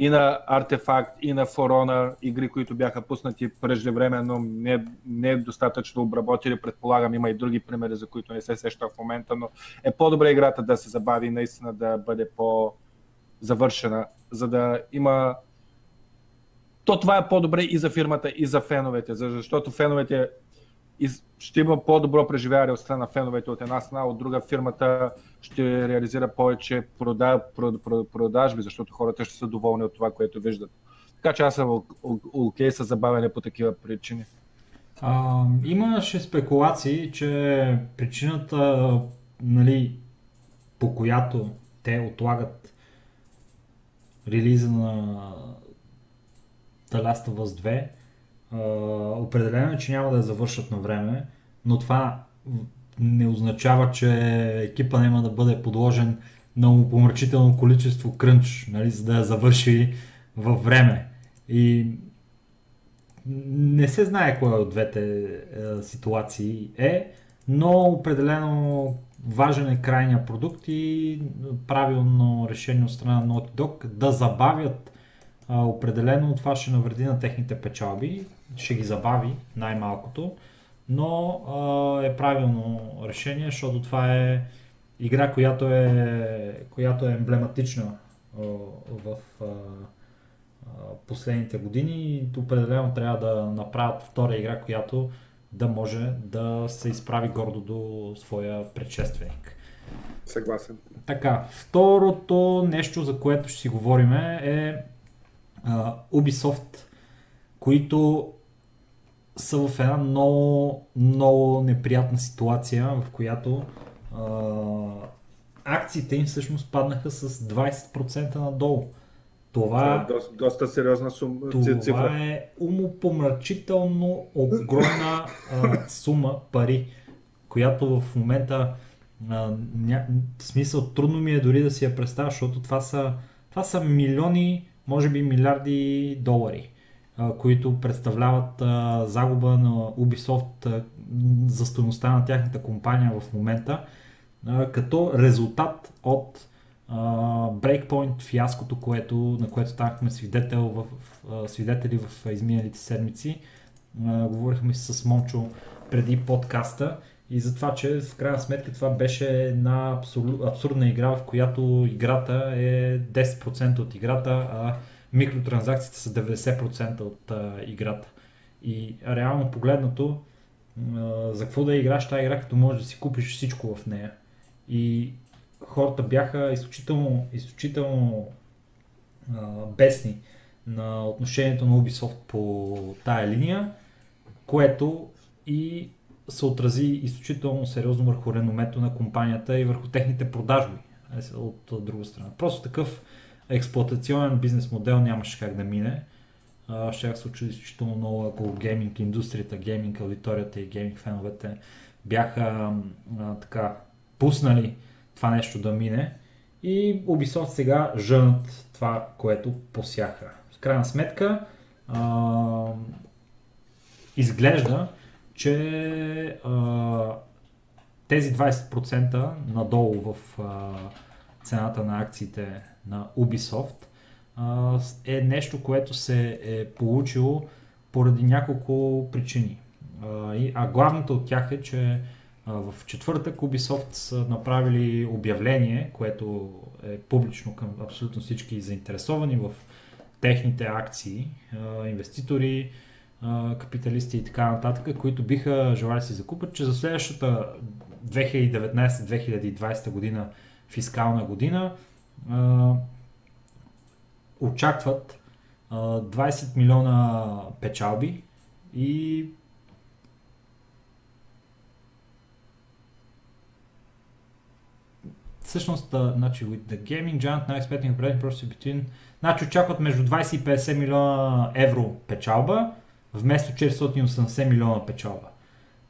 и на Артефакт, и на Форона, игри, които бяха пуснати преждевременно, не, не достатъчно обработили. Предполагам, има и други примери, за които не се сеща в момента, но е по-добре играта да се забави наистина да бъде по-завършена, за да има то това е по-добре и за фирмата, и за феновете, защото феновете ще има по-добро преживяване от страна на феновете от една страна, от друга фирмата ще реализира повече продажби, защото хората ще са доволни от това, което виждат. Така че аз съм окей с забавяне по такива причини. А, имаше спекулации, че причината, нали, по която те отлагат релиза на The Last of Us 2 определено е, че няма да я завършат на време, но това не означава, че екипа няма да бъде подложен на помрачително количество крънч, нали, за да я завърши във време. И не се знае кой от двете е, ситуации е, но определено важен е крайния продукт и правилно решение от страна на Naughty Dog да забавят а, определено това ще навреди на техните печалби, ще ги забави най-малкото, но а, е правилно решение, защото това е игра, която е, която е емблематична а, в а, последните години и определено трябва да направят втора игра, която да може да се изправи гордо до своя предшественик. Съгласен. Така, второто нещо, за което ще си говорим е а, Ubisoft, които са в една много, много неприятна ситуация, в която а, акциите им всъщност паднаха с 20% надолу. Това, Това е доста, доста сериозна сума, това цифра. е умопомрачително огромна а, сума пари, която в момента а, ня... в смисъл трудно ми е дори да си я представя, защото това са, това са милиони, може би милиарди долари, които представляват загуба на Ubisoft за стоеността на тяхната компания в момента, като резултат от Breakpoint фиаското, което, на което станахме свидетел в, свидетели в изминалите седмици. Говорихме с Мончо преди подкаста и за това, че в крайна сметка това беше една абсурдна игра, в която играта е 10% от играта, а микротранзакциите са 90% от а, играта. И реално погледнато, а, за какво да играш тази игра, като можеш да си купиш всичко в нея. И хората бяха изключително, изключително а, бесни на отношението на Ubisoft по тая линия, което и се отрази изключително сериозно върху реномето на компанията и върху техните продажби е, от друга страна. Просто такъв експлуатационен бизнес модел нямаше как да мине. Ще се случи изключително много, ако гейминг индустрията, гейминг аудиторията и гейминг феновете бяха а, така пуснали това нещо да мине. И Ubisoft сега жънат това, което посяха. В крайна сметка а, изглежда, че а, тези 20% надолу в а, цената на акциите на Ubisoft а, е нещо, което се е получило поради няколко причини. А, и, а главната от тях е, че в четвъртък Ubisoft са направили обявление, което е публично към абсолютно всички заинтересовани в техните акции, инвеститори, капиталисти и така нататък, които биха желали си закупят, че за следващата 2019-2020 година фискална година очакват а, 20 милиона печалби и всъщност, значи, with the gaming giant now expecting operating profit between значи очакват между 20 и 50 милиона евро печалба вместо 480 милиона печалба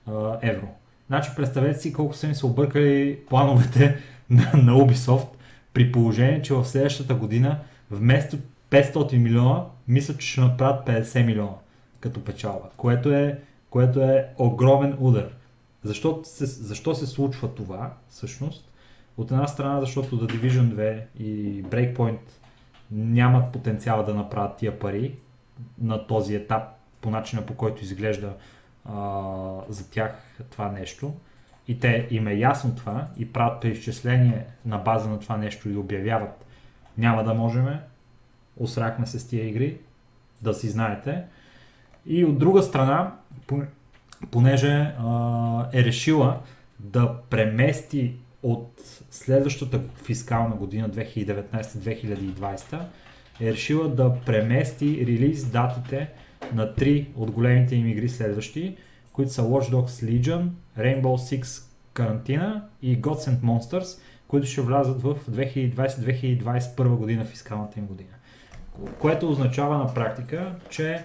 а, евро. Значи представете си колко са ни се объркали плановете на, на Ubisoft при положение, че в следващата година вместо 500 милиона мисля, че ще направят 50 милиона като печалба, което е, което е огромен удар. Защо се, защо се случва това всъщност? От една страна, защото The Division 2 и Breakpoint нямат потенциал да направят тия пари на този етап по начина по който изглежда а, за тях това нещо. И те им е ясно това и правят преизчисление на база на това нещо и обявяват няма да можем, осрахме се с тия игри, да си знаете. И от друга страна, понеже а, е решила да премести от следващата фискална година 2019-2020 е решила да премести релиз датите на три от големите им игри следващи, които са Watch Dogs Legion, Rainbow Six Карантина и Gods and Monsters, които ще влязат в 2020-2021 година фискалната им година. Което означава на практика, че е,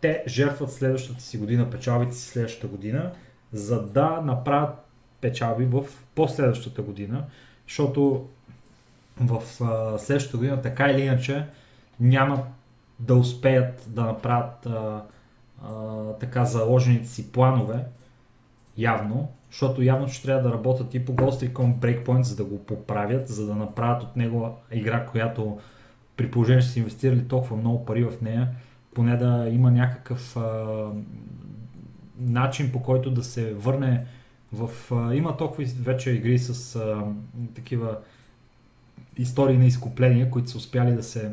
те жертват следващата си година, печалбите си следващата година, за да направят печалби в последващата година, защото в е, следващата година така или иначе няма да успеят да направят а, а, така заложените си планове, явно, защото явно ще трябва да работят и по Ghost Recon Breakpoint, за да го поправят, за да направят от него игра, която при положение, че са инвестирали толкова много пари в нея, поне да има някакъв а, начин по който да се върне в... А, има толкова вече игри с а, такива истории на изкупления, които са успяли да се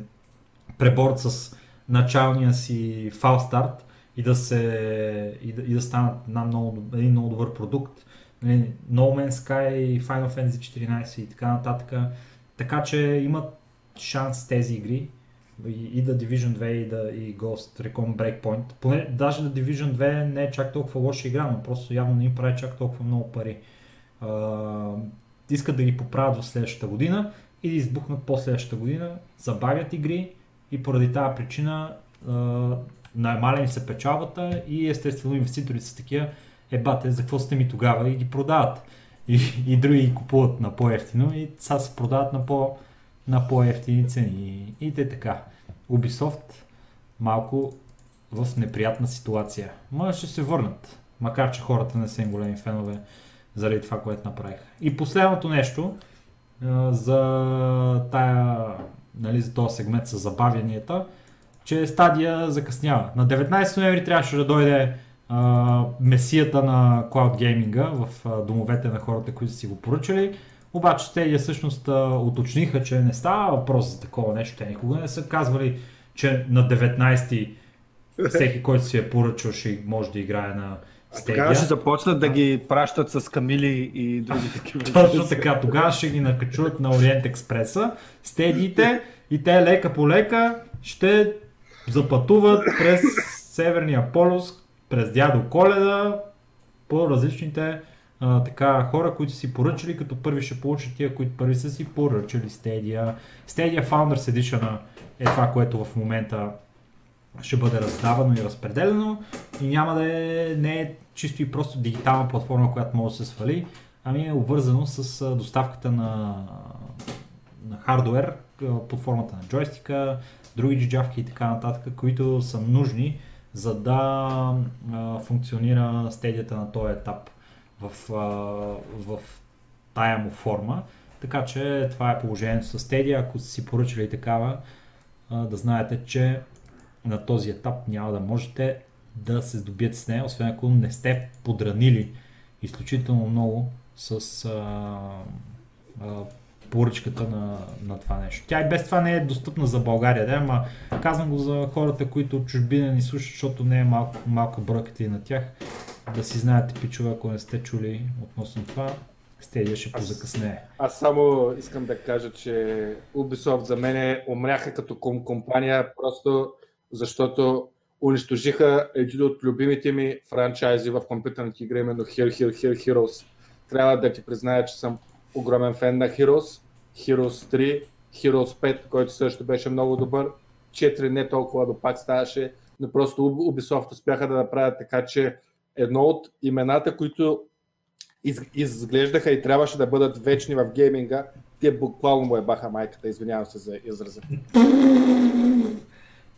преборят с началния си фал старт и да, се, и да, и да станат една много, един много добър продукт. Нали, No Man's Sky, Final Fantasy 14 и така нататък. Така че имат шанс тези игри и, The Division 2 и, да, и Ghost Recon Breakpoint. Поне, даже The Division 2 не е чак толкова лоша игра, но просто явно не им прави чак толкова много пари. А, искат да ги поправят в следващата година и да избухнат по следващата година, забавят игри и поради тази причина намаля им се печалбата и естествено инвеститорите са такива, е бате, за какво сте ми тогава и ги продават. И, и други ги купуват на по-ефтино и сега се продават на, по, на по-ефтини цени. И, и те така. Ubisoft малко в неприятна ситуация. Може ще се върнат, макар че хората не са им големи фенове заради това, което направих. И последното нещо а, за тая, нали, за този сегмент с забавянията, че стадия закъснява. На 19 ноември трябваше да дойде а, месията на Cloud Gaming в а, домовете на хората, които са си го поръчали. Обаче те всъщност а, уточниха, че не става въпрос за такова нещо. Те никога не са казвали, че на 19 всеки, който си е поръчал, ще може да играе на Stadia. Тогава ще започнат да ги пращат с камили и други такива. Точно така, тогава ще ги накачуват на Ориент Експреса, стедиите и те лека по лека ще запътуват през Северния полюс, през дядо Коледа, по различните а, така, хора, които си поръчали, като първи ще получат тия, които първи са си поръчали Stadia. Stadia Founders Edition е това, което в момента ще бъде раздавано и разпределено и няма да е, не е чисто и просто дигитална платформа, която може да се свали, ами е обвързано с доставката на, на хардвер под формата на джойстика, други джиджавки и така нататък, които са нужни за да а, функционира стедията на този етап в, а, в тая му форма. Така че това е положението с Stadia. Ако сте си поръчали такава, да знаете, че на този етап няма да можете да се здобият с нея, освен ако не сте подранили изключително много с а, а, поръчката на, на това нещо. Тя и без това не е достъпна за България, да, ама казвам го за хората, които от чужбина ни слушат, защото не е малко, малко бройката и на тях. Да си знаете, пичове, ако не сте чули относно това, Стедия ще позакъсне. Аз само искам да кажа, че Ubisoft за мен умряха като ком- компания, просто защото унищожиха един от любимите ми франчайзи в компютърните игри, именно Here, Here, Here Heroes. Трябва да ти призная, че съм огромен фен на Heroes, Heroes 3, Heroes 5, който също беше много добър, 4 не толкова до пак ставаше, но просто Ubisoft успяха да направят така, че едно от имената, които из, изглеждаха и трябваше да бъдат вечни в гейминга, те буквално му ебаха майката, извинявам се за израза.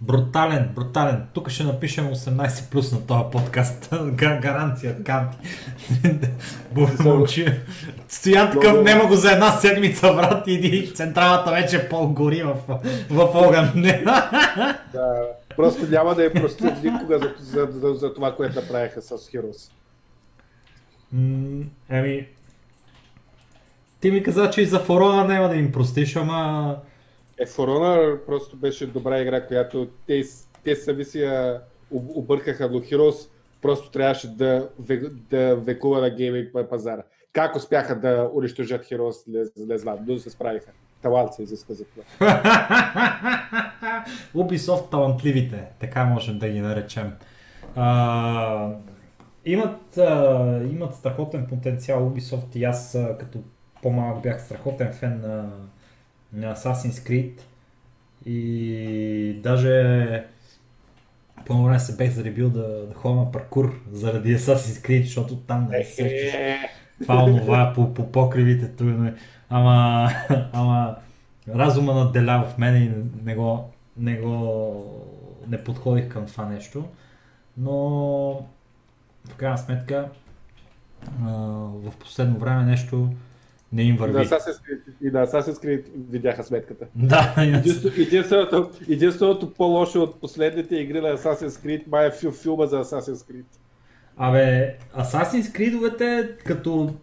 Брутален, брутален. Тук ще напишем 18 плюс на този подкаст. Гаранция, канти. Мълчи. Стоян такъв, нема го за една седмица, брат, иди. Централата вече по-гори в, в огън. да, просто няма да е простят никога за, за, за, за, това, което направиха с Heroes. Еми, ти ми каза, че и за Форона няма да им простиш, ама е, For просто беше добра игра, която те, те сами си я объркаха до Heroes, просто трябваше да, да векува на гейминг пазара. Как успяха да унищожат Heroes, не знам, но се справиха. Талант се изиска за това. Ubisoft талантливите, така можем да ги наречем. А, имат, а, имат страхотен потенциал Ubisoft и аз като по-малък бях страхотен фен на Assassin's Creed и даже по време се бех заребил да, да ходя на паркур заради Assassin's Creed, защото там не се това по, по покривите трудно е. Ама, ама разума наделя в мен и не го, не го не подходих към това нещо. Но в крайна сметка в последно време нещо не им върви. И на Assassin's Creed, и на Assassin's Creed видяха сметката. Да, единственото, единственото по-лошо от последните игри на Assassin's Creed май е фил, филма за Assassin's Creed. Абе, Assassin's Creed-овете като,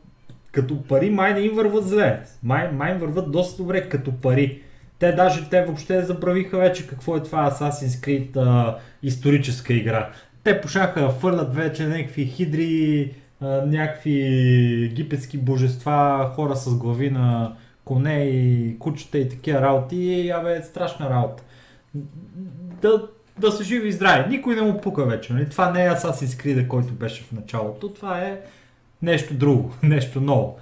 като пари май не им върват зле. Май, май им върват доста добре като пари. Те даже те въобще забравиха вече какво е това Assassin's Creed а, историческа игра. Те пошаха фърлят вече някакви хидри, някакви египетски божества, хора с глави на коне и кучета и такива работи. Абе, е страшна работа. Да, да са живи и здрави. Никой не му пука вече. Нали? Това не е Assassin's Creed, който беше в началото. Това е нещо друго, нещо ново.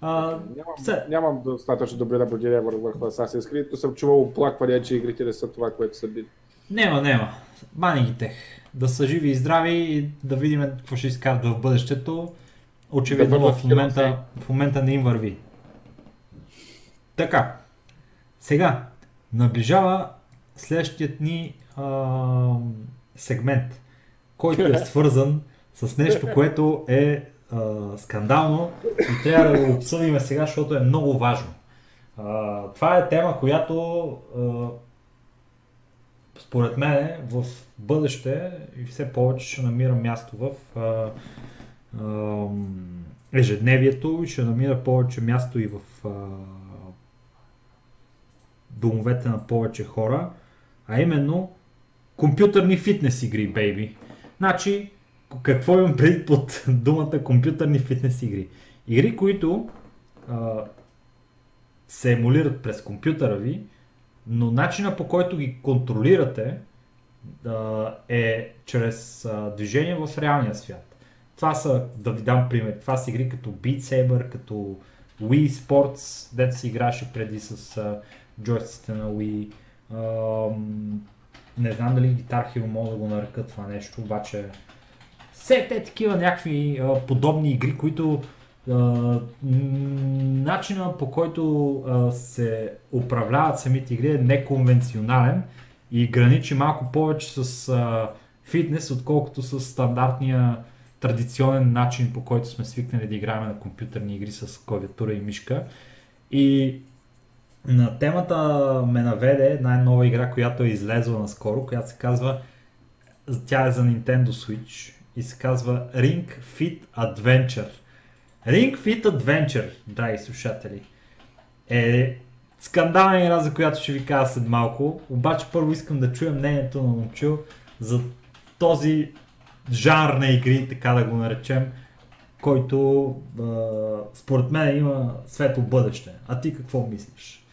А, Нямам, се- нямам достатъчно добри наблюдения върху върху Assassin's Creed, но съм чувал оплаквания, че игрите не са това, което са били. Нема, нема. Мани ги тех. Да са живи и здрави и да видим какво ще изкарат в бъдещето. Очевидно Да в, момента, в момента не им върви. Така. Сега. Наближава следващият ни а, сегмент, който е свързан с нещо, което е а, скандално и трябва да го обсъдим сега, защото е много важно. А, това е тема, която а, според мен в бъдеще и все повече ще намира място в а, а, ежедневието и ще намира повече място и в а, домовете на повече хора, а именно компютърни фитнес игри, бейби. Значи, какво имам предвид под думата компютърни фитнес игри? Игри, които а, се емулират през компютъра ви, но начина по който ги контролирате а, е чрез а, движение в реалния свят. Това са, да ви дам пример, това са игри като Beat Saber, като Wii Sports, дето се играше преди с а, джойстиците на Wii. Ам, не знам дали Guitar Hero мога да го нарека това нещо, обаче все те такива някакви а, подобни игри, които а, начина по който се управляват самите игри е неконвенционален и граничи малко повече с фитнес, отколкото с стандартния традиционен начин, по който сме свикнали да играем на компютърни игри с клавиатура и мишка. И на темата ме наведе една нова игра, която е излезла наскоро, която се казва, тя е за Nintendo Switch и се казва Ring Fit Adventure. Ring Fit Adventure, драги слушатели, е скандална игра, за която ще ви кажа след малко, обаче първо искам да чуя мнението на Момчил за този жанр на игри, така да го наречем, който а, според мен има светло бъдеще. А ти какво мислиш?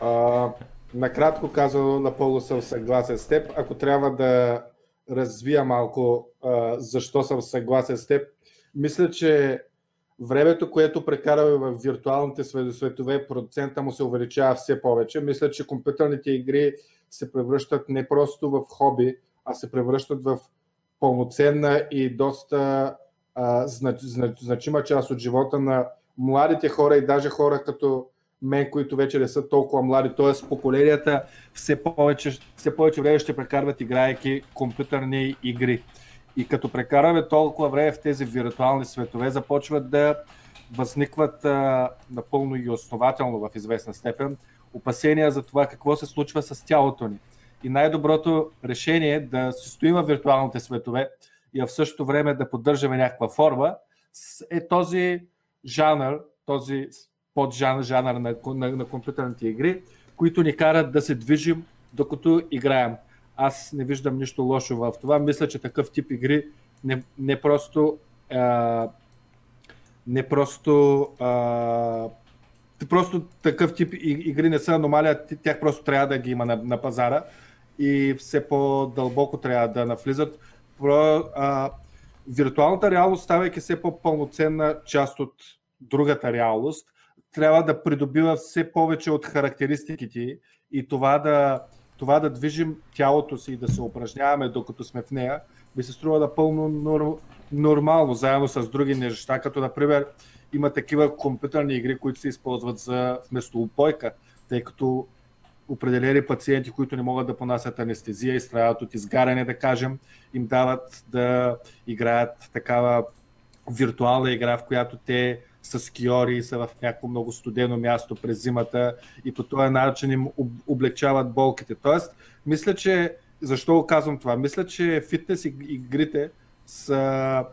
А, накратко казано, напълно съм съгласен с теб. Ако трябва да развия малко а, защо съм съгласен с теб, мисля, че времето, което прекараме в виртуалните све- светове, процента му се увеличава все повече. Мисля, че компютърните игри се превръщат не просто в хоби, а се превръщат в пълноценна и доста а, знач, знач, значима част от живота на младите хора и даже хора като мен, които вече не са толкова млади, т.е. поколенията все повече, все повече време ще прекарват играйки компютърни игри. И като прекараме толкова време в тези виртуални светове, започват да възникват а, напълно и основателно в известна степен опасения за това какво се случва с тялото ни. И най-доброто решение е да се стоим в виртуалните светове и в същото време да поддържаме някаква форма е този жанр, този поджанр жанр на, на, на компютърните игри, които ни карат да се движим докато играем. Аз не виждам нищо лошо в това. Мисля, че такъв тип игри не, не просто а, не просто а, просто такъв тип игри не са аномалия, тях просто трябва да ги има на, на пазара и все по-дълбоко трябва да навлизат. Про, а, виртуалната реалност, ставайки все по-пълноценна част от другата реалност, трябва да придобива все повече от характеристиките и това да, това да движим тялото си и да се упражняваме докато сме в нея, ми се струва напълно нор, нормално, заедно с други неща, като например има такива компютърни игри, които се използват за вместо упойка, тъй като определени пациенти, които не могат да понасят анестезия и страдат от изгаряне, да кажем, им дават да играят такава виртуална игра, в която те са скиори и са в някакво много студено място през зимата и по този начин им об- облегчават болките. Тоест, мисля, че защо казвам това? Мисля, че фитнес иг- игрите са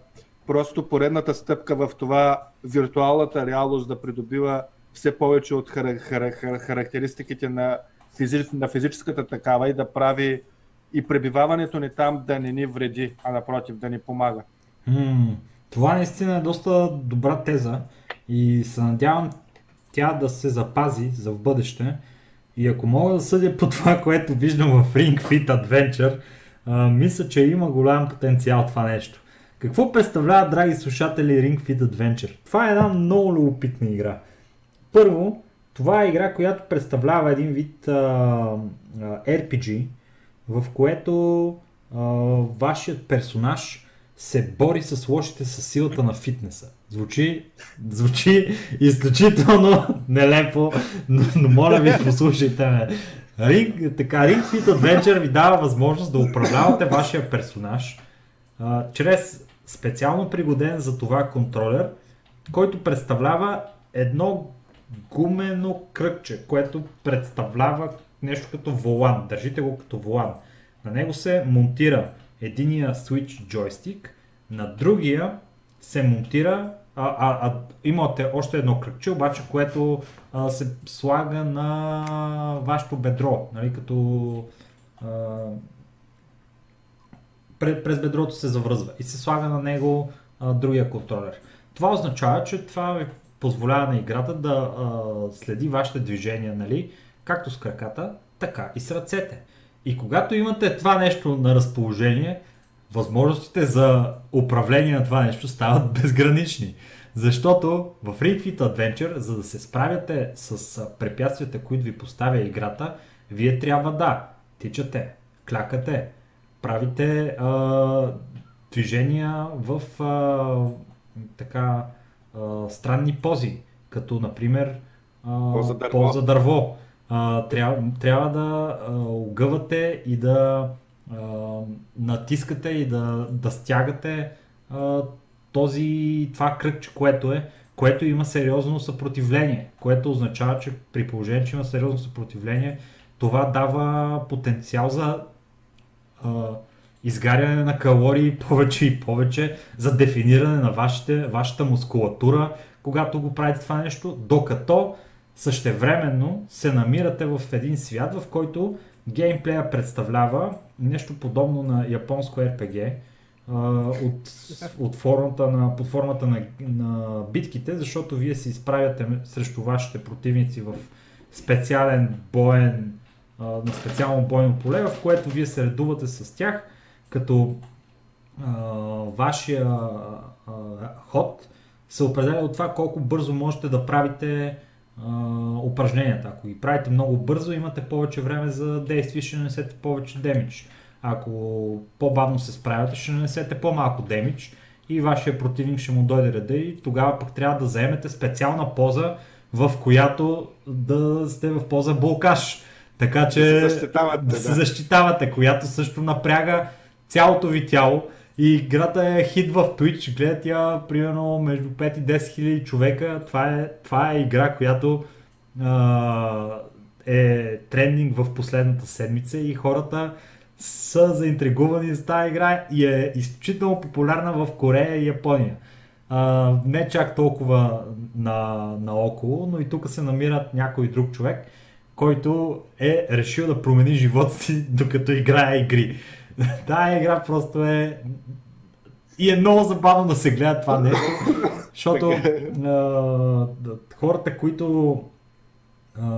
просто поредната стъпка в това виртуалната реалност да придобива все повече от хара, хара, хара, характеристиките на, физи, на физическата такава и да прави и пребиваването ни там да не ни вреди, а напротив да ни помага. М, това наистина е доста добра теза и се надявам тя да се запази за в бъдеще. И ако мога да съдя по това, което виждам в Ring Fit Adventure, а, мисля, че има голям потенциал това нещо. Какво представлява, драги слушатели, Ring Fit Adventure? Това е една много любопитна игра. Първо, това е игра, която представлява един вид а, а, RPG, в което а, вашият персонаж се бори с лошите със силата на фитнеса. Звучи, звучи изключително нелепо, но, но моля ви, послушайте ме. Ring, така, Ring Fit Adventure ви дава възможност да управлявате вашия персонаж а, чрез специално пригоден за това контролер, който представлява едно гумено кръгче, което представлява нещо като волан. Държите го като волан. На него се монтира единия switch джойстик, на другия се монтира а, а, а имате още едно кръгче, обаче, което а, се слага на вашето бедро, нали, като а, през бедрото се завръзва и се слага на него а, другия контролер. Това означава, че това ви позволява на играта да а, следи вашите движения, нали, както с краката, така и с ръцете. И когато имате това нещо на разположение, възможностите за управление на това нещо стават безгранични. Защото в Ring Fit Adventure, за да се справяте с препятствията, които ви поставя играта, вие трябва да тичате, клякате, правите а, движения в а, така а, странни пози, като например а, Поза дърво. поза дърво. А, трябва, трябва да а, огъвате и да натискате и да, да стягате а, този, това кръгче, което е, което има сериозно съпротивление, което означава, че при положение, че има сериозно съпротивление, това дава потенциал за а, изгаряне на калории повече и повече, за дефиниране на вашите, вашата мускулатура, когато го правите това нещо, докато същевременно се намирате в един свят, в който геймплея представлява нещо подобно на японско RPG, от, от формата на, под формата на, на битките, защото вие се изправяте срещу вашите противници в специален боен, на специално бойно поле, в което вие се редувате с тях, като а, вашия а, ход се определя от това колко бързо можете да правите упражненията. Ако ги правите много бързо, имате повече време за действие, ще нанесете повече демидж. Ако по-бавно се справяте, ще нанесете по-малко демидж и вашия противник ще му дойде реда и тогава пък трябва да заемете специална поза, в която да сте в поза булкаш. Така че Да се защитавате, да се да. защитавате, която също напряга цялото ви тяло. И играта е хит в Twitch, гледат я примерно между 5 и 10 хиляди човека. Това е, това е игра, която а, е трендинг в последната седмица и хората са заинтригувани за тази игра и е изключително популярна в Корея и Япония. А, не чак толкова на, наоколо, но и тук се намират някой друг човек, който е решил да промени живота си докато играе игри. Тая игра просто е и е много забавно да се гледа това нещо, защото а, хората, които а,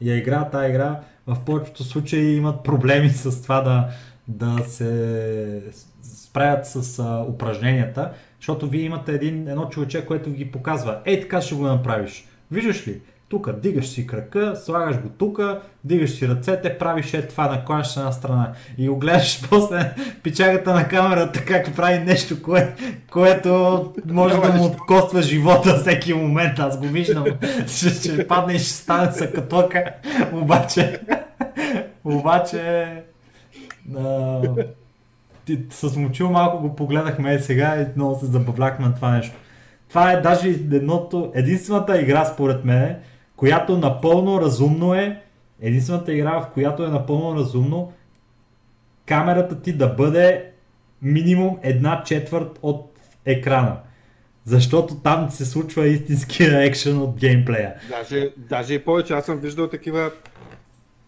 я играят тази игра, в повечето случаи имат проблеми с това да, да се справят с а, упражненията, защото вие имате един, едно човече, което ги показва. Ей така ще го направиш. Виждаш ли? Тук дигаш си крака, слагаш го тук, дигаш си ръцете, правиш е това, накланяш се на страна и го гледаш после пичагата на камерата как прави нещо, кое, което може да му коства живота всеки момент. Аз го виждам, ще, ще падне и ще стане съкатлъка, обаче, обаче а, ти, с мочил малко го погледахме е сега и много се забавляхме на това нещо. Това е даже едното, единствената игра според мен, която напълно разумно е, единствената игра, в която е напълно разумно камерата ти да бъде минимум една четвърт от екрана. Защото там се случва истинския екшен от геймплея. Даже, даже и повече, аз съм виждал такива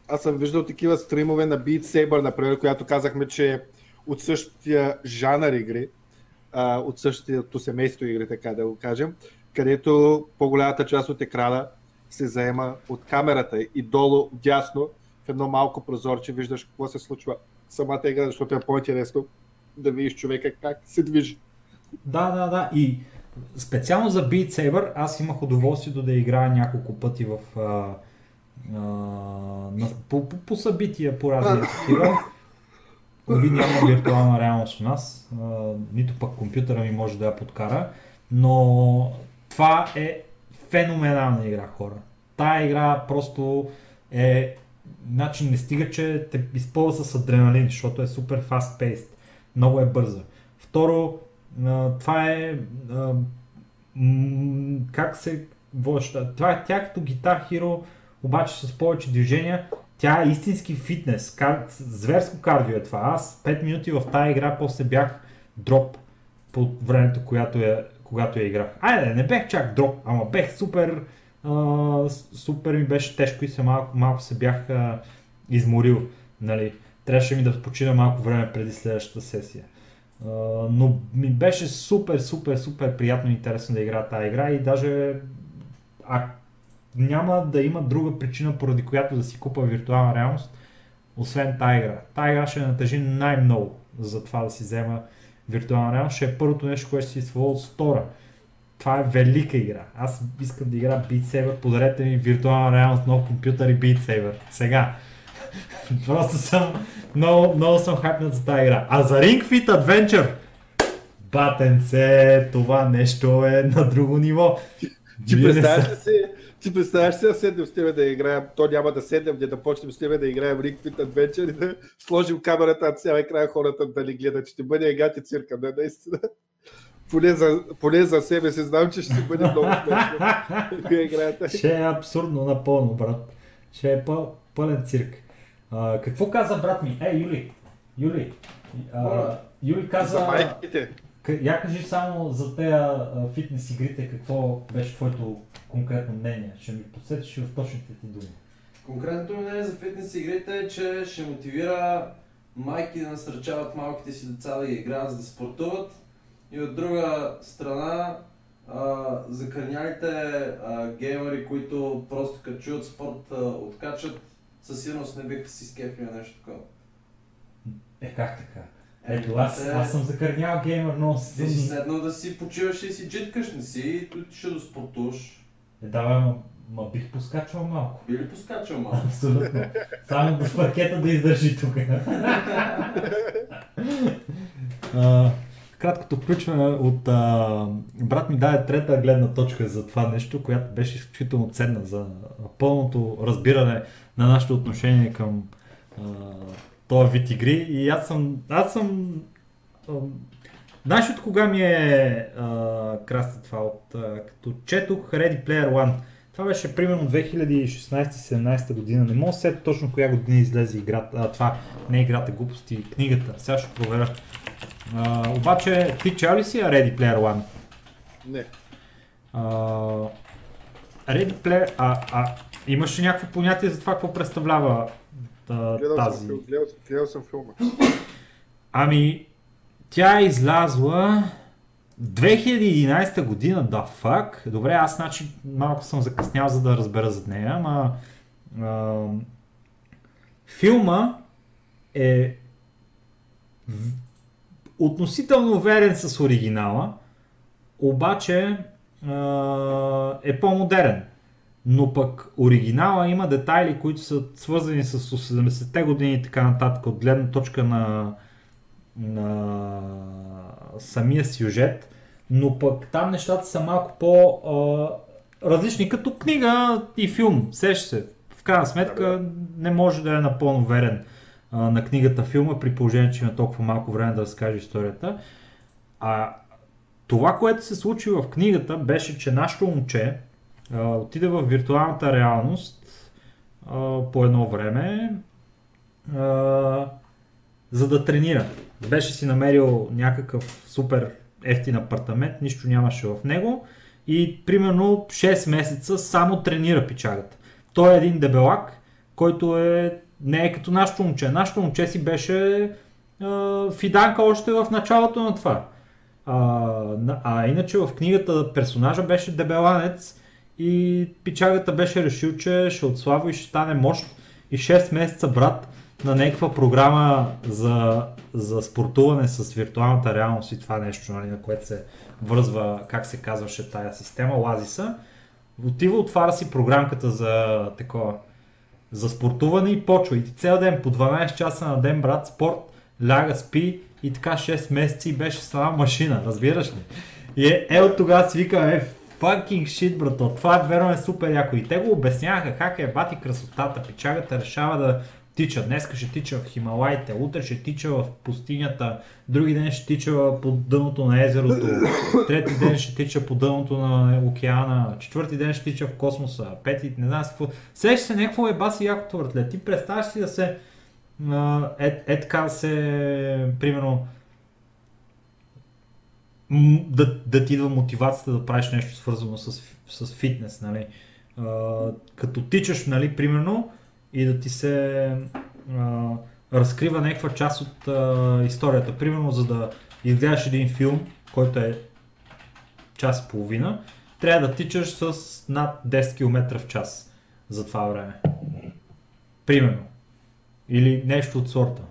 аз съм виждал такива стримове на Beat Saber, например, която казахме, че е от същия жанър игри, от същото семейство игри, така да го кажем, където по-голямата част от екрана се заема от камерата и долу, дясно, в едно малко прозорче виждаш какво се случва самата игра, защото е по-интересно да видиш човека как се движи. Да, да, да. И специално за Beat Saber аз имах удоволствието да играя няколко пъти в, а, а, на, по, по, по събития, по разни такива. Ови няма виртуална реалност у нас, а, нито пък компютъра ми може да я подкара, но това е феноменална игра, хора. Тая игра просто е Значи не стига, че те изпълва с адреналин, защото е супер fast paced. Много е бърза. Второ, това е как се. Това е тя като Guitar Hero, обаче с повече движения. Тя е истински фитнес. Кар... Зверско кардио е това. Аз 5 минути в тази игра после бях дроп по времето, когато я, когато я играх. Айде, не бех чак дроп, ама бех супер а, супер ми беше тежко и се малко, малко се бях а, изморил. Нали. Трябваше ми да почина малко време преди следващата сесия. А, но ми беше супер, супер, супер приятно и интересно да игра тази игра и даже а, няма да има друга причина, поради която да си купа виртуална реалност, освен тази игра. Тази игра ще натъжи най-много за това да си взема виртуална реалност. Ще е първото нещо, което си свалил от стора това е велика игра. Аз искам да игра Beat Saber, подарете ми виртуална реалност, нов компютър и Beat Saber. Сега. Просто съм, много, много съм хайпнат за тази игра. А за Ring Fit Adventure, батенце, това нещо е на друго ниво. Ти представяш ли си, ти представяш да седнем с тебе да играем, то няма да седнем, да почнем с тебе да играем Ring Fit Adventure и да сложим камерата на цял екран хората да ни гледат. Ще бъде егати цирка, не наистина поне за, поне за себе си знам, че ще бъде много смешно. ще е абсурдно напълно, брат. Ще е пълен цирк. А, какво каза брат ми? Е, Юли, Юли, а, Юли каза... За майките. Я кажи само за тези фитнес игрите, какво беше твоето конкретно мнение? Ще ми подсетиш в точните ти думи. Конкретното мнение за фитнес игрите е, че ще мотивира майки да насърчават малките си деца да играят, за да спортуват и от друга страна, закърнялите геймери, които просто като чуят спорт откачат, със сигурност не биха си скефили нещо такова. Е, как така? Ето, аз, е... аз съм закърнял геймер, но... Ти си седнал да си почиваш и си джиткаш, не си, и ще да спортуваш. Е, давай, ма, ма бих поскачал малко. Би ли поскачал малко? Абсолютно. Само до паркета да издържи тук. краткото включване от а, брат ми даде трета гледна точка за това нещо, която беше изключително ценна за пълното разбиране на нашето отношение към а, този вид игри. И аз съм. Аз съм. А, знаеш от кога ми е краста това? От, а, като четох Ready Player One. Това беше примерно 2016-17 година. Не мога да сета точно коя година излезе играта. А, това не е играта, глупости, книгата. Сега ще проверя. А, обаче, ти чел ли си Ready Player One? Не. А, Ready Player... А, а, имаш ли някакво понятие за това какво представлява а, гледал тази? Съм, гледал, гледал съм филма. Ами, тя е излязла 2011 година, да фак. Добре, аз значи малко съм закъснял за да разбера за нея, ама а, филма е относително верен с оригинала, обаче е по-модерен. Но пък оригинала има детайли, които са свързани с 70-те години и така нататък, от гледна точка на, на самия сюжет, но пък там нещата са малко по-различни, като книга и филм, сеща се. В крайна сметка не може да е напълно верен на книгата филма, при положение, че има толкова малко време да разкаже историята. А това, което се случи в книгата, беше, че нашето момче а, отиде в виртуалната реалност а, по едно време, а, за да тренира. Беше си намерил някакъв супер ефтин апартамент, нищо нямаше в него и примерно 6 месеца само тренира пичагата. Той е един дебелак, който е, не е като нашото момче. Нашото момче си беше а, фиданка още в началото на това. А, а иначе в книгата персонажа беше дебеланец и пичагата беше решил, че ще отслабва и ще стане мощ. И 6 месеца брат на някаква програма за, за спортуване с виртуалната реалност и това нещо, нали, на което се връзва, как се казваше тая система, Лазиса. Отива, отваря си програмката за такова, за спортуване и почва. И цял ден, по 12 часа на ден, брат, спорт, ляга, спи и така 6 месеца и беше сама машина, разбираш ли? И е, е от тогава си викаме, е, fucking shit, брато, това е верно е супер яко. И те го обясняваха как е бати красотата. Пичагата решава да тича. Днеска ще тича в Хималайте, утре ще тича в пустинята, други ден ще тича по дъното на езерото, трети ден ще тича по дъното на океана, четвърти ден ще тича в космоса, пети, не знам какво. Сещаш се някакво е баси якото въртле. Ти представяш си да се е, е така да се, примерно, да, да ти идва мотивацията да правиш нещо свързано с, с фитнес, нали? А, като тичаш, нали, примерно, и да ти се а, разкрива някаква част от а, историята. Примерно, за да изгледаш един филм, който е час и половина, трябва да тичаш с над 10 км в час за това време. Примерно. Или нещо от сорта.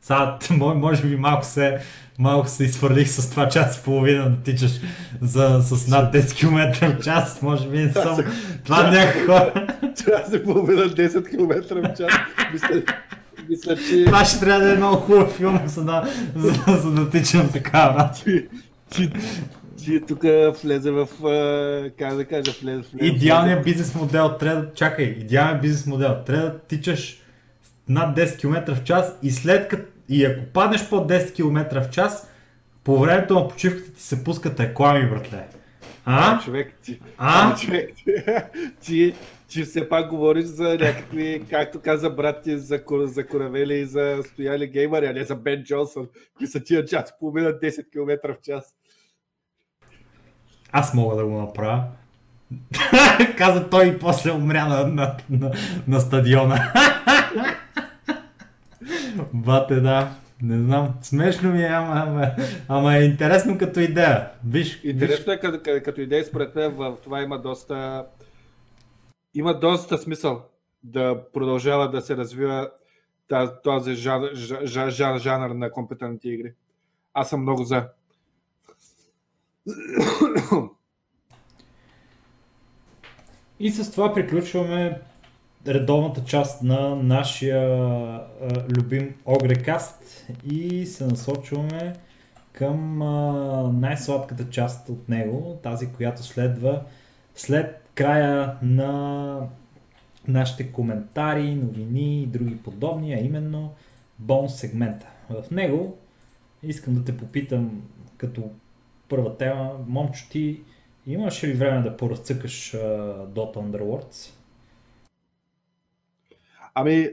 Сега, мо- може би малко се, малко се изфърлих с това час и половина да тичаш за, с над 10 км в час. Може би не съм... Това някакви хора... Час и половина, 10 км в час. Мисля, мисля че Това ще трябва да е много хубав филм, за да, за, за да тичам така, брат. ти, тук влезе в, как да кажа, влезе, влезе Идеалният бизнес модел трябва да... Чакай, идеалният бизнес модел. Трябва да тичаш над 10 км в час и след като... И ако паднеш под 10 км в час, по времето на почивката ти се пускат реклами, братле. А? Човек, ти, А? човек, ти, ти, ти все пак говориш за някакви, както каза брат ти, за, за коравели и за стояли геймъри, а не за Бен Джонсън. Кои са тия час, половина 10 км в час. Аз мога да го направя. Каза той и после умря на, на, на, на стадиона. Бате, да. Не знам. Смешно ми е, ама, ама, ама е интересно като идея. Виж, виж Интересно е като, като, като идея, според мен в това има доста, има доста смисъл да продължава да се развива този жанр, жанр, жанр, жанр на компетентните игри. Аз съм много за. И с това приключваме редовната част на нашия а, любим Огрекаст и се насочваме към а, най-сладката част от него, тази, която следва след края на нашите коментари, новини и други подобни, а именно бонус сегмента. В него искам да те попитам като първа тема, момчо ти Имаш ли време да поразцъкаш uh, Dota Underworlds? Ами,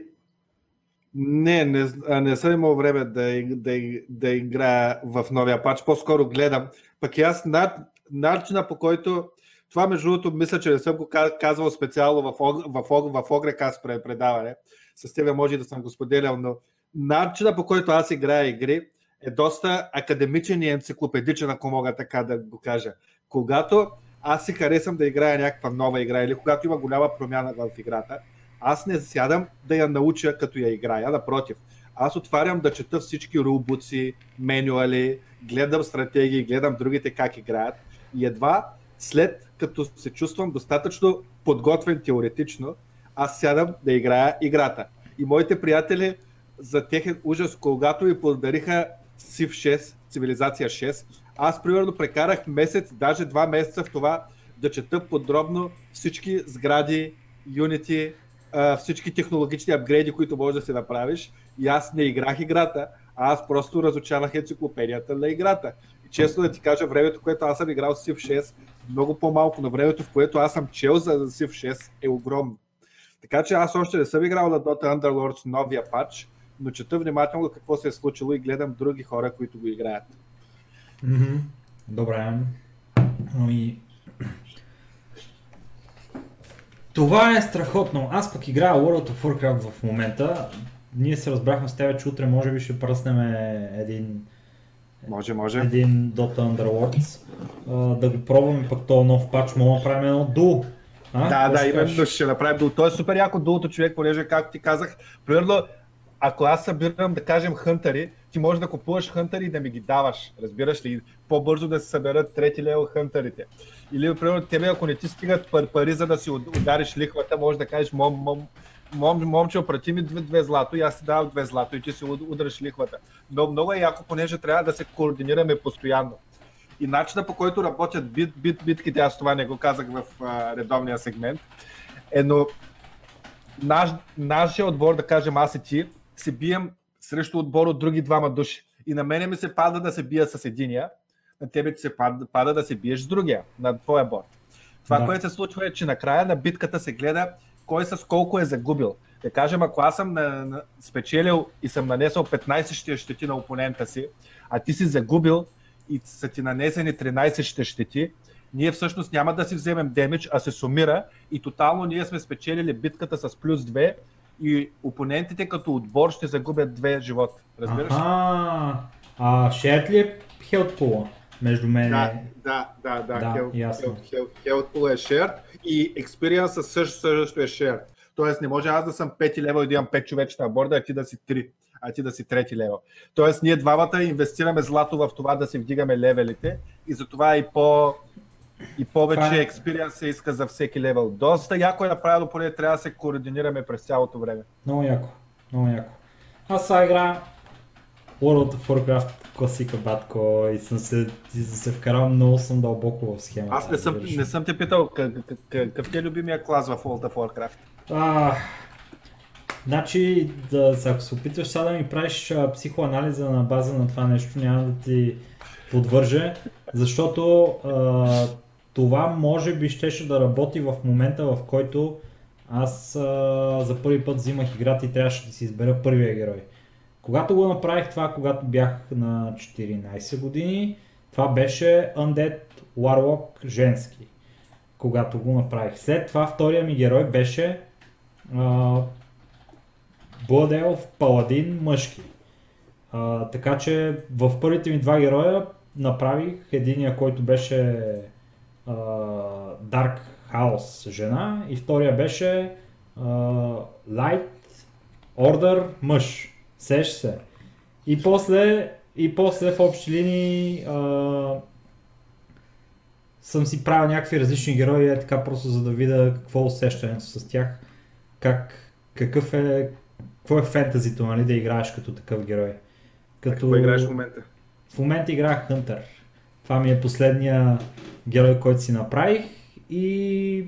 не, не, не съм имал време да, да, да играя в новия пач, по-скоро гледам. Пък и аз над, начина по който, това между другото мисля, че не съм го казвал специално в, в, в, в Огрекас предаване, с тебе може да съм го споделял, но начина по който аз играя игри е доста академичен и енциклопедичен, ако мога така да го кажа. Когато аз си харесвам да играя някаква нова игра или когато има голяма промяна в играта, аз не сядам да я науча като я играя, напротив. Аз отварям да чета всички рулбуци, менюали, гледам стратегии, гледам другите как играят и едва след като се чувствам достатъчно подготвен теоретично, аз сядам да играя играта. И моите приятели за техен ужас, когато ми подариха Civ 6, Цивилизация 6, аз примерно прекарах месец, даже два месеца в това да чета подробно всички сгради, юнити, всички технологични апгрейди, които можеш да си направиш. И аз не играх играта, а аз просто разучавах енциклопедията на играта. И честно да ти кажа, времето, което аз съм играл с Civ 6, много по-малко, но времето, в което аз съм чел за Civ 6 е огромно. Така че аз още не съм играл на Dota Underlords новия патч, но чета внимателно какво се е случило и гледам други хора, които го играят. Mm-hmm. Добре. Ами... Това е страхотно. Аз пък играя World of Warcraft в момента. Ние се разбрахме с теб, че утре може би ще пръснем един, Може, може. един Dota Underworlds. А, да го пробваме пък този нов пач. Мога да направим едно дуо. А? Да, Какво да, именно кажеш? ще направим дуо. То е супер яко дулото човек, понеже, както ти казах, примерно, ако аз събирам, да кажем, хънтъри, ти можеш да купуваш хънтъри и да ми ги даваш, разбираш ли, по-бързо да се съберат трети лево хънтърите. Или, примерно, тебе, ако не ти стигат пар- пари, за да си уд- удариш лихвата, можеш да кажеш, мом, мом, мом, момче, опрати ми две, две злато и аз ти давам две злато и ти си уд- удръш лихвата. Но много е яко, понеже трябва да се координираме постоянно. И начина по който работят бит, бит, битките, аз това не го казах в а, редовния сегмент, е, но наш, нашия отбор, да кажем аз и ти, се бием срещу отбор от други двама души. И на мене ми се пада да се бия с единия, на тебе ти се пада, пада да се биеш с другия, на твоя борт. Това, Да. което се случва е, че накрая на битката се гледа кой с колко е загубил. Да кажем, ако аз съм на, на, спечелил и съм нанесъл 15 щи- щети на опонента си, а ти си загубил и са ти нанесени 13 ще щети, ние всъщност няма да си вземем демидж, а се сумира и тотално ние сме спечелили битката с плюс 2 и опонентите като отбор ще загубят две живота. Разбираш? ли? Аха. А shared ли е pool между мен Да, да, да, да. Да, Health- ясно. Health- Health Pool е shared и experience също, също е shared. Тоест не може аз да съм 5 лева и да имам 5 човечета на борда, а ти да си 3, а ти да си трети лева. Тоест ние двамата инвестираме злато в това да си вдигаме левелите и затова и по и повече е- експириенс се иска за всеки левел. Доста яко е направено, поне трябва да се координираме през цялото време. Много яко. Много яко. Аз сега играя World of Warcraft класика батко и съм се, и съм се вкарал много съм дълбоко в схемата. Аз не съм, не съм те питал как- как- какъв ти е любимия клас в World of Warcraft. А, значи, да, ако се опитваш сега да ми правиш психоанализа на база на това нещо, няма да ти подвържа, защото а, това може би щеше да работи в момента, в който аз а, за първи път взимах играта и трябваше да си избера първия герой. Когато го направих това, когато бях на 14 години, това беше Undead Warlock женски когато го направих. След това втория ми герой беше а, Паладин мъжки. А, така че в първите ми два героя направих единия, който беше Dark House жена и втория беше а, Light Order мъж. Сеш се. И после, и после в общи линии а, съм си правил някакви различни герои, е така просто за да видя какво е усещането с тях, как, какъв е, какво е фентазито, нали, да играеш като такъв герой. Като... Какво играеш в момента? В момента играх Хънтър. Това ми е последния герой, който си направих и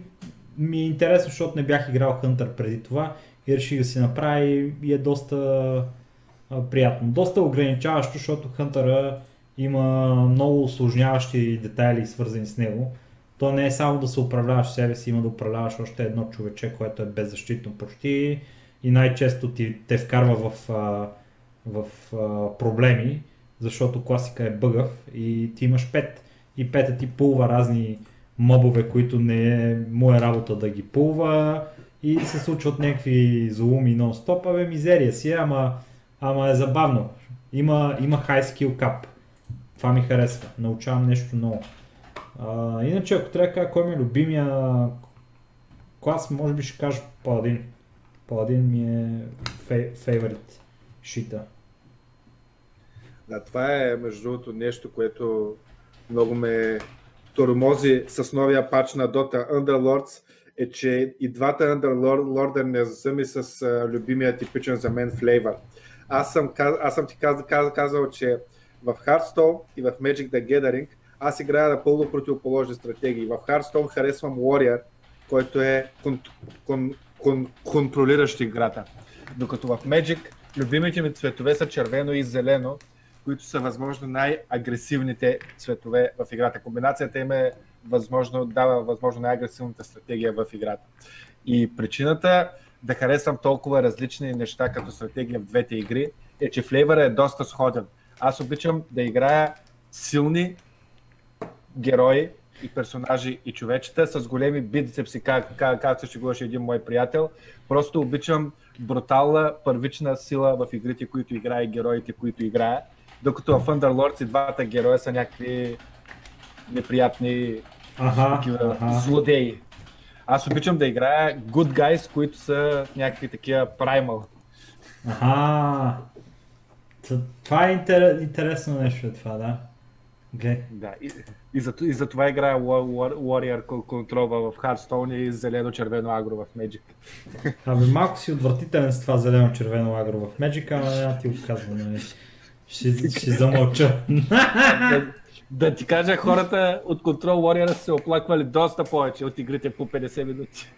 ми е интересно, защото не бях играл Хънтър преди това и реших да си направя и и е доста а, приятно. Доста ограничаващо, защото Хънтъра има много осложняващи детайли свързани с него. То не е само да се управляваш себе си, има да управляваш още едно човече, което е беззащитно почти и най-често ти те вкарва в, а, в а, проблеми, защото класика е бъгъв и ти имаш пет. И пета ти пулва разни мобове, които не е моя работа да ги пулва и се случват някакви злоуми нон-стоп, абе мизерия си, е, ама, ама е забавно. Има, има high skill cap. Това ми харесва. Научавам нещо ново. А, иначе, ако трябва да кажа кой ми е любимия клас, може би ще кажа Паладин. Паладин ми е фей, фейворит шита. Да, това е между другото нещо, което много ме тормози с новия пач на Dota Underlords, е, че и двата Underlords не са ми с а, любимия типичен за мен флейвър. Аз съм, каз- аз съм ти казал, казал, казал, че в Hearthstone и в Magic the Gathering аз играя на пълно противоположни стратегии. В Hearthstone харесвам Warrior, който е кон, кон, кон, контролиращ играта. Докато в Magic любимите ми цветове са червено и зелено, които са възможно най-агресивните цветове в играта. Комбинацията им е възможно, дава възможно най-агресивната стратегия в играта. И причината да харесвам толкова различни неща като стратегия в двете игри е, че флейвъра е доста сходен. Аз обичам да играя силни герои и персонажи и човечета с големи бицепси, как, как, как се шегуваше един мой приятел. Просто обичам брутална първична сила в игрите, които играе героите, които играе. Докато в Underlords и двата героя са някакви неприятни Аха, такива аха. злодеи. Аз обичам да играя good guys, които са някакви такива primal. Аха. Това е интер... интересно нещо е това, да. Гле. Да, и, и, за, и за това играя War- War- Warrior Control в Hearthstone и зелено-червено агро в Magic. Абе, малко си отвратителен с това зелено-червено агро в Magic, ама няма ти го казвам, нали. Ще, ще замълча. да, да ти кажа, хората от Control Warrior са се оплаквали доста повече от игрите по 50 минути.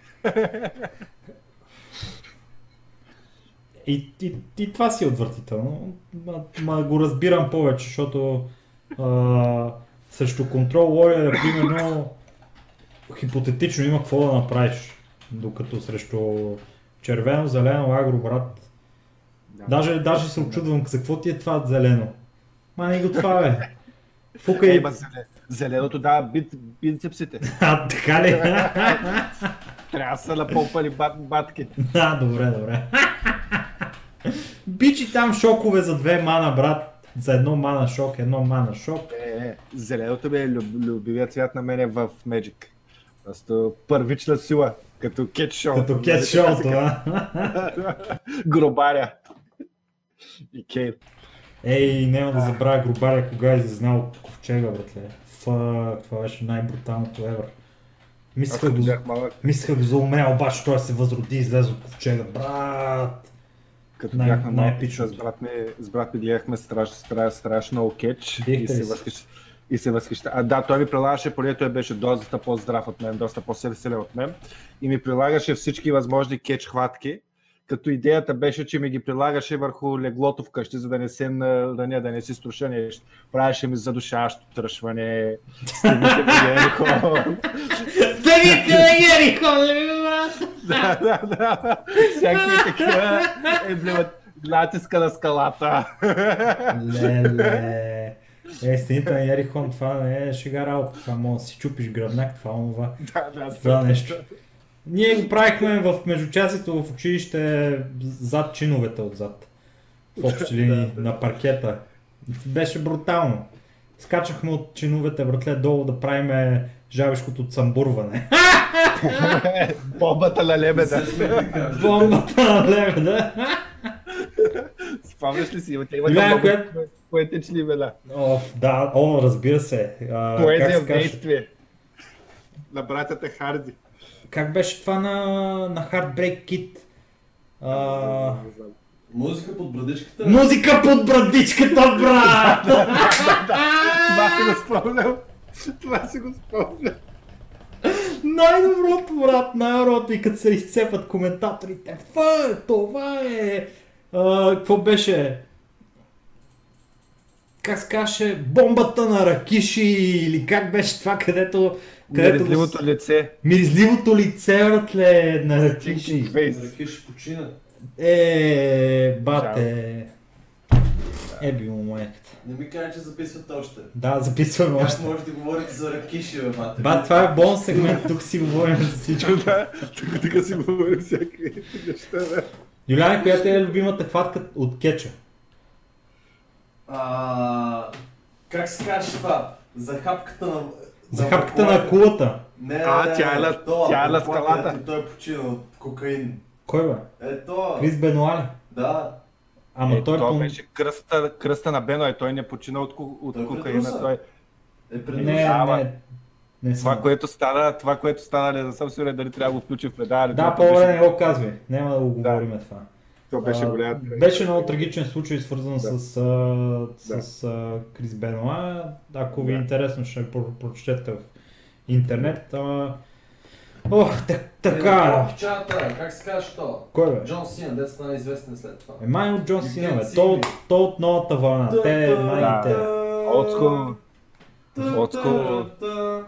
И, и, и това си е отвратително. Ма, ма го разбирам повече, защото а, срещу Control Warrior, примерно, хипотетично има какво да направиш. Докато срещу червено, зелено, агро, брат. Даже, даже се очудвам за какво ти е това зелено. Ма не го това е. Фука Е, зеленото дава бит, бицепсите. А, така ли? Трябва да са напълпали бат, батки. Да, добре, добре. Бичи там шокове за две мана, брат. За едно мана шок, едно мана шок. Е, е, зеленото ми е люб, любимия цвят на мене в Magic. Просто първична сила, като кетч шоу. Като кет шоуто, а? Гробаря. И Кейт. Ей, няма да забравя грубаря, кога е излезнал от ковчега, братле. Фак, това беше най-бруталното. Аз Мислех го, мислех го за умрял, обаче той се възроди и излезе от ковчега. Брат! като Най- бях на малък, най-епичното. с брат ми, с брат ми гледахме страш, страш, страшно кетч и се възхищ, и се възхища. А да, той ми прилагаше, понеже той беше доста по-здрав от мен, доста по-силен от мен и ми прилагаше всички възможни кетч хватки, като идеята беше, че ми ги прилагаше върху леглото вкъщи, за да не се нараня, да не си струша нещо. Правеше ми задушаващо тръшване, стигнахме до Ерихон. Стегите на Ерихон, да, да, да. Всякакви такива емблемат. Натиска на скалата. Леле. Е, стените на Ерихон, това не е шега работа. Това може да си чупиш гръбнак, това онова. да, да, Това нещо. Ние го правихме в междучасието в училище зад чиновете отзад. В общи линии на паркета. Беше брутално. Скачахме от чиновете, братле, долу да правиме жабешкото цамбурване. Бомбата на лебеда. Бомбата на лебеда. Спомняш ли си? Те много коя- поетични имена. О, да, о, разбира се. А, Поезия в действие. На братята Харди. Как беше това на, на Heartbreak Kid? А, Музика под брадичката. музика под брадичката, брат! Това си го спомням. Това си го спомням. Най-доброто, брат, най-доброто и като се изцепат коментаторите. Фа, това е... А, какво беше? Как се каже? Бомбата на Ракиши или как беше това, където... с- Миризливото лице. Миризливото лице, братле, на Ракиши. Фейс. Ракиш почина. Е, бате. Е, би му майката. Не ми кажа, че записват още. Да, записваме Как още. може да говорите за ракиши, бе, мате? Ба, това е бонус сегмент, тук си говорим за всичко. Да, тук така си говорим всякакви неща. бе. Юляна, коя ти е любимата хватка от кетча? А, как се каже това? За хапката на... За хапката на кулата. Не, не, А, не, тя е на- то, тя е на това, скалата. Той е починал от кокаин. Кой бе? Е, то. Крис Бенуали. Да. Ама Е, той това по... беше кръста, кръста на Бено, и той не почина от, от Той кокаина. предуса. Той, Е, преди Не, не, не това, съм. което стана, това, което стана, не съм сигурен дали трябва да го включим в предаване. Да, по-добре не го казвай. Няма да го говорим това. То беше А, голям. Беше много трагичен случай, свързан Да. с, а, с а, Крис Бенуа. Ако ви е Да. интересно, ще про- прочетете в интернет. Ама... Ох, так, така. Е, Чата, как се каже то? Кой бе? Джон Сина, дет стана известен след това. Е, май от Джон Сина, бе. То, то от новата вълна. Те. Old school. Old school.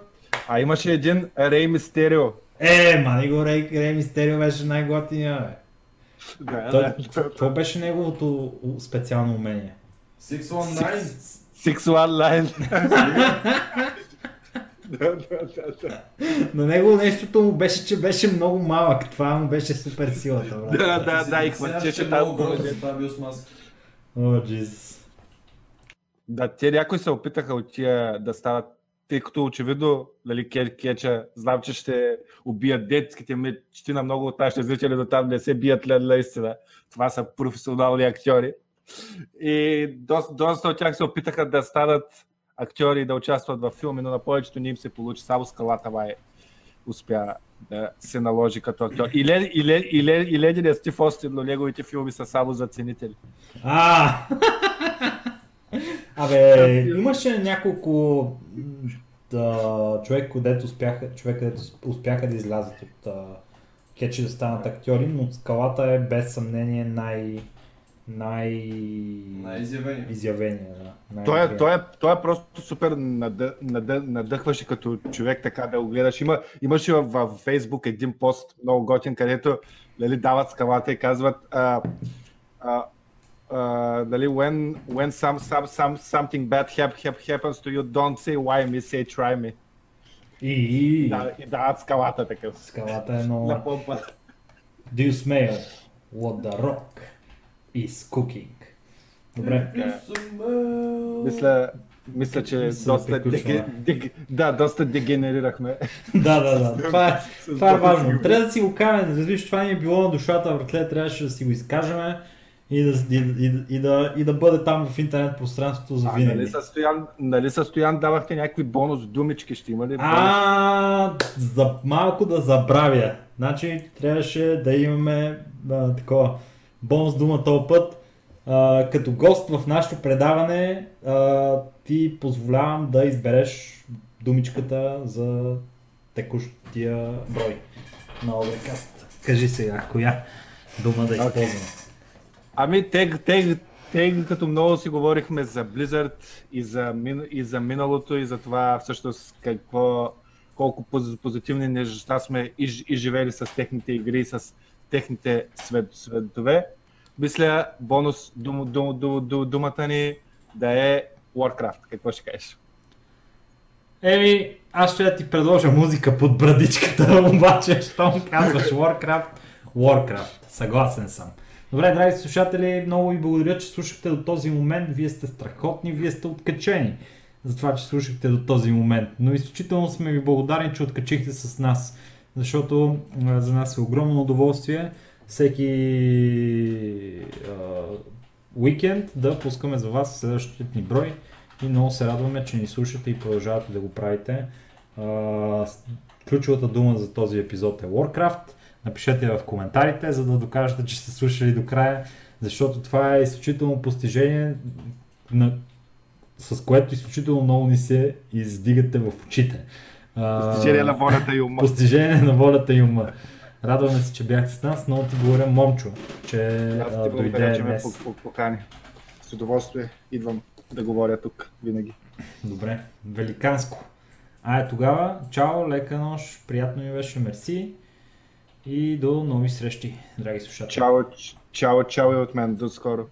А имаше един Рей Мистерио. Е, ма не го Рей, Рей Мистерио беше най-готиния, бе. Да, Той, да. какво беше неговото специално умение? 619. Six One Line. да, да, да, да. На него нещото му беше, че беше много малък. Това му беше супер силата, брат. Да, да, да, и Сега хвърчеше ще е там. това бил с маска. О, Джизус. Да, те някои се опитаха от тия да стават, тъй като очевидно, нали, Ке- Кеча, знам, че ще убият детските мечти много от нашите зрители до там не се бият лед наистина. Това са професионални актьори. И доста, доста от тях се опитаха да станат актьори и да участват във филми, но на повечето не им се получи. Само скалата май успя да се наложи като актьор. И, Ле, и, Ле, и, Ле, и ледения Стив Остин, но неговите филми са само за ценители. А! Абе, имаше няколко да, човек, където успяха, човек, където успяха да излязат от а, кетчи да станат актьори, но скалата е без съмнение най... най... Най-изявени. изявения, да. Най- Той е, той, е, той е просто супер надъ, надъ, надъхваше като човек така да го гледаш. Има, имаше в, в Facebook един пост много готин, където нали, дават скалата и казват а, а, а, дали, when, when some, some, some, something bad hap, hap, happens to you, don't say why me, say try me. И, Да, и дават скалата такъв. скалата е много... На помпа. Do you smell what the rock is cooking? Добре. Мисля, мисля, че Мисля, да доста, приключваме. деге, деге, да, доста дегенерирахме. да, да, да. Това е, това е доста важно. Трябва да си го кажем, да виж, това ни е било на душата, братле, трябваше да си го изкажем и да, и, и, и, да, и да бъде там в интернет пространството за А, нали, винаги. със Стоян, нали със Стоян давахте някакви бонус думички, ще има ли? бонус? А, за малко да забравя. Значи трябваше да имаме а, такова бонус дума този път. А, като гост в нашето предаване а, ти позволявам да избереш думичката за текущия брой на Overcast. Кажи сега, коя дума да използваме. Ами, те, те, те, като много си говорихме за Blizzard и за, и за миналото и за това всъщност какво, колко поз- позитивни неща сме и, живели с техните игри и с техните свет, светове. Мисля, бонус дум, дум, дум, дум, думата ни да е Warcraft. Какво ще кажеш? Еми, аз ще ти предложа музика под брадичката, обаче, щом казваш Warcraft, Warcraft. Съгласен съм. Добре, драги слушатели, много ви благодаря, че слушахте до този момент. Вие сте страхотни, вие сте откачени за това, че слушахте до този момент. Но изключително сме ви благодарни, че откачихте с нас, защото за нас е огромно удоволствие всеки а, уикенд да пускаме за вас следващия ни брой и много се радваме, че ни слушате и продължавате да го правите. А, ключовата дума за този епизод е Warcraft. Напишете я в коментарите, за да докажете, че сте слушали до края, защото това е изключително постижение, на, с което изключително много ни се издигате в очите. А, Постижение на волята и ума. Постижение на волята и ума. Радваме се, че бяхте с нас. Много ти благодаря, Момчо, че а, дойде благодаря, че ме покани. С удоволствие идвам да говоря тук винаги. Добре, великанско. Ай, тогава, чао, лека нощ, приятно ми беше, мерси и до нови срещи, драги слушатели. Чао, чао, чао и от мен. До скоро.